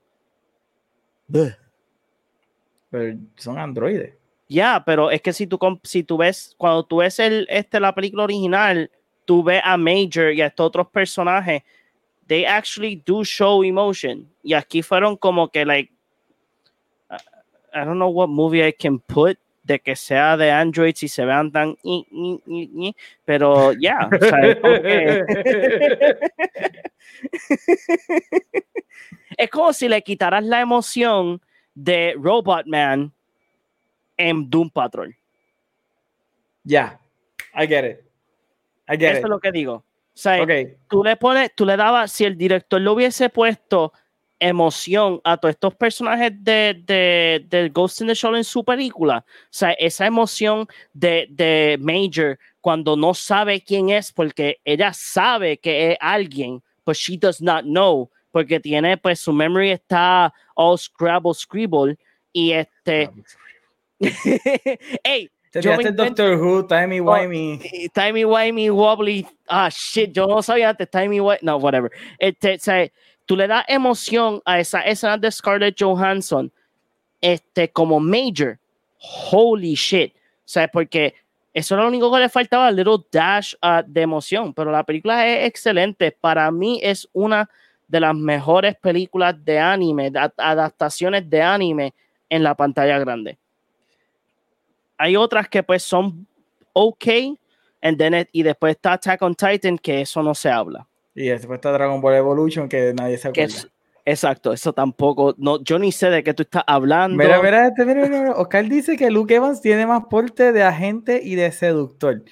Pero son androides. Ya, pero es que si tú, si tú ves, cuando tú ves el, este, la película original, tú ves a Major y a estos otros personajes, they actually do show emotion. Y aquí fueron como que, like, I don't know what movie I can put de que sea de Android si se vean tan pero ya es como si le quitaras la emoción de Robot Man en Doom Patrol. Ya, I get it. I get Eso es lo que digo. O sea, tú le pones, tú le dabas, si el director lo hubiese puesto emoción a todos estos personajes de, de, de, Ghost in the Shell en su película. O sea, esa emoción de, de Major cuando no sabe quién es, porque ella sabe que es alguien, but she does not know, porque tiene, pues su memory está all scrabble, scribble, y este... hey, yo me Doctor Who, Timey oh, Wimey. Timey Wimey, Wobbly. Ah, shit, yo no sabía antes. Timey Wimey. No, whatever. Este, o sea, tú le das emoción a esa escena de Scarlett Johansson este, como Major. Holy shit. Sea, porque eso era lo único que le faltaba, little dash uh, de emoción. Pero la película es excelente. Para mí es una de las mejores películas de anime, adaptaciones de anime en la pantalla grande. Hay otras que pues son ok, and then y después está Attack on Titan, que eso no se habla. Y después está Dragon Ball Evolution, que nadie se acuerda. exacto, eso tampoco. No, yo ni sé de qué tú estás hablando. Mira, mira, este, mira, mira, Oscar dice que Luke Evans tiene más porte de agente y de seductor.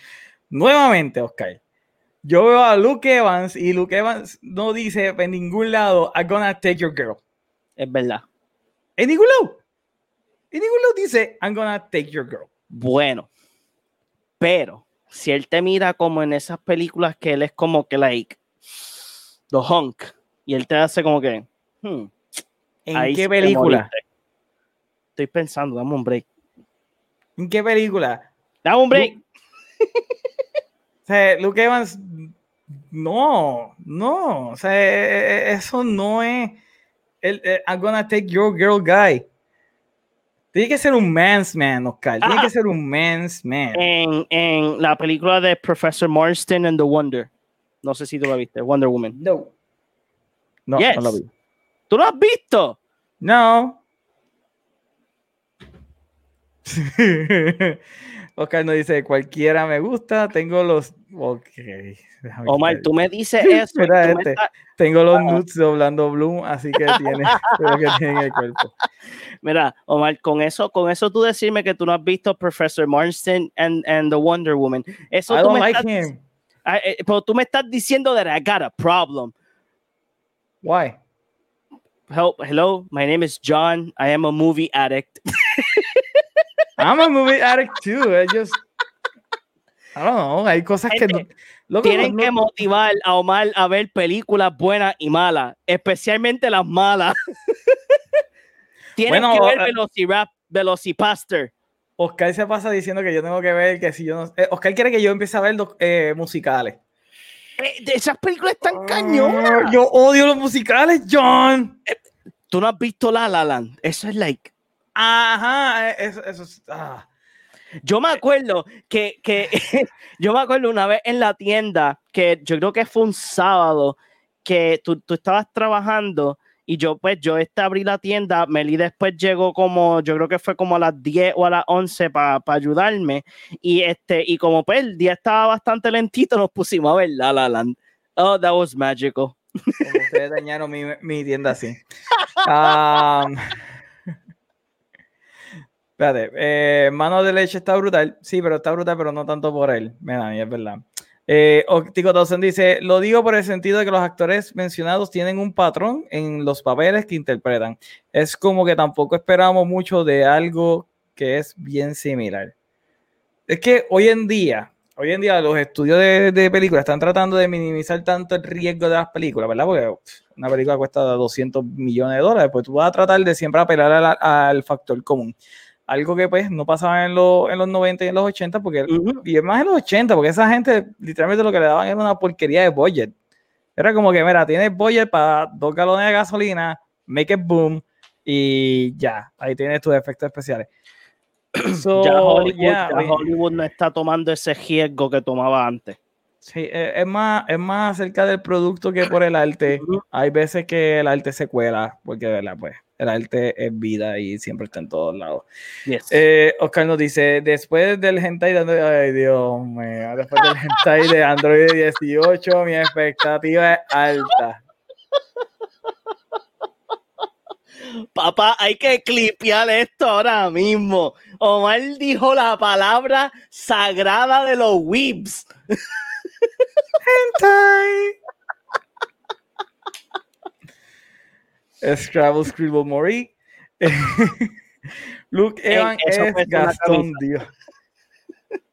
Nuevamente, Oscar. Yo veo a Luke Evans y Luke Evans no dice en ningún lado, I'm gonna take your girl. Es verdad. En ningún lado. En ningún lado dice, I'm gonna take your girl. Bueno, pero si él te mira como en esas películas que él es como que like The Hunk. Y él te hace como que. Hmm, ¿En qué película? Estoy pensando, dame un break. ¿En qué película? Dame un break. o sea, Luke Evans. No, no. O sea, e, e, e, eso no es. El, I'm gonna take your girl guy. Tiene que ser un man's man, Oscar. Tiene que ser un man's man. En, en la película de Professor Marston and the Wonder. No sé si tú la viste, Wonder Woman. No. No, no la vi. ¿Tú lo has visto? No. Oscar nos dice, cualquiera me gusta, tengo los... Ok. Omar, tú me dices eso. Este, tengo los ah. nudes doblando Bloom, así que tiene lo que tiene en el cuerpo. Mira, Omar, con eso, con eso tú decirme que tú no has visto Professor Marston and, and the Wonder Woman. Eso I tú don't me like him. Eh, pero tú me estás diciendo that I got a problem. Why? Help, hello, my name is John. I am a movie addict. I'm a movie addict too. I just, I don't know. Hay cosas que no, tienen que motivar a Omar a ver películas buenas y malas, especialmente las malas. tienen que ver uh, Velocirap, Velocipaster. Oscar se pasa diciendo que yo tengo que ver que si yo no. Eh, Oscar quiere que yo empiece a ver eh, musicales. Eh, esas películas están oh, cañonas. Yo odio los musicales, John. Tú no has visto La La Land. Eso es like. Ajá, eso, es. Ah. Yo me acuerdo que, que yo me acuerdo una vez en la tienda que yo creo que fue un sábado que tú, tú estabas trabajando y yo, pues, yo este abrí la tienda, Meli después llegó como, yo creo que fue como a las 10 o a las 11 para ayudarme. Y este, y como pues el día estaba bastante lentito, nos pusimos a ver La La Land. Oh, that was magical. Como ustedes dañaron mi, mi tienda así. Um, espérate, eh, Mano de Leche está brutal. Sí, pero está brutal, pero no tanto por él. Mira, es verdad. Eh, Tico Dawson dice, lo digo por el sentido de que los actores mencionados tienen un patrón en los papeles que interpretan. Es como que tampoco esperamos mucho de algo que es bien similar. Es que hoy en día, hoy en día los estudios de, películas están tratando de minimizar tanto el riesgo de las películas, ¿verdad? Porque una película cuesta 200 millones de dólares, pues tú vas a tratar de siempre apelar al factor común algo que pues no pasaba en, en los 90 y en los 80, porque, y es más en los 80, porque esa gente literalmente lo que le daban era una porquería de budget. Era como que, mira, tienes budget para dos galones de gasolina, make it boom, y ya, ahí tienes tus efectos especiales. ya, Hollywood, Hollywood no está tomando ese riesgo que tomaba antes. Sí, e, es más, es más acerca del producto que por el arte. Hay veces que el arte se cuela, porque ¿verdad? Pues, el arte es vida y siempre está en todos lados. Eh, Oscar nos dice, después del hentai de Android, ay Dios mío, después del hentai de Android 18, mi expectativa es alta. Papá, hay que clipear esto ahora mismo. Omar dijo la palabra sagrada de los whips. Hentai. Scrabble Scribble Mori. Luke Evan es Gastón, Dios.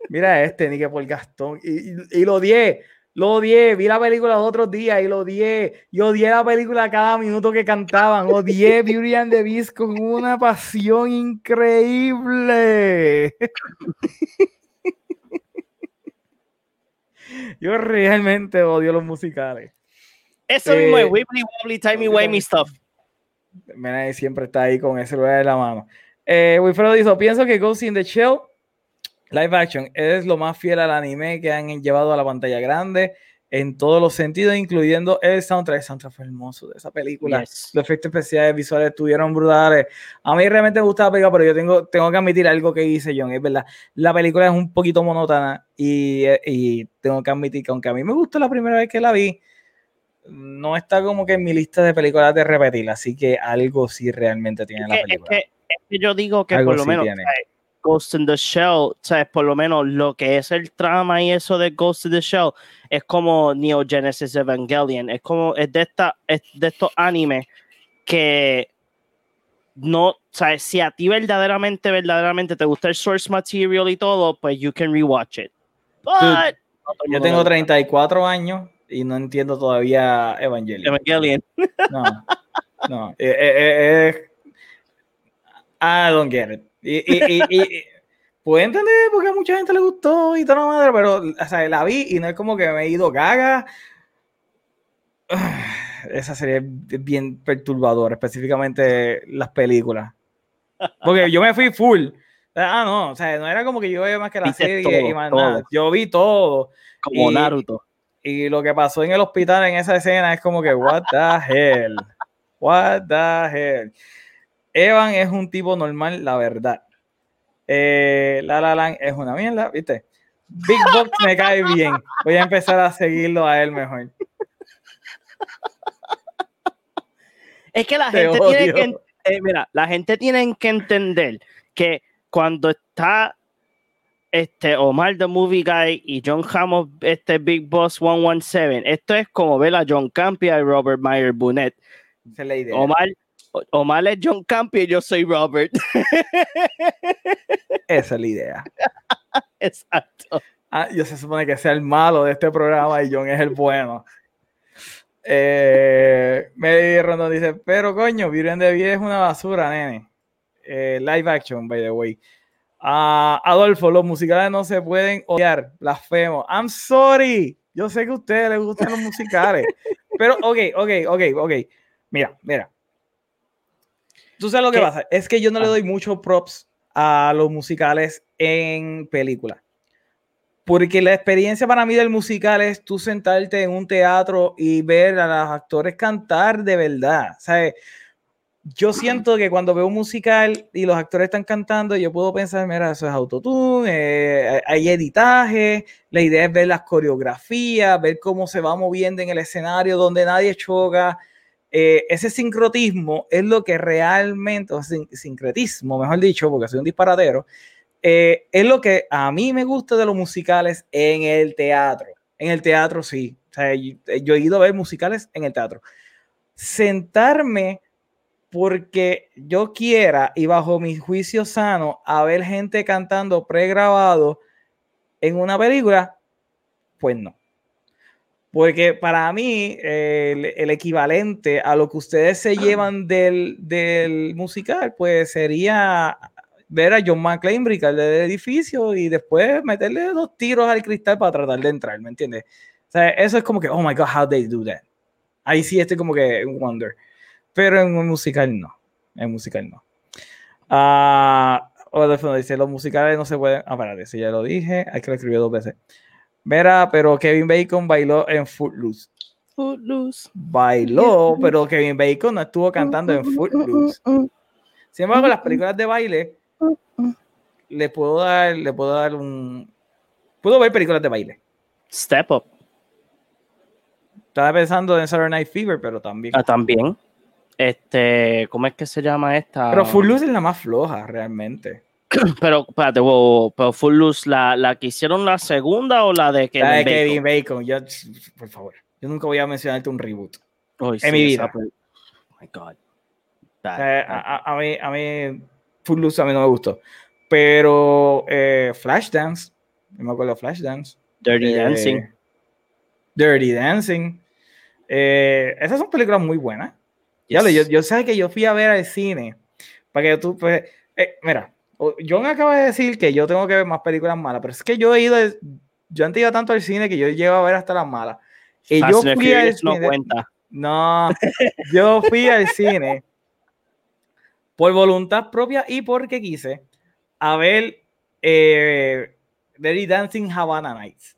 Mira este, ni que por Gastón. Y, y lo odié. Lo odié, vi la película los otros días y lo odié. Yo odié la película cada minuto que cantaban. Odié Beauty and the Beast con una pasión increíble. Yo realmente odio los musicales. Eso mismo es eh, Wibbly Wobbly Timey Wimey Stuff. Siempre está ahí con ese lugar de la mano. Eh, Wilfredo dijo: Pienso que Ghost in the Shell live action es lo más fiel al anime que han llevado a la pantalla grande en todos los sentidos, incluyendo el soundtrack. El soundtrack fue hermoso de esa película. Los efectos especiales visuales estuvieron brutales. A mí realmente me gustaba la película, pero yo tengo, tengo que admitir algo que dice John, es verdad. La película es un poquito monótona y, y tengo que admitir que aunque a mí me gustó la primera vez que la vi, no está como que en mi lista de películas de repetir, así que algo sí realmente tiene la película. Es que, yo digo que por lo menos Ghost in the Shell, ¿sabes? Por lo menos lo que es el trama y eso de Ghost in the Shell es como Neo Genesis Evangelion, es como, es de, esta, es de estos animes que no, ¿sabes? Si a ti verdaderamente, verdaderamente te gusta el source material y todo, pues you can rewatch it. But, yo tengo 34 años y no entiendo todavía Evangelion. Evangelion. No, no. Eh, eh, eh, I don't get it. Y, y, y, puedo entender porque a mucha gente le gustó y toda la madre, pero o sea, la vi y no es como que me he ido gaga. Esa serie es bien perturbadora, específicamente las películas. Porque yo me fui full. Ah, no, o sea, no era como que yo veía más que la serie y más nada. Yo vi todo. Como Naruto. Y lo que pasó en el hospital en esa escena es como que, what the hell? What the hell? Evan es un tipo normal, la verdad. Eh, la La Land es una mierda, ¿viste? Big Box me cae bien. Voy a empezar a seguirlo a él mejor. Es que la gente tiene que eh, mira, la gente tiene que entender que cuando está este Omar the Movie Guy y John Hammond, este Big Boss 117, esto es como ver a John Campia y Robert Meyer Burnett. Omar, Omar es John Campi y yo soy Robert. Esa es la idea. Exacto. Ah, yo se supone que sea el malo de este programa y John es el bueno. Eh, Mary Rondon dice, pero coño, Viren de Vie es una basura, nene. Eh, live action, by the way. Ah, Adolfo, los musicales no se pueden odiar, blasfemo. I'm sorry. Yo sé que a ustedes les gustan los musicales. pero, ok, ok, ok, ok. Mira, mira. Tú sabes lo que pasa, es que yo no le ah. doy mucho props a los musicales en películas. Porque la experiencia para mí del musical es tú sentarte en un teatro y ver a los actores cantar de verdad. ¿sabes? Yo siento que cuando veo un musical y los actores están cantando, yo puedo pensar, mira, eso es autotune, eh, hay editaje, la idea es ver las coreografías, ver cómo se va moviendo en el escenario donde nadie choca, eh, ese sincrotismo es lo que realmente, o sincretismo, mejor dicho, porque soy un disparadero, eh, es lo que a mí me gusta de los musicales en el teatro. En el teatro sí. yo, he ido a ver musicales en el teatro. Sentarme porque yo quiera y bajo mi juicio sano a ver gente cantando pregrabado en una película, pues no. Porque para mí, el, equivalente a lo que ustedes se llevan del, del musical, pues sería ver a John McClane brincar del edificio y después meterle dos tiros al cristal para tratar de entrar, ¿me entiendes? O sea, eso es como que, oh my god, how they do that. Ahí sí estoy como que wonder. Pero en un musical no. En musical no. Ah, uh, dice, los musicales no se pueden. Ah, espérate, si ya lo dije, hay que lo escribir dos veces. Mira, pero Kevin Bacon bailó en Footloose. Footloose. Bailó, pero Kevin Bacon no estuvo cantando en Footloose. Sin embargo, las películas de baile le puedo dar, le puedo dar un. Puedo ver películas de baile. Step Up. Estaba pensando en Saturday Night Fever, pero también. Ah, también. Este, ¿cómo es que se llama esta? Pero Footloose es la más floja, realmente. Pero, espérate, wow, pero Footloose, ¿la, ¿la que hicieron la segunda o la de Kevin la de Bacon? Kevin Bacon. Yo, por favor, yo nunca voy a mencionarte un reboot. En mi vida. esa Oh my God. A, a- a mí, a mí, Footloose a mí no me gustó. Pero eh, Flashdance, yo me acuerdo de Flashdance. Dirty eh, Dancing. Dirty Dancing. Eh, esas son películas muy buenas. Ya yo, sé que yo fui a ver al cine para que tú, pues, eh, mira, John acaba de decir que yo tengo que ver más películas malas, pero es que yo he ido, yo antes iba tanto al cine que yo llego a ver hasta las malas. Y Fast yo fui al no cine, cuenta. no, yo fui al cine por voluntad propia y porque quise a ver eh, Dirty Dancing Havana Nights.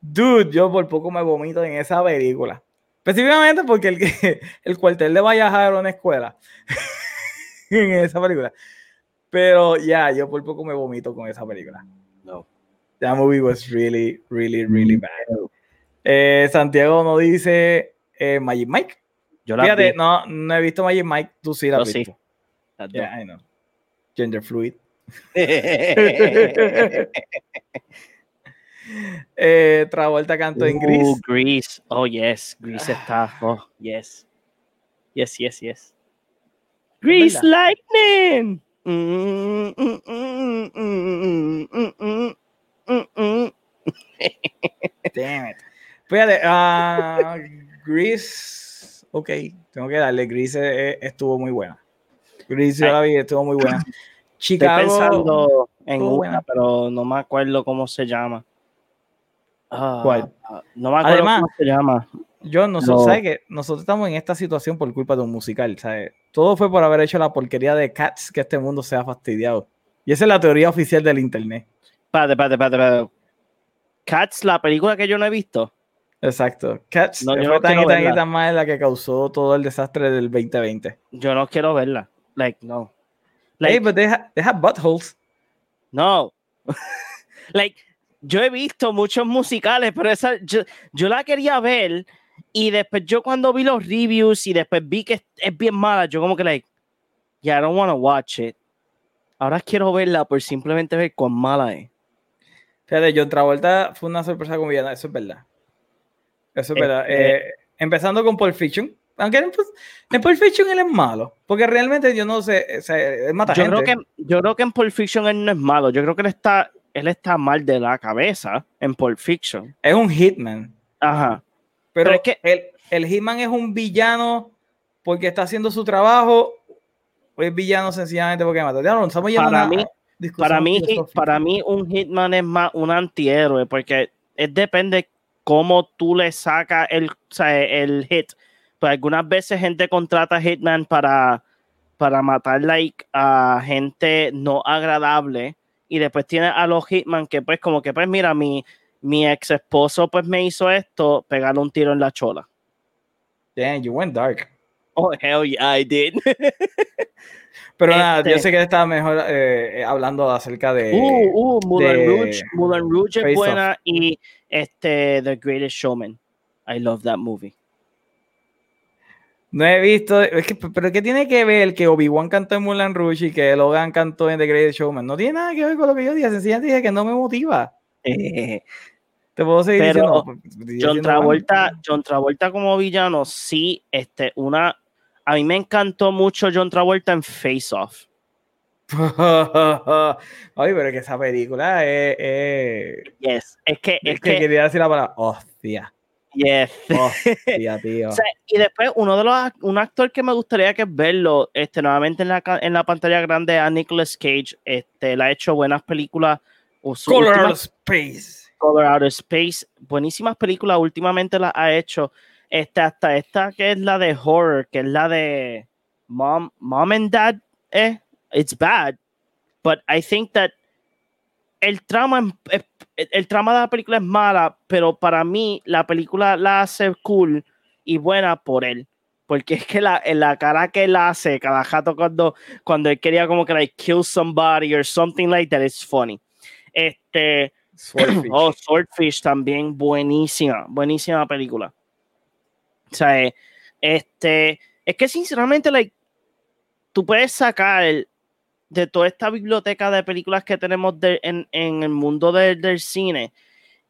Dude, yo por poco me vomito en esa película. Específicamente porque el, que- el cuartel de Valleja era una escuela en esa película. Pero ya, yo por poco me vomito con esa película. No. That movie was really, really, really bad. Eh, Santiago nos dice eh, Magic Mike. Yo la Fíjate, vi. no, no he visto Magic Mike, tú sí la has sí. visto. las dos. Yeah, I know. Gender fluid. Eh, Travolta cantó en uh, Gris. Oh, yes. Grease ah. está. Oh, yes. Yes, yes, yes. Grease. Lightning. Damn it. Fíjate, uh, Grease. Ok, tengo que darle. Grease eh, estuvo muy buena. Grease yo la vi, estuvo muy buena. Chicago. Estoy pensando en una, buena. pero no me acuerdo cómo se llama. Ah, ¿Cuál? No me acuerdo Además- cómo se llama. Yo, nosotros, No. ¿sabes qué? Nosotros estamos en esta situación por culpa de un musical, ¿sabes? Todo fue por haber hecho la porquería de Cats que este mundo se ha fastidiado. Y esa es la teoría oficial del internet. Espérate, espérate, espérate, espérate. Cats, la película que yo no he visto. Exacto. Cats No, yo fue no tan y tan y verla. tan mala que causó todo el desastre del 2020. Yo no quiero verla. Like, no. Hey, Like, but they, ha- they have buttholes. no. like, yo he visto muchos musicales, pero esa, yo, yo la quería ver y después yo cuando vi los reviews y después vi que es, es bien mala, yo como que, like, yeah, I don't want to watch it. Ahora quiero verla por simplemente ver cuán mala es. Fíjate, John Travolta fue una sorpresa con villana, eso es verdad. Eso es verdad. Este- Eh, empezando con Pulp Fiction. Aunque en, Pulp- en Pulp Fiction él es malo. Porque realmente yo no sé, o sea, él mata Yo gente. creo, que, yo creo que en Pulp Fiction él no es malo. Yo creo que él está, él está mal de la cabeza en Pulp Fiction. Es un hitman. Ajá. Pero, Pero es que- el, el Hitman es un villano porque está haciendo su trabajo o es villano sencillamente porque mata. Ya no, estamos Para mí- Para mí, para mí, un Hitman es más un antihéroe, porque es depende cómo tú le sacas el, o sea, el hit. Pues algunas veces gente contrata Hitman para, para matar like, a gente no agradable. Y después tiene a los Hitman que pues como que pues mira, mi, mi ex esposo pues me hizo esto, pegarle un tiro en la chola. Damn, you went dark. Oh, hell yeah, I did. Pero nada, yo Este- sé que estaba mejor eh, hablando acerca de. Uh, uh, Moulin de Rouge, Moulin Rouge Face es Off. buena y este The Greatest Showman. I love that movie. No he visto. Es que, pero ¿qué tiene que ver que Obi-Wan cantó en Mulan Rouge y que Logan cantó en The Greatest Showman? No tiene nada que ver con lo que yo dije. Sencillamente dije que no me motiva. Eh, Te puedo seguir Pero diciendo. pues, sigue John. Travolta, John Travolta como villano, sí, este, una, a mí me encantó mucho John Travolta en Face Off. Ay, pero es que esa película es. es- Yes, es que, es es que que, quería decir la palabra. Hostia. Yes. Hostia, tío. O sea, y después uno de los un actor que me gustaría que verlo este nuevamente en la en la pantalla grande a Nicolas Cage este él ha hecho buenas películas o su Color última- Out of Space. Color Out of Space, buenísimas películas, últimamente las ha hecho. Este, hasta esta que es la de horror, que es la de Mom, Mom and Dad, eh, it's bad, but I think that el trama, el trama de la película es mala, pero para mí la película la hace cool y buena por él. Porque es que la, la cara que él hace cada rato cuando, cuando él quería como que like kill somebody or something like that is funny. Este, Swordfish. oh, Swordfish también, buenísima, buenísima película. O sea, este, es que sinceramente, like, tú puedes sacar de toda esta biblioteca de películas que tenemos en, el mundo del cine,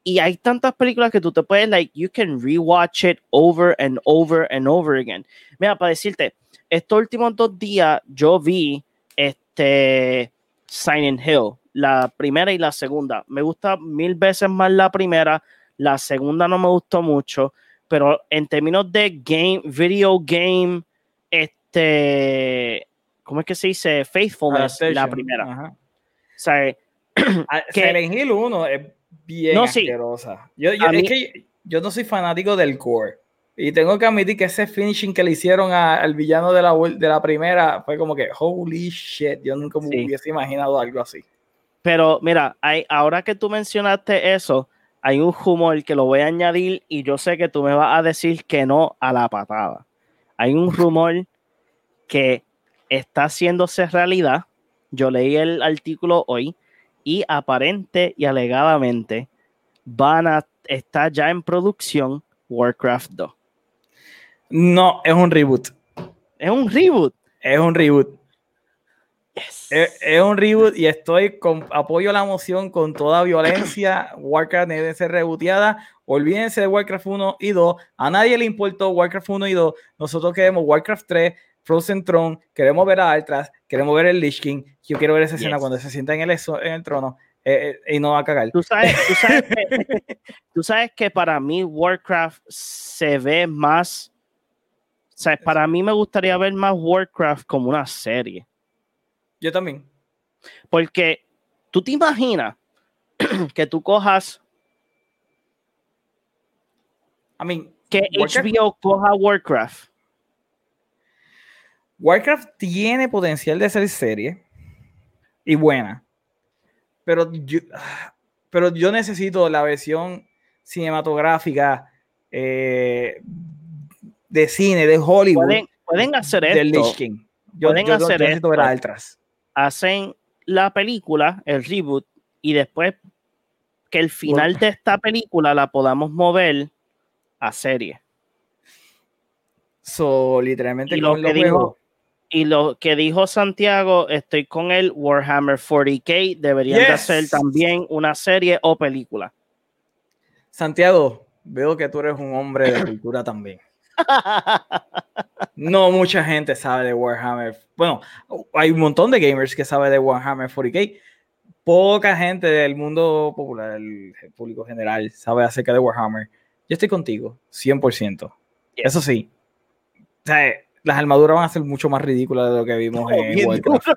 y hay tantas películas que tú te puedes, like, you can rewatch it over and over and over again. Mira, para decirte, estos últimos dos días yo vi este Signing Hill, la primera y la segunda. Me gusta mil veces más la primera, la segunda no me gustó mucho, pero en términos de game, video game, este, ¿cómo es que se dice? Faithfulness, la primera. O sea, ah, Silent Hill 1 es bien no, asquerosa. Yo, es que yo no soy fanático del core. Y tengo que admitir que ese finishing que le hicieron al villano de la, de la primera fue como que, holy shit, yo nunca me hubiese imaginado algo así. Pero mira, hay, ahora que tú mencionaste eso, hay un rumor que lo voy a añadir y yo sé que tú me vas a decir que no a la patada. Hay un rumor que está haciéndose realidad. Yo leí el artículo hoy y aparente y alegadamente van a estar ya en producción Warcraft 2. No, es un reboot. Es un reboot. Es un reboot. Es, un reboot y estoy con apoyo a la moción con toda violencia. Warcraft debe ser rebooteada. Olvídense de Warcraft 1 y 2. A nadie le importó Warcraft 1 y 2. Nosotros queremos Warcraft 3, Frozen Throne, queremos ver a Altras, queremos ver el Lich King. Yo quiero ver esa escena cuando se sienta en el, en el trono eh, eh, y no va a cagar. Tú sabes, que, tú sabes que para mí Warcraft se ve más. O sea, para mí me gustaría ver más Warcraft como una serie. Yo también. Porque tú te imaginas que tú cojas. I mean, que HBO coja Warcraft Warcraft tiene potencial de ser serie y buena, pero yo, pero yo necesito la versión cinematográfica eh, de cine, de Hollywood. Pueden, hacer esto. Yo, pueden hacer esto. Hacen la película, el reboot, y después que el final de esta película la podamos mover a serie. So, literalmente, y lo que dijo, y lo que dijo Santiago, estoy con el Warhammer 40K, deberían de hacer también una serie o película. Santiago, veo que tú eres un hombre de cultura también. No mucha gente sabe de Warhammer. Bueno, hay un montón de gamers que sabe de Warhammer 40K. Poca gente del mundo popular, el público general, sabe acerca de Warhammer. Yo estoy contigo, 100%. Eso sí. O sea, las armaduras van a ser mucho más ridículas de lo que vimos en Warcraft.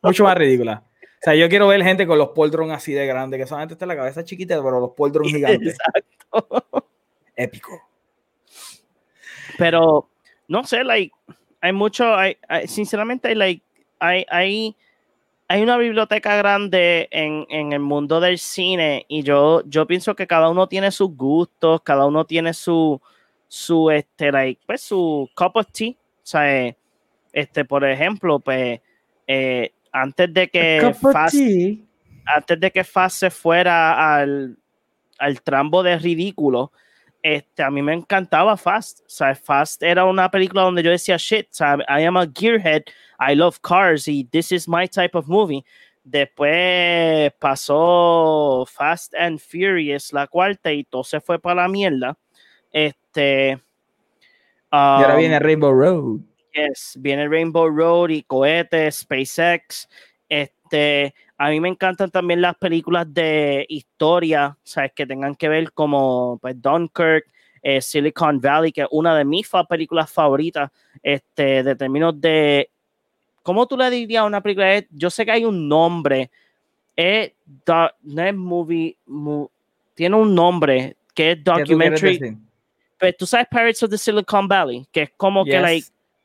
Mucho más ridículas. O sea, yo quiero ver gente con los poldrons así de grande, que solamente está la cabeza chiquita, pero los poldrons gigantes. Exacto. Épico. Pero, no sé, like, hay mucho, hay, sinceramente, like, hay, hay, hay una biblioteca grande en, en, el mundo del cine y yo, yo pienso que cada uno tiene sus gustos, cada uno tiene su, su, este, like, pues, su cup of tea sea, este, por ejemplo, pues, eh, antes de que Fast, antes de que Fast se fuera al, al trambo de ridículo, este, a mí me encantaba Fast. O sea, Fast era una película donde yo decía, shit, o sea, I am a gearhead, I love cars y this is my type of movie. Después pasó Fast and Furious, la cuarta, y todo se fue para la mierda. Este, y ahora um, viene Rainbow Road. Yes, viene Rainbow Road y cohetes, SpaceX. Este, a mí me encantan también las películas de historia, sabes que tengan que ver como pues, Dunkirk, eh, Silicon Valley, que es una de mis películas favoritas, este, de términos de ¿cómo tú le dirías a una película? Yo sé que hay un nombre, es, no es movie, tiene un nombre que es documentary. Pues tú sabes Pirates of the Silicon Valley, que es como que la,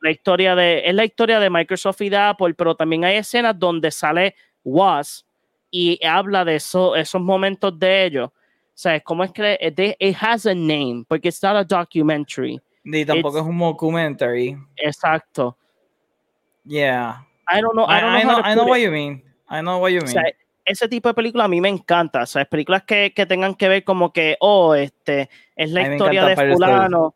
la, historia de, es la historia de Microsoft y de Apple, pero también hay escenas donde sale Was y habla de eso, esos momentos de ellos. O sea, ¿cómo es que it, it has a name? Porque it's not a documentary. Ni tampoco It's- es un documentary. Exacto. Yeah. I don't know. I, I, don't I know, know, how to I know what you mean. I know what you O mean. sea, ese tipo de películas a mí me encanta. O sea, películas que, que tengan que ver como que, oh, este, es la historia de Pirates fulano.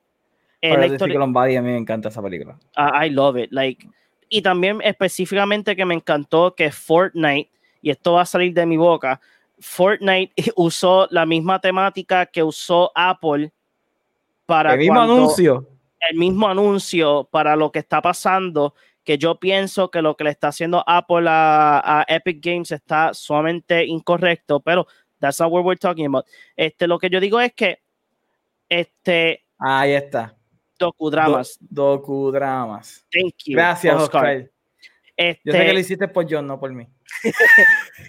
es la Pirates of the historia, Valley, a mí me encanta esa película. I I love it. Like, y también específicamente que me encantó que Fortnite, y esto va a salir de mi boca, Fortnite usó la misma temática que usó Apple para El mismo cuando- anuncio. el mismo anuncio para lo que está pasando, que yo pienso que lo que le está haciendo Apple a, a Epic Games está sumamente incorrecto, pero that's not what we're talking about. Este, lo que yo digo es que este Ahí está. docudramas, Do- docudramas. thank you. Gracias, Oscar. Este, Yo sé que lo hiciste por John, no por mí.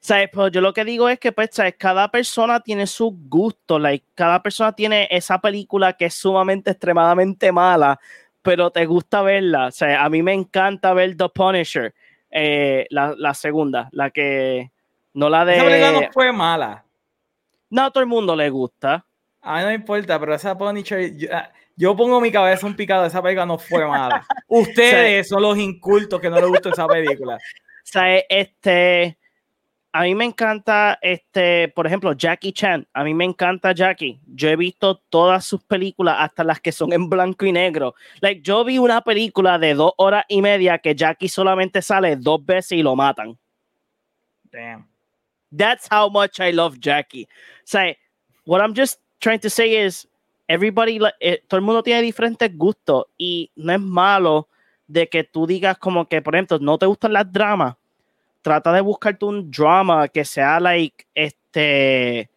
¿sabes? Pero yo lo que digo es que pues, ¿sabes? cada persona tiene su gusto, like, cada persona tiene esa película que es sumamente extremadamente mala, pero te gusta verla. O sea, a mí me encanta ver The Punisher, eh, la, la segunda, la que no la Esa película de... no fue mala. No a todo el mundo le gusta. A mí no me importa, pero esa Punisher, yo, ah, yo pongo mi cabeza un picado, esa película no fue mala. Ustedes son los incultos que no les gustó esa película. O sea, este, a mí me encanta, este, por ejemplo, Jackie Chan. A mí me encanta Jackie. Yo he visto todas sus películas, hasta las que son en blanco y negro. Like, yo vi una película de dos horas y media que Jackie solamente sale dos veces y lo matan. Damn. That's how much I love Jackie. O sea, what I'm just trying to say is, everybody, like, eh, todo el mundo tiene diferentes gustos y no es malo de que tú digas como que, por ejemplo, no te gustan las dramas. Trata de buscarte un drama que sea like, este,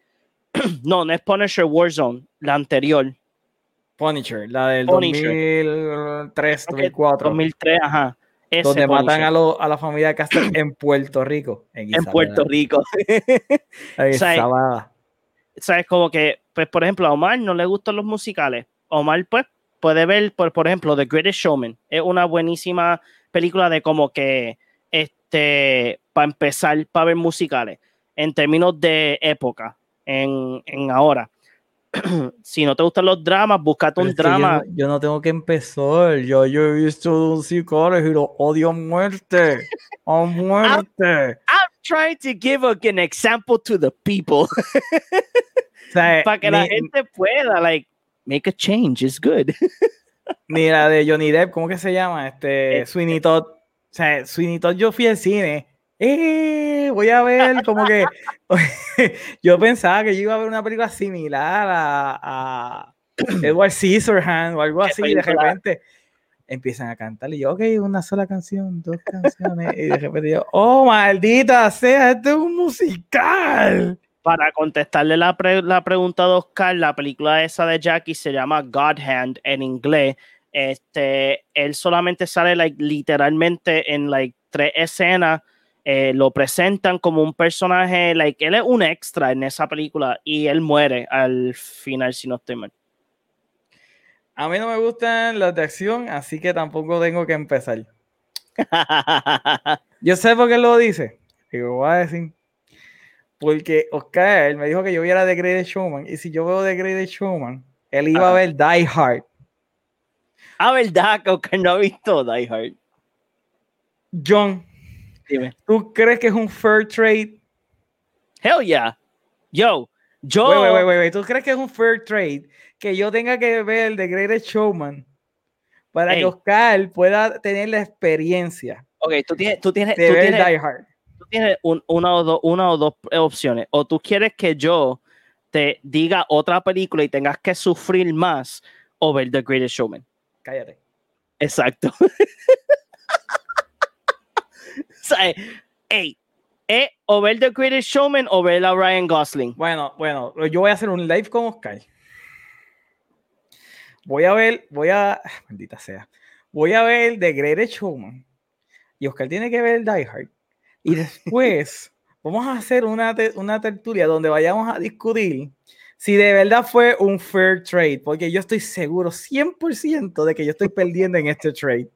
no, no es Punisher Warzone, la anterior, Punisher, la del Punisher. 2003, Ok, 2004. 2003, ajá. Ese donde matan a, lo- a la familia de Castle en Puerto Rico. En, en Puerto Rico. Ahí O sea, sabes, como que, pues, por ejemplo, a Omar no le gustan los musicales. Omar, pues, puede ver, por, por ejemplo, The Greatest Showman. Es una buenísima película de como que, este, para empezar, para ver musicales, en términos de época, en, en ahora. si no te gustan los dramas, búscate un yo drama. no- Yo, no tengo que empezar. Yo, yo he visto un psicólogo y lo odio a muerte. A muerte. I'm trying to give a- an example to the people O sea, para que la ni- gente pueda, like, make a change. It's good. Ni la de Johnny Depp, ¿cómo que se llama? Este, Eh, Sweeney Todd. O sea, Sweeney Todd, yo fui al cine. Eh, voy a ver como que yo pensaba que yo iba a ver una película similar a, a Edward Scissorhands o algo ¿Qué así. y De repente empiezan a cantar y yo, ok, una sola canción, dos canciones. Y de repente yo, oh, maldita sea, este es un musical. Para contestarle la, pre- la pregunta de Oscar, la película esa de Jackie se llama God Hand en inglés. Este, él solamente sale like, literalmente en like, tres escenas. eh, lo presentan como un personaje, like, él es un extra en esa película y él muere al final, si no estoy mal. A mí no me gustan las de acción, así que tampoco tengo que empezar. Yo sé por qué lo dice. Lo voy a decir. Porque Oscar me dijo que yo viera The Greatest Showman. Y si yo veo The Greatest Showman, él iba a ver Die Hard. Ah, verdad, que Oscar no ha visto Die Hard. John, Dime. ¿tú crees que es un fair trade? Hell yeah. Yo, yo. Wait, wait, wait, wait. ¿Tú crees que es un fair trade que yo tenga que ver The Greatest Showman para Ey. que Oscar pueda tener la experiencia Ok, tú tienes, tú tienes, de tú ver tienes, Die Hard? tú tienes un- una, o dos, una o dos opciones. O tú quieres que yo te diga otra película y tengas que sufrir más o ver The Greatest Showman. Cállate. Exacto. o sea, ey, eh, o ver The Greatest Showman o ver a Ryan Gosling. Bueno, bueno, yo voy a hacer un live con Oscar. Voy a ver, voy a, maldita sea, voy a ver The Greatest Showman. Y Oscar tiene que ver Die Hard. Y después vamos a hacer una, una tertulia donde vayamos a discutir si de verdad fue un fair trade, porque yo estoy seguro 100% de que yo estoy perdiendo en este trade.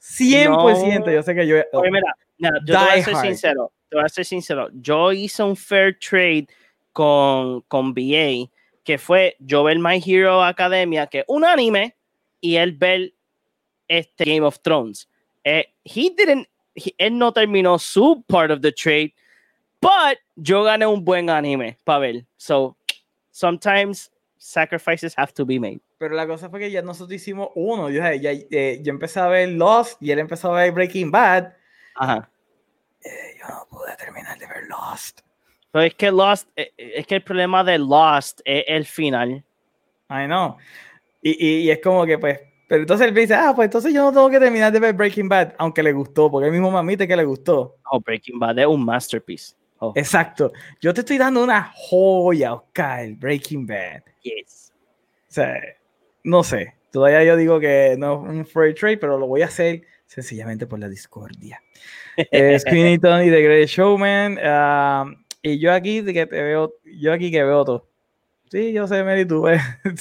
100%. Yo sé que yo. Oye, mira, mira, yo te voy a ser sincero. Te voy a ser sincero. Yo hice un fair trade con, con BA, que fue yo ver My Hero Academia, que es un anime, y él ver este Game of Thrones. Eh, he didn't, él no terminó su part of the trade, but yo gané un buen anime para ver. So, sometimes sacrifices have to be made. Pero la cosa fue que ya nosotros hicimos uno. Yo, ya, eh, yo empecé a ver Lost y él empezó a ver Breaking Bad. Ajá. Eh, yo no pude terminar de ver Lost. Pero es que Lost, eh, es que el problema de Lost es el final. I know. Y, y, y, es como que, pues, pero entonces él me dice, ah, pues entonces yo no tengo que terminar de ver Breaking Bad, aunque le gustó, porque él mismo me admite que le gustó. Oh, Breaking Bad es un masterpiece. Oh. Exacto. Yo te estoy dando una joya, Oscar, Breaking Bad. Yes. O sea, no sé. Todavía yo digo que no es un free trade, pero lo voy a hacer sencillamente por la discordia. eh, y The Great Showman. Uh, y yo aquí que te veo, yo aquí que veo todo. Sí, yo sé, Meli, tú ves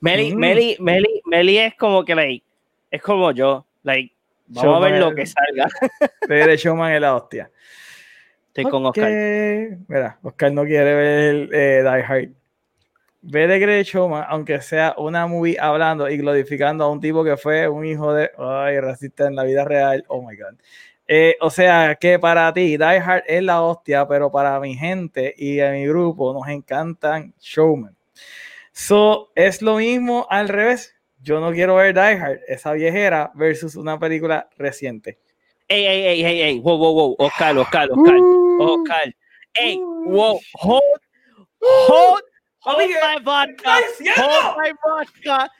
Meli, mm. Meli, Meli, Meli es como que, like, es como yo, like, vamos a ver lo que salga. Pero Showman es la hostia. Estoy con Oscar. Mira, Oscar no quiere ver eh, Die Hard. Ve de Grey Showman, aunque sea una movie hablando y glorificando a un tipo que fue un hijo de. Ay, racista en la vida real. Oh my God. Eh, o sea, que para ti Die Hard es la hostia, pero para mi gente y a mi grupo nos encantan Showman. So, es lo mismo al revés. Yo no quiero ver Die Hard, esa viejera, versus una película reciente. Ey, ey, ey, ey, ey, wow, wow, wow, Oscar, Oscar, Oscar, uh, Oscar. Ey, wow, hold, hold, hold my vodka, hold my vodka,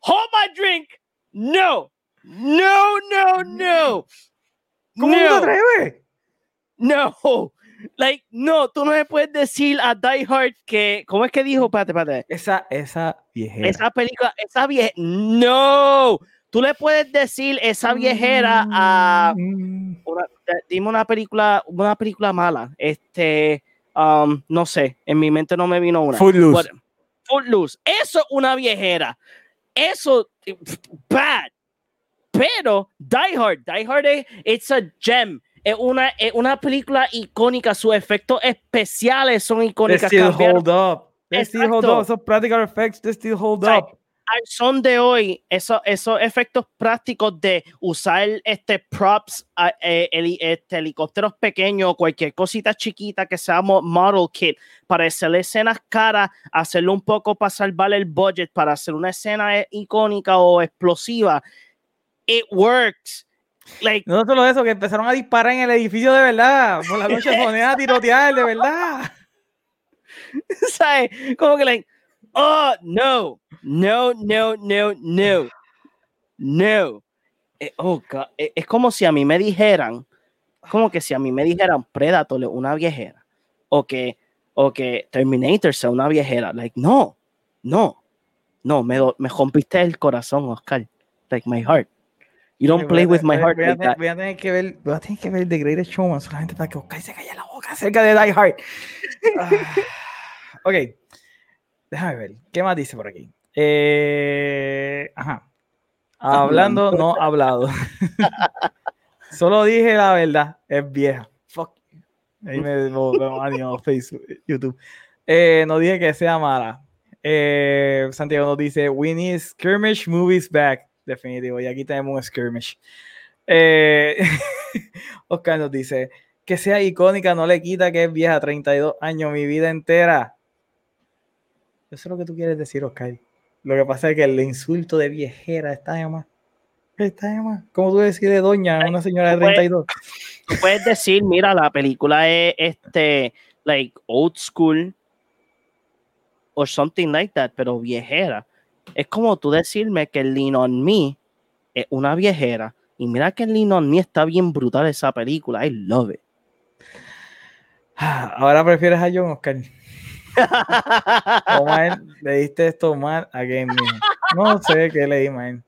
hold my drink. No, no, no, no. ¿Cómo no. te atreves? No, Like, no, tú no me puedes decir a Die Hard que, ¿cómo es que dijo? Espérate, espérate. Esa, esa viejera. Esa película, esa viejera. No, tú le puedes decir esa viejera a. Mm. dime una película, una película mala. Este, um, no sé, en mi mente no me vino una. Footloose. Footloose. Eso es una viejera. Eso, bad. Pero Die Hard, Die Hard, it's a gem es una, es una película icónica, sus efectos especiales son icónicos. They still hold up. They still hold up. Esos practical effects, they still hold up. Al son de hoy, esos, esos efectos prácticos de usar este props, eh, este, helicópteros pequeños, cualquier cosita chiquita que sea model kit, para hacer escenas caras, hacerlo un poco para salvar el budget, para hacer una escena eh, icónica o explosiva, it works no solo eso, que empezaron a disparar en el edificio de verdad. Por la noche ponían a tirotear de verdad. ¿Sabes? Como que, like, oh, no, no, no, no, no, no. Eh, oh, God. Eh, es como si a mí me dijeran, como que si a mí me dijeran Predator una viejera, o que, o que Terminator sea una viejera. Like, no, no, no, me, me rompiste el corazón, Oscar. Like, my heart. You don't play with my heart. Voy a, tener que ver, voy a tener que ver The Greatest Showman solamente para que Oscar se calle la boca acerca de Die Hard. Ah, ok, déjame ver. ¿Qué más dice por aquí? Eh, ajá. Hablando, no hablado. Solo dije la verdad. Es vieja. Fuck. Ahí me veo Facebook, YouTube. Eh, no dije que sea mala. Eh, Santiago nos dice: We need skirmish movies back definitivo. Y aquí tenemos un skirmish. Eh, Oscar nos dice, que sea icónica no le quita que es vieja, 32 años, mi vida entera. Eso es lo que tú quieres decir, Oscar. Lo que pasa es que el insulto de viejera está de más. Está de más. ¿Cómo tú decir doña a una señora de 32? Tú puedes decir, mira, la película es este, like, old school, o something like that, pero viejera. Es como tú decirme que el Lean on Me es una viejera. Y mira que el Lean on Me está bien brutal esa película. I love it. Ahora prefieres a John Oscar. Omar, le diste esto mal a Game No sé qué leí, man.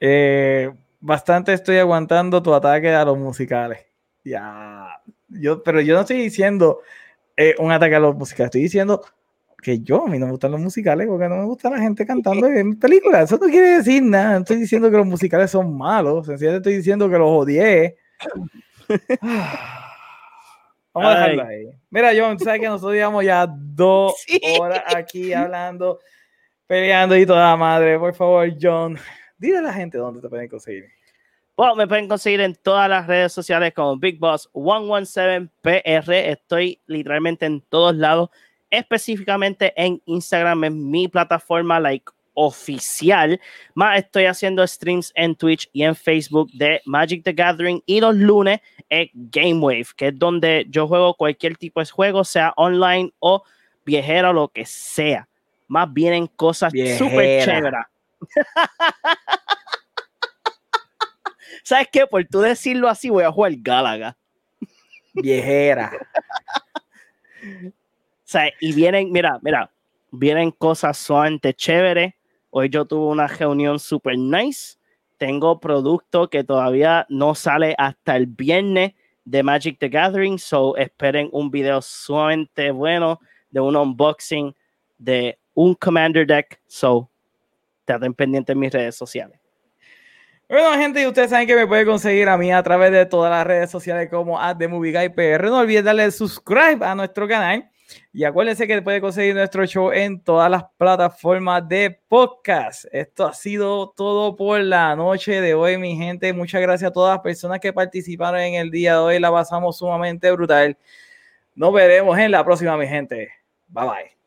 Eh, bastante estoy aguantando tu ataque a los musicales. Ya. Yo, pero yo no estoy diciendo eh, un ataque a los musicales, estoy diciendo que yo, a mí no me gustan los musicales porque no me gusta la gente cantando en películas. Eso no quiere decir nada. No estoy diciendo que los musicales son malos. Sencillamente estoy diciendo que los odié. Vamos a dejarlo ahí. Mira, John, sabes que nosotros llevamos ya dos horas aquí hablando, peleando y toda madre. Por favor, John, dile a la gente dónde te pueden conseguir. Bueno, me pueden conseguir en todas las redes sociales como Big Boss 117PR. Estoy literalmente en todos lados, específicamente en Instagram, en mi plataforma, like oficial. Más estoy haciendo streams en Twitch y en Facebook de Magic the Gathering y los lunes en Game Wave, que es donde yo juego cualquier tipo de juego, sea online o viejero, lo que sea. Más vienen cosas súper chéveras. ¿Sabes qué? Por tú decirlo así, voy a jugar Galaga. Viejera. sea, y vienen, mira, mira, vienen cosas suavemente chéveres. Hoy yo tuve una reunión super nice. Tengo producto que todavía no sale hasta el viernes de Magic the Gathering. So esperen un video sumamente bueno de un unboxing de un Commander Deck. So, estén pendientes en mis redes sociales. Bueno, gente, y ustedes saben que me pueden conseguir a mí a través de todas las redes sociales como PR. No olviden darle subscribe a nuestro canal. Y acuérdense que puede conseguir nuestro show en todas las plataformas de podcast. Esto ha sido todo por la noche de hoy, mi gente. Muchas gracias a todas las personas que participaron en el día de hoy. La pasamos sumamente brutal. Nos veremos en la próxima, mi gente. Bye bye.